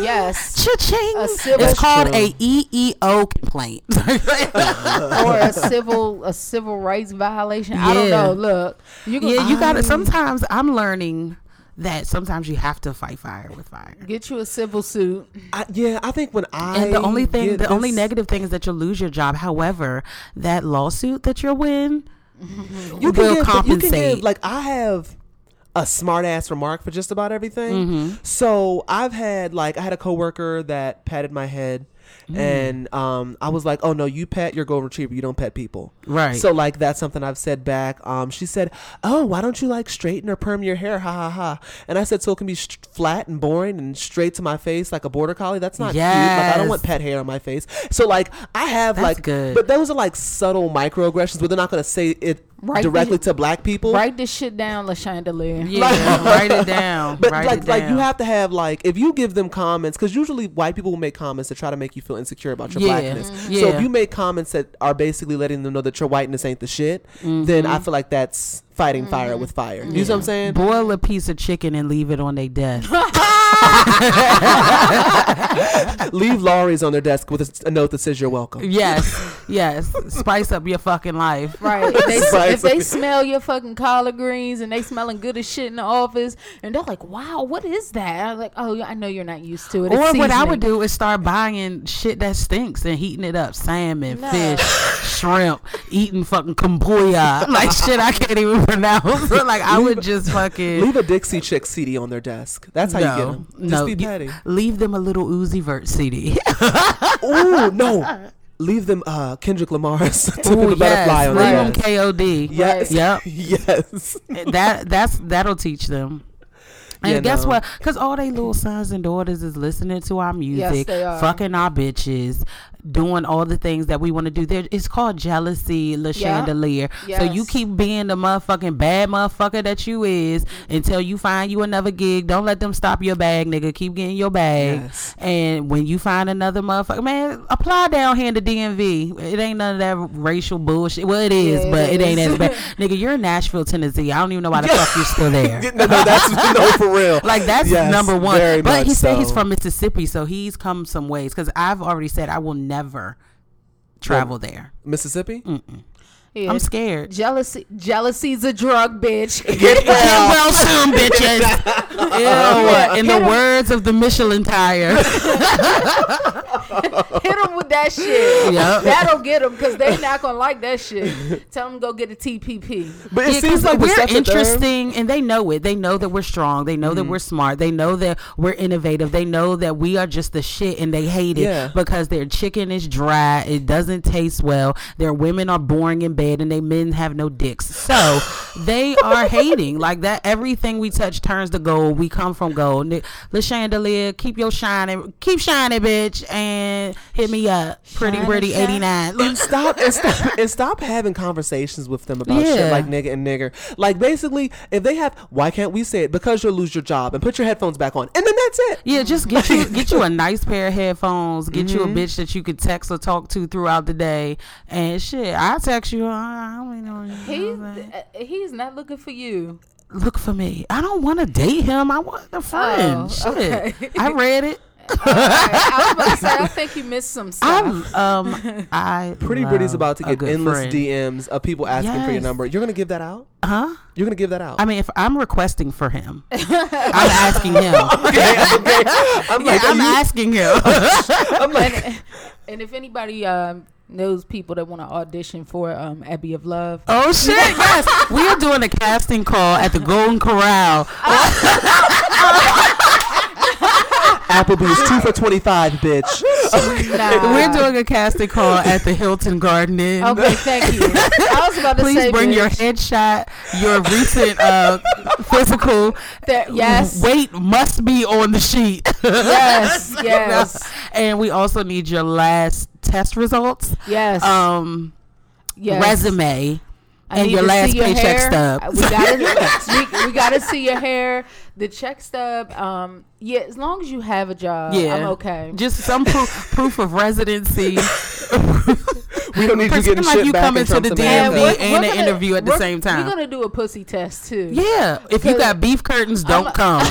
Yes. Cha-ching. A civil- it's called True. a EEO complaint. or a civil a civil rights violation. I don't know. Look, you can, yeah, you got I- to Sometimes I'm learning that sometimes you have to fight fire with fire. get you a civil suit. I, yeah, I think when I And the only thing, get the only negative thing is that you'll lose your job. However, that lawsuit that you'll win, you will can give, but You can compensate. give, like I have a smart ass remark for just about everything. Mm-hmm. So I've had like I had a coworker that patted my head. Mm. And um, I was like, "Oh no, you pet your golden retriever. You don't pet people." Right. So like that's something I've said back. Um, she said, "Oh, why don't you like straighten or perm your hair?" Ha ha ha. And I said, "So it can be st- flat and boring and straight to my face like a border collie. That's not cute. Like I don't want pet hair on my face." So like I have That's like, good. but those are like subtle microaggressions, but they're not gonna say it Right. directly to black people. Write this shit down, La Chandelier. yeah, write it down. But write like, it like you have to have like if you give them comments because usually white people will make comments to try to make you feel insecure about your Yeah. blackness. Mhm. So Yeah. if you make comments that are basically letting them know that your whiteness ain't the shit, then Mm-hmm. I feel like that's fighting fire with fire. You know what I'm saying? boil a piece of chicken and leave it on their desk. Leave Lawry's on their desk with a note that says you're welcome. yes, yes. Spice up your fucking life. Right. If they, if they smell your fucking collard greens and they smelling good as shit in the office, and they're like, "Wow, what is that?" I'm like, "Oh, I know you're not used to it." It's Or what I would do is start buying shit that stinks and heating it up. Salmon, No. fish, shrimp, eating fucking kombucha. Like shit I can't even pronounce. like I would just fucking Leave a Dixie Chick CD on their desk. That's how you get no. Just no, be you- petty. leave them a Lil Uzi Vert CD. Ooh, no. Leave them uh, Kendrick Lamar's Tip of Ooh, the Butterfly yes, on leave their them. KOD. Yes. Yep. yes. that that's that'll teach them. And Yeah, guess no. what? Because all they little sons and daughters is listening to our music, they are. fucking our bitches, doing all the things that we want to do. There, it's called jealousy, Le Yeah. Chandelier. So you keep being the motherfucking bad motherfucker that you is until you find you another gig. Don't let them stop your bag, nigga. Keep getting your bag. Yes. And when you find another motherfucker, man, apply down here in the DMV. It ain't none of that racial bullshit. Well, it is, Yeah, but it it ain't as bad. nigga, you're in Nashville, Tennessee. I don't even know why the fuck you're still there. no, no, that's no for real. Like that's Yes, number one. But he said he's from Mississippi, so he's come some ways. Because I've already said I will never travel there. Mississippi. Yeah. I'm scared. Jealousy, jealousy's a drug, bitch. Get Get well. well soon, bitches. Ew. In the words of the Michelin tire. Hit them with that shit. Yep. That'll get them because they're not gonna like that shit. Tell them go get a TPP. But it Yeah, seems 'cause like we're stuff that they're- interesting, and they know it. They know that we're strong. They know Mm-hmm. that we're smart. They know that we're innovative. They know that we are just the shit, and they hate it Yeah. because their chicken is dry. It doesn't taste well. Their women are boring in bed, and they men have no dicks. So they are hating like that. Everything we touch turns to gold. We come from gold. Ni- The chandelier, keep your shining, keep shining, bitch, and hit me up, pretty Shine, pretty eighty nine. and stop and stop and stop having conversations with them about Yeah. shit like nigga and nigger. Like basically, if they have, why can't we say it? Because you'll lose your job and put your headphones back on, and then that's it. Yeah, just get you get you a nice pair of headphones. Get you a Mm-hmm. bitch that you could text or talk to throughout the day. And shit, I text you. I don't even know. He's you know what I'm saying? uh, he's not looking for you. Look for me. I don't want to date him. I want a friend. Oh, shit, okay. I read it. I was about to say, I think you missed some stuff. I'm um I Pretty Britty's love about to get endless friend. DMs of people asking for your number. You're gonna give that out? Huh? You're gonna give that out? I mean, if I'm requesting for him, I'm asking him. okay, okay. I'm Yeah, like, I'm you- asking him. I'm like, and, and if anybody um, knows people that want to audition for um, Abby of Love, Oh shit! Yes, we are doing a casting call at the Golden Corral. Applebee's two for twenty five, bitch. nah. We're doing a casting call at the Hilton Garden Inn. Okay, thank you. I was about to Please say, bring your headshot, your recent uh, physical. that, yes, Weight must be on the sheet. yes, yes, and we also need your last test results, yes, um, yes. resume, I and your last your paycheck hair. stub. We gotta, we, we gotta see your hair, the check stub. Um, yeah, as long as you have a job, yeah, I'm okay. Just some proof, proof of residency. We don't need you Pretend getting like shit you back come in into the Trump's DMV America. and an interview at the same time. We're gonna do a pussy test too. Yeah, if you got beef curtains, don't come.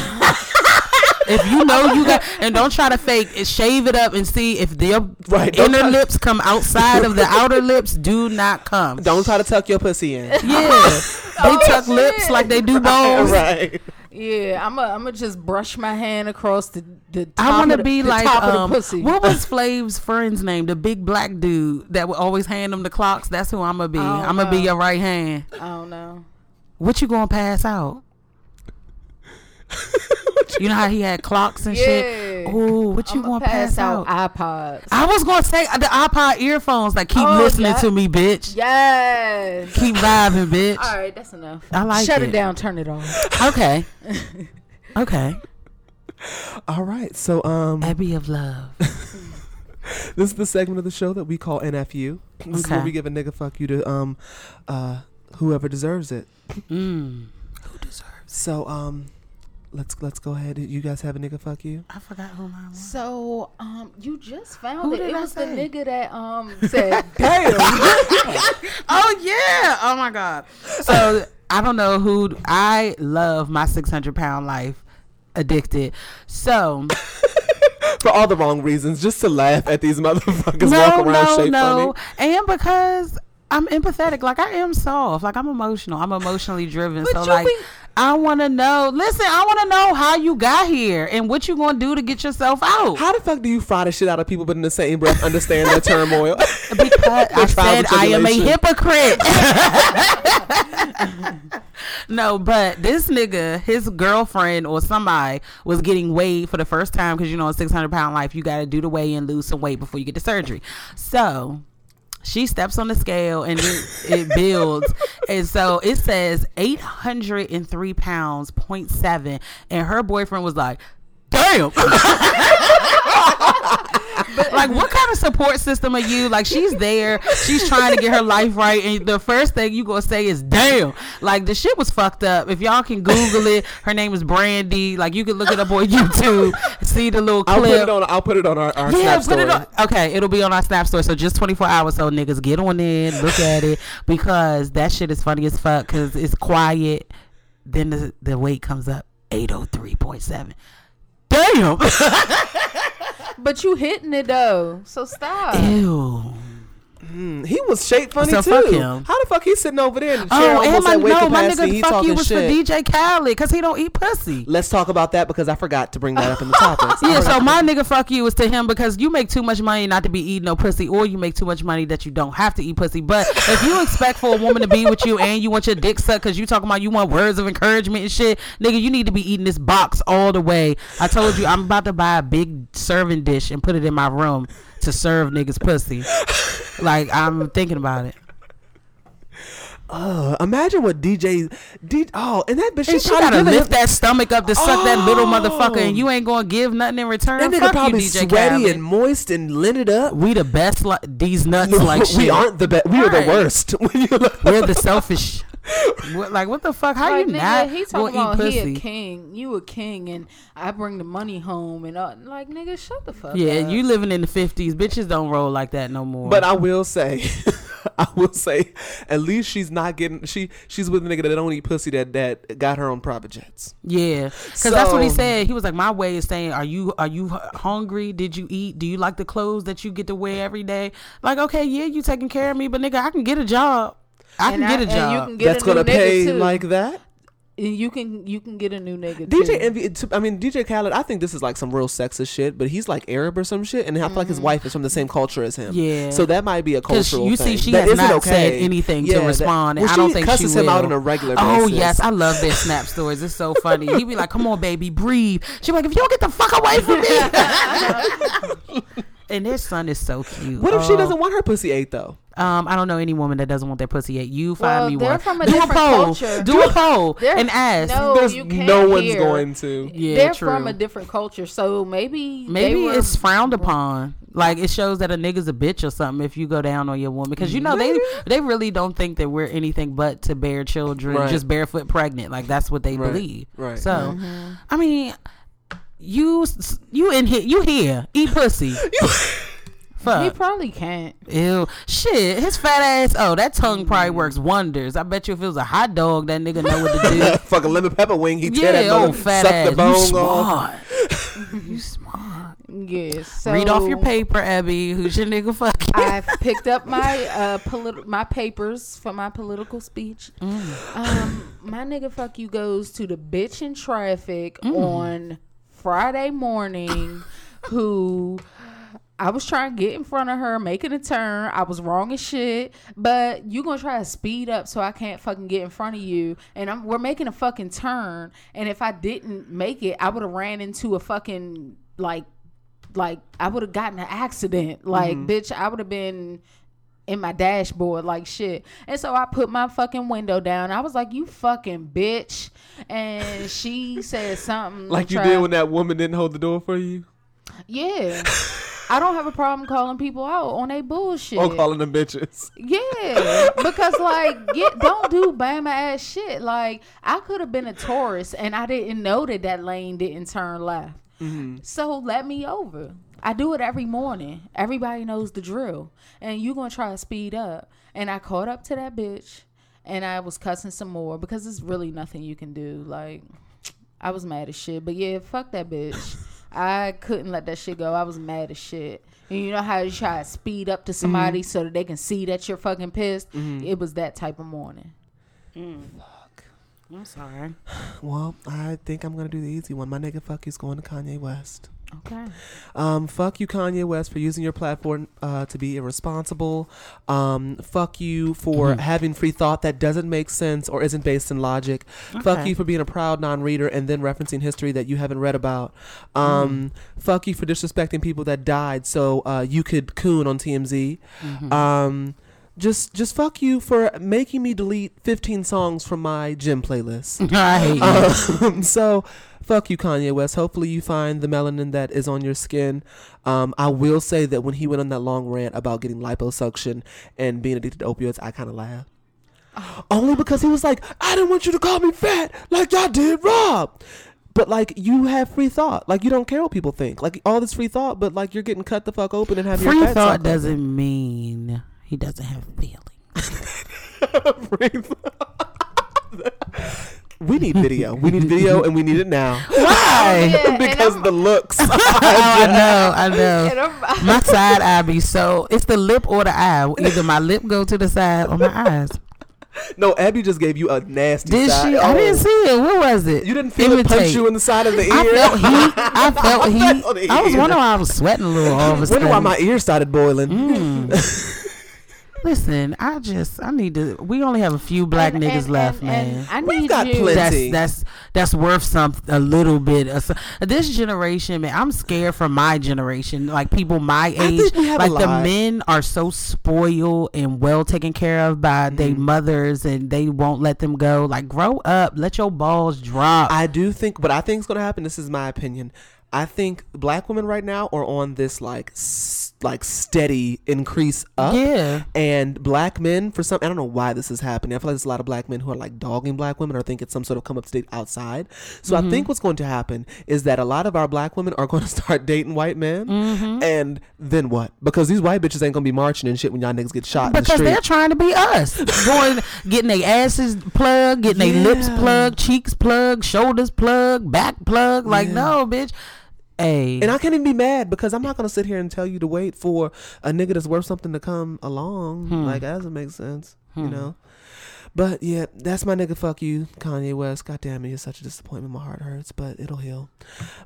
If you know you got, and don't try to fake it, shave it up and see if their Right, inner try- lips come outside of the outer lips. Do not come. Don't try to tuck your pussy in. Yeah, they tuck lips like they do bones. right. Yeah, I'm gonna I'm gonna just brush my hand across the the top I want of to the, be the like top um, pussy. what was Flav's friend's name? The big black dude that would always hand him the clocks. That's who I'm gonna be. I don't I'm gonna be your right hand. I don't know. What you gonna pass out? you know how he had clocks and Yeah. shit. Oh, what you I'm gonna pass, out? iPods. I was gonna say the iPod earphones. Like keep Oh, listening yeah. to me, bitch. Yes. Keep vibing, bitch. All right, that's enough. I like Shut it. it down. Turn it off. Okay. okay. All right. So um Abby of Love. this is the segment of the show that we call NFU. This is where Okay. we give a nigga fuck you to um uh whoever deserves it. Mm. Who deserves? So um let's let's go ahead. You guys have a nigga fuck you? I forgot who mine was. So, um, you just found Who it. did It I was the nigga that um said, "Damn." Oh yeah! Oh my god! So I don't know who I love my six hundred pound life addicted. So For all the wrong reasons, just to laugh at these motherfuckers no, walk around no, shaped no, funny. and because I'm empathetic, like I am soft, like I'm emotional, I'm emotionally driven. So like be- I want to know. Listen, I want to know how you got here and what you gonna do to get yourself out. How the fuck do you fry the shit out of people, but in the same breath understand their turmoil? because I said I am a hypocrite. no, but this nigga, his girlfriend or somebody was getting weighed for the first time because you know, a six hundred pound life, you got to do the weigh and lose some weight before you get the surgery. So. She steps on the scale and it, it builds. And so it says 803 pounds, 0.7. And her boyfriend was like, damn. like, what kind of support system are you? Like, she's there, she's trying to get her life right, and the first thing you gonna say is, "Damn!" Like, the shit was fucked up. If y'all can Google it, her name is Brandy. Like, you can look it up on YouTube, see the little clip. I'll put it on. I'll put it on our, our Yeah, Snap put story. it on. Okay, it'll be on our Snap story. So just 24 hours. So niggas get on in, look at it because that shit is funny as fuck. Because it's quiet. Then the the weight comes up 803.7. Damn. But you hitting it though, so stop. Ew. Mm, He was shaped funny So too. How the fuck he sitting over there? And the Oh, chair and almost my no, my nigga fuck you was shit. for DJ Khaled because he don't eat pussy. Let's talk about that because I forgot to bring that up in the topics. Yeah, so my nigga fuck you is to him because you make too much money not to be eating no pussy, or you make too much money that you don't have to eat pussy. But if you expect for a woman to be with you and you want your dick sucked because you talking about you want words of encouragement and shit, nigga, you need to be eating this box all the way. I told you I'm about to buy a big serving dish and put it in my room to serve niggas pussy. Like I'm thinking about it. Uh, imagine what DJ D. Oh, and that bitch. And she gotta lift him, that stomach up to suck that little motherfucker, Oh. and you ain't gonna give nothing in return. that nigga Fuck probably you, DJ sweaty Khaled. and moist and linted up. We the best like these nuts No, like shit. we aren't the best. We are the worst. When you look- We're the selfish. What, like what the fuck? How like, you nigga, not he talking about eat he a king, you a king, and I bring the money home, and uh, like nigga, shut the fuck yeah, up. you living in the fifties. Bitches don't roll like that no more. But I will say, I will say, at least she's not getting. She she's with a nigga that don't eat pussy that that got her on private jets. yeah, because that's what he said. He was like, my way is saying, are you are you hungry? Did you eat? Do you like the clothes that you get to wear every day? Like, okay, yeah, you taking care of me, but nigga, I can get a job. I And can get a job. you can get That's a new gonna pay too. like that. And you can you can get a new nigga. DJ too. Envy, I mean DJ Khaled. I think this is like some real sexist shit, but he's like Arab or some shit, and I feel like his wife is from the same culture as him. Mm-hmm. Yeah. so that might be a cultural. you see, she That has isn't okay. said anything Yeah, to that- respond. and well, I don't she think she cusses will. him out on a regular Oh basis. yes, I love their snap stories. It's so funny. He be like, "Come on, baby, breathe." She'd be like, "If you don't get the fuck away from me." and their son is so cute. What if she Oh. doesn't want her pussy ate though? Um, I don't know any woman that doesn't want their pussy ate. You find Well, me one. from a Do a different poll. culture. Do a poll and ask. No, There's you can't no one's hear. going to. Yeah, They're true. from a different culture, so maybe they Maybe were- it's frowned upon. Like it shows that a nigga's a bitch or something if you go down on your woman because you know they they really don't think that we're anything but to bear children, Right. just barefoot pregnant. Like that's what they Right, believe. right. So, Mm-hmm. I mean, you you in here, you here, eat pussy. He Fuck. probably can't. Ew. Shit. His fat ass. Oh, that tongue probably works wonders. I bet you if it was a hot dog, that nigga know what to do. Fucking lemon pepper wing. He tear yeah, that oh, mother, fat suck ass. the bone you off. smart. you smart. Yes. So Read off your paper, Abby. Who's your nigga fucking? I've picked up my uh politi- my papers for my political speech. Mm. Um, my nigga fuck you goes to the bitch in traffic Mm. on Friday morning, who. I was trying to get in front of her, making a turn. I was wrong as shit, but you gonna try to speed up so I can't fucking get in front of you. And I'm we're making a fucking turn. And if I didn't make it, I would have ran into a fucking like like I would have gotten an accident. Like, mm-hmm. bitch, I would have been in my dashboard like shit. And so I put my fucking window down. I was like, "You fucking bitch," and she said something Like you tried- did when that woman didn't hold the door for you. Yeah. I don't have a problem calling people out on they bullshit. Or calling them bitches. Yeah, because like, get don't do Bama ass shit. Like, I could have been a tourist and I didn't know that that lane didn't turn left. Mm-hmm. So let me over. I do it every morning. Everybody knows the drill, and you're gonna try to speed up. And I caught up to that bitch, and I was cussing some more because there's really nothing you can do. Like, I was mad as shit. But yeah, fuck that bitch. I couldn't let that shit go. I was mad as shit. And you know how you try to speed up to mm-hmm. somebody so that they can see that you're fucking pissed? Mm-hmm. It was that type of morning. Mm. Fuck. I'm sorry. Well, I think I'm gonna do the easy one. My nigga fuck you's going to Kanye West. Okay. Um, fuck you, Kanye West, for using your platform uh, to be irresponsible. Um, fuck you for Mm-hmm. having free thought that doesn't make sense or isn't based in logic. Fuck you for being a proud non-reader and then referencing history that you haven't read about. Mm. Um, Fuck you for disrespecting people that died so uh, you could coon on TMZ. Mm-hmm. Um, just, just fuck you for making me delete 15 songs from my gym playlist. I hate you. Um, so fuck you, Kanye West. Hopefully, you find the melanin that is on your skin. Um, I will say that when he went on that long rant about getting liposuction and being addicted to opioids, I kind of laughed. Only because he was like, I didn't want you to call me fat like y'all did Rob. But like you have free thought, like you don't care what people think, like all this free thought, but like you're getting cut the fuck open and have Free your fat thought doesn't mean he doesn't have feelings. Free thought. we need video. We need video, and we need it now. Why? Yeah, because the looks. oh, I know, I know. My side eye be so. It's the lip or the eye. Either my lip go to the side or my eyes. no, Abby just gave you a nasty. Did side. she? I Oh. didn't see it. What was it? You didn't feel it punch you in the side of the ear. I felt heat. I felt heat. I was wondering why I was sweating a little all of a Wonder sudden. why my ears started boiling. Mm. Listen, I just I need to. We only have a few black and- niggas and- left, and- man. and I We've got you. plenty. that's that's that's worth some a little bit. of This generation, man, I'm scared for my generation. Like people my I age, think we have a like the lot. men are so spoiled and well taken care of by their Mm-hmm. mothers, and they won't let them go. Like grow up, let your balls drop. I do think, what I think is going to happen. This is my opinion. I think black women right now are on this like s- like steady increase up. Yeah. And black men, for some, I don't know why this is happening. I feel like there's a lot of black men who are like dogging black women or think it's some sort of come up to date outside. So Mm-hmm. I think what's going to happen is that a lot of our black women are going to start dating white men. Mm-hmm. And then what? Because these white bitches ain't going to be marching and shit when y'all niggas get shot in the because street. they're trying to be us, going getting their asses plugged, getting their lips plugged, cheeks plugged, shoulders plugged, back plugged. Like Yeah. no, bitch. Hey, And I can't even be mad because I'm not gonna sit here and tell you to wait for a nigga that's worth something to come along. Hmm. Like that doesn't make sense, you know. But yeah, that's my nigga. Fuck you, Kanye West. God damn it, you're such a disappointment. My heart hurts, but it'll heal.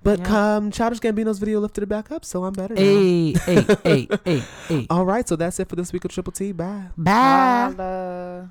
But um, Childish Gambino's video lifted it back up, so I'm better now. hey, hey, hey, hey, hey. All right, so that's it for this week of Triple T. Bye. Bye. Holla.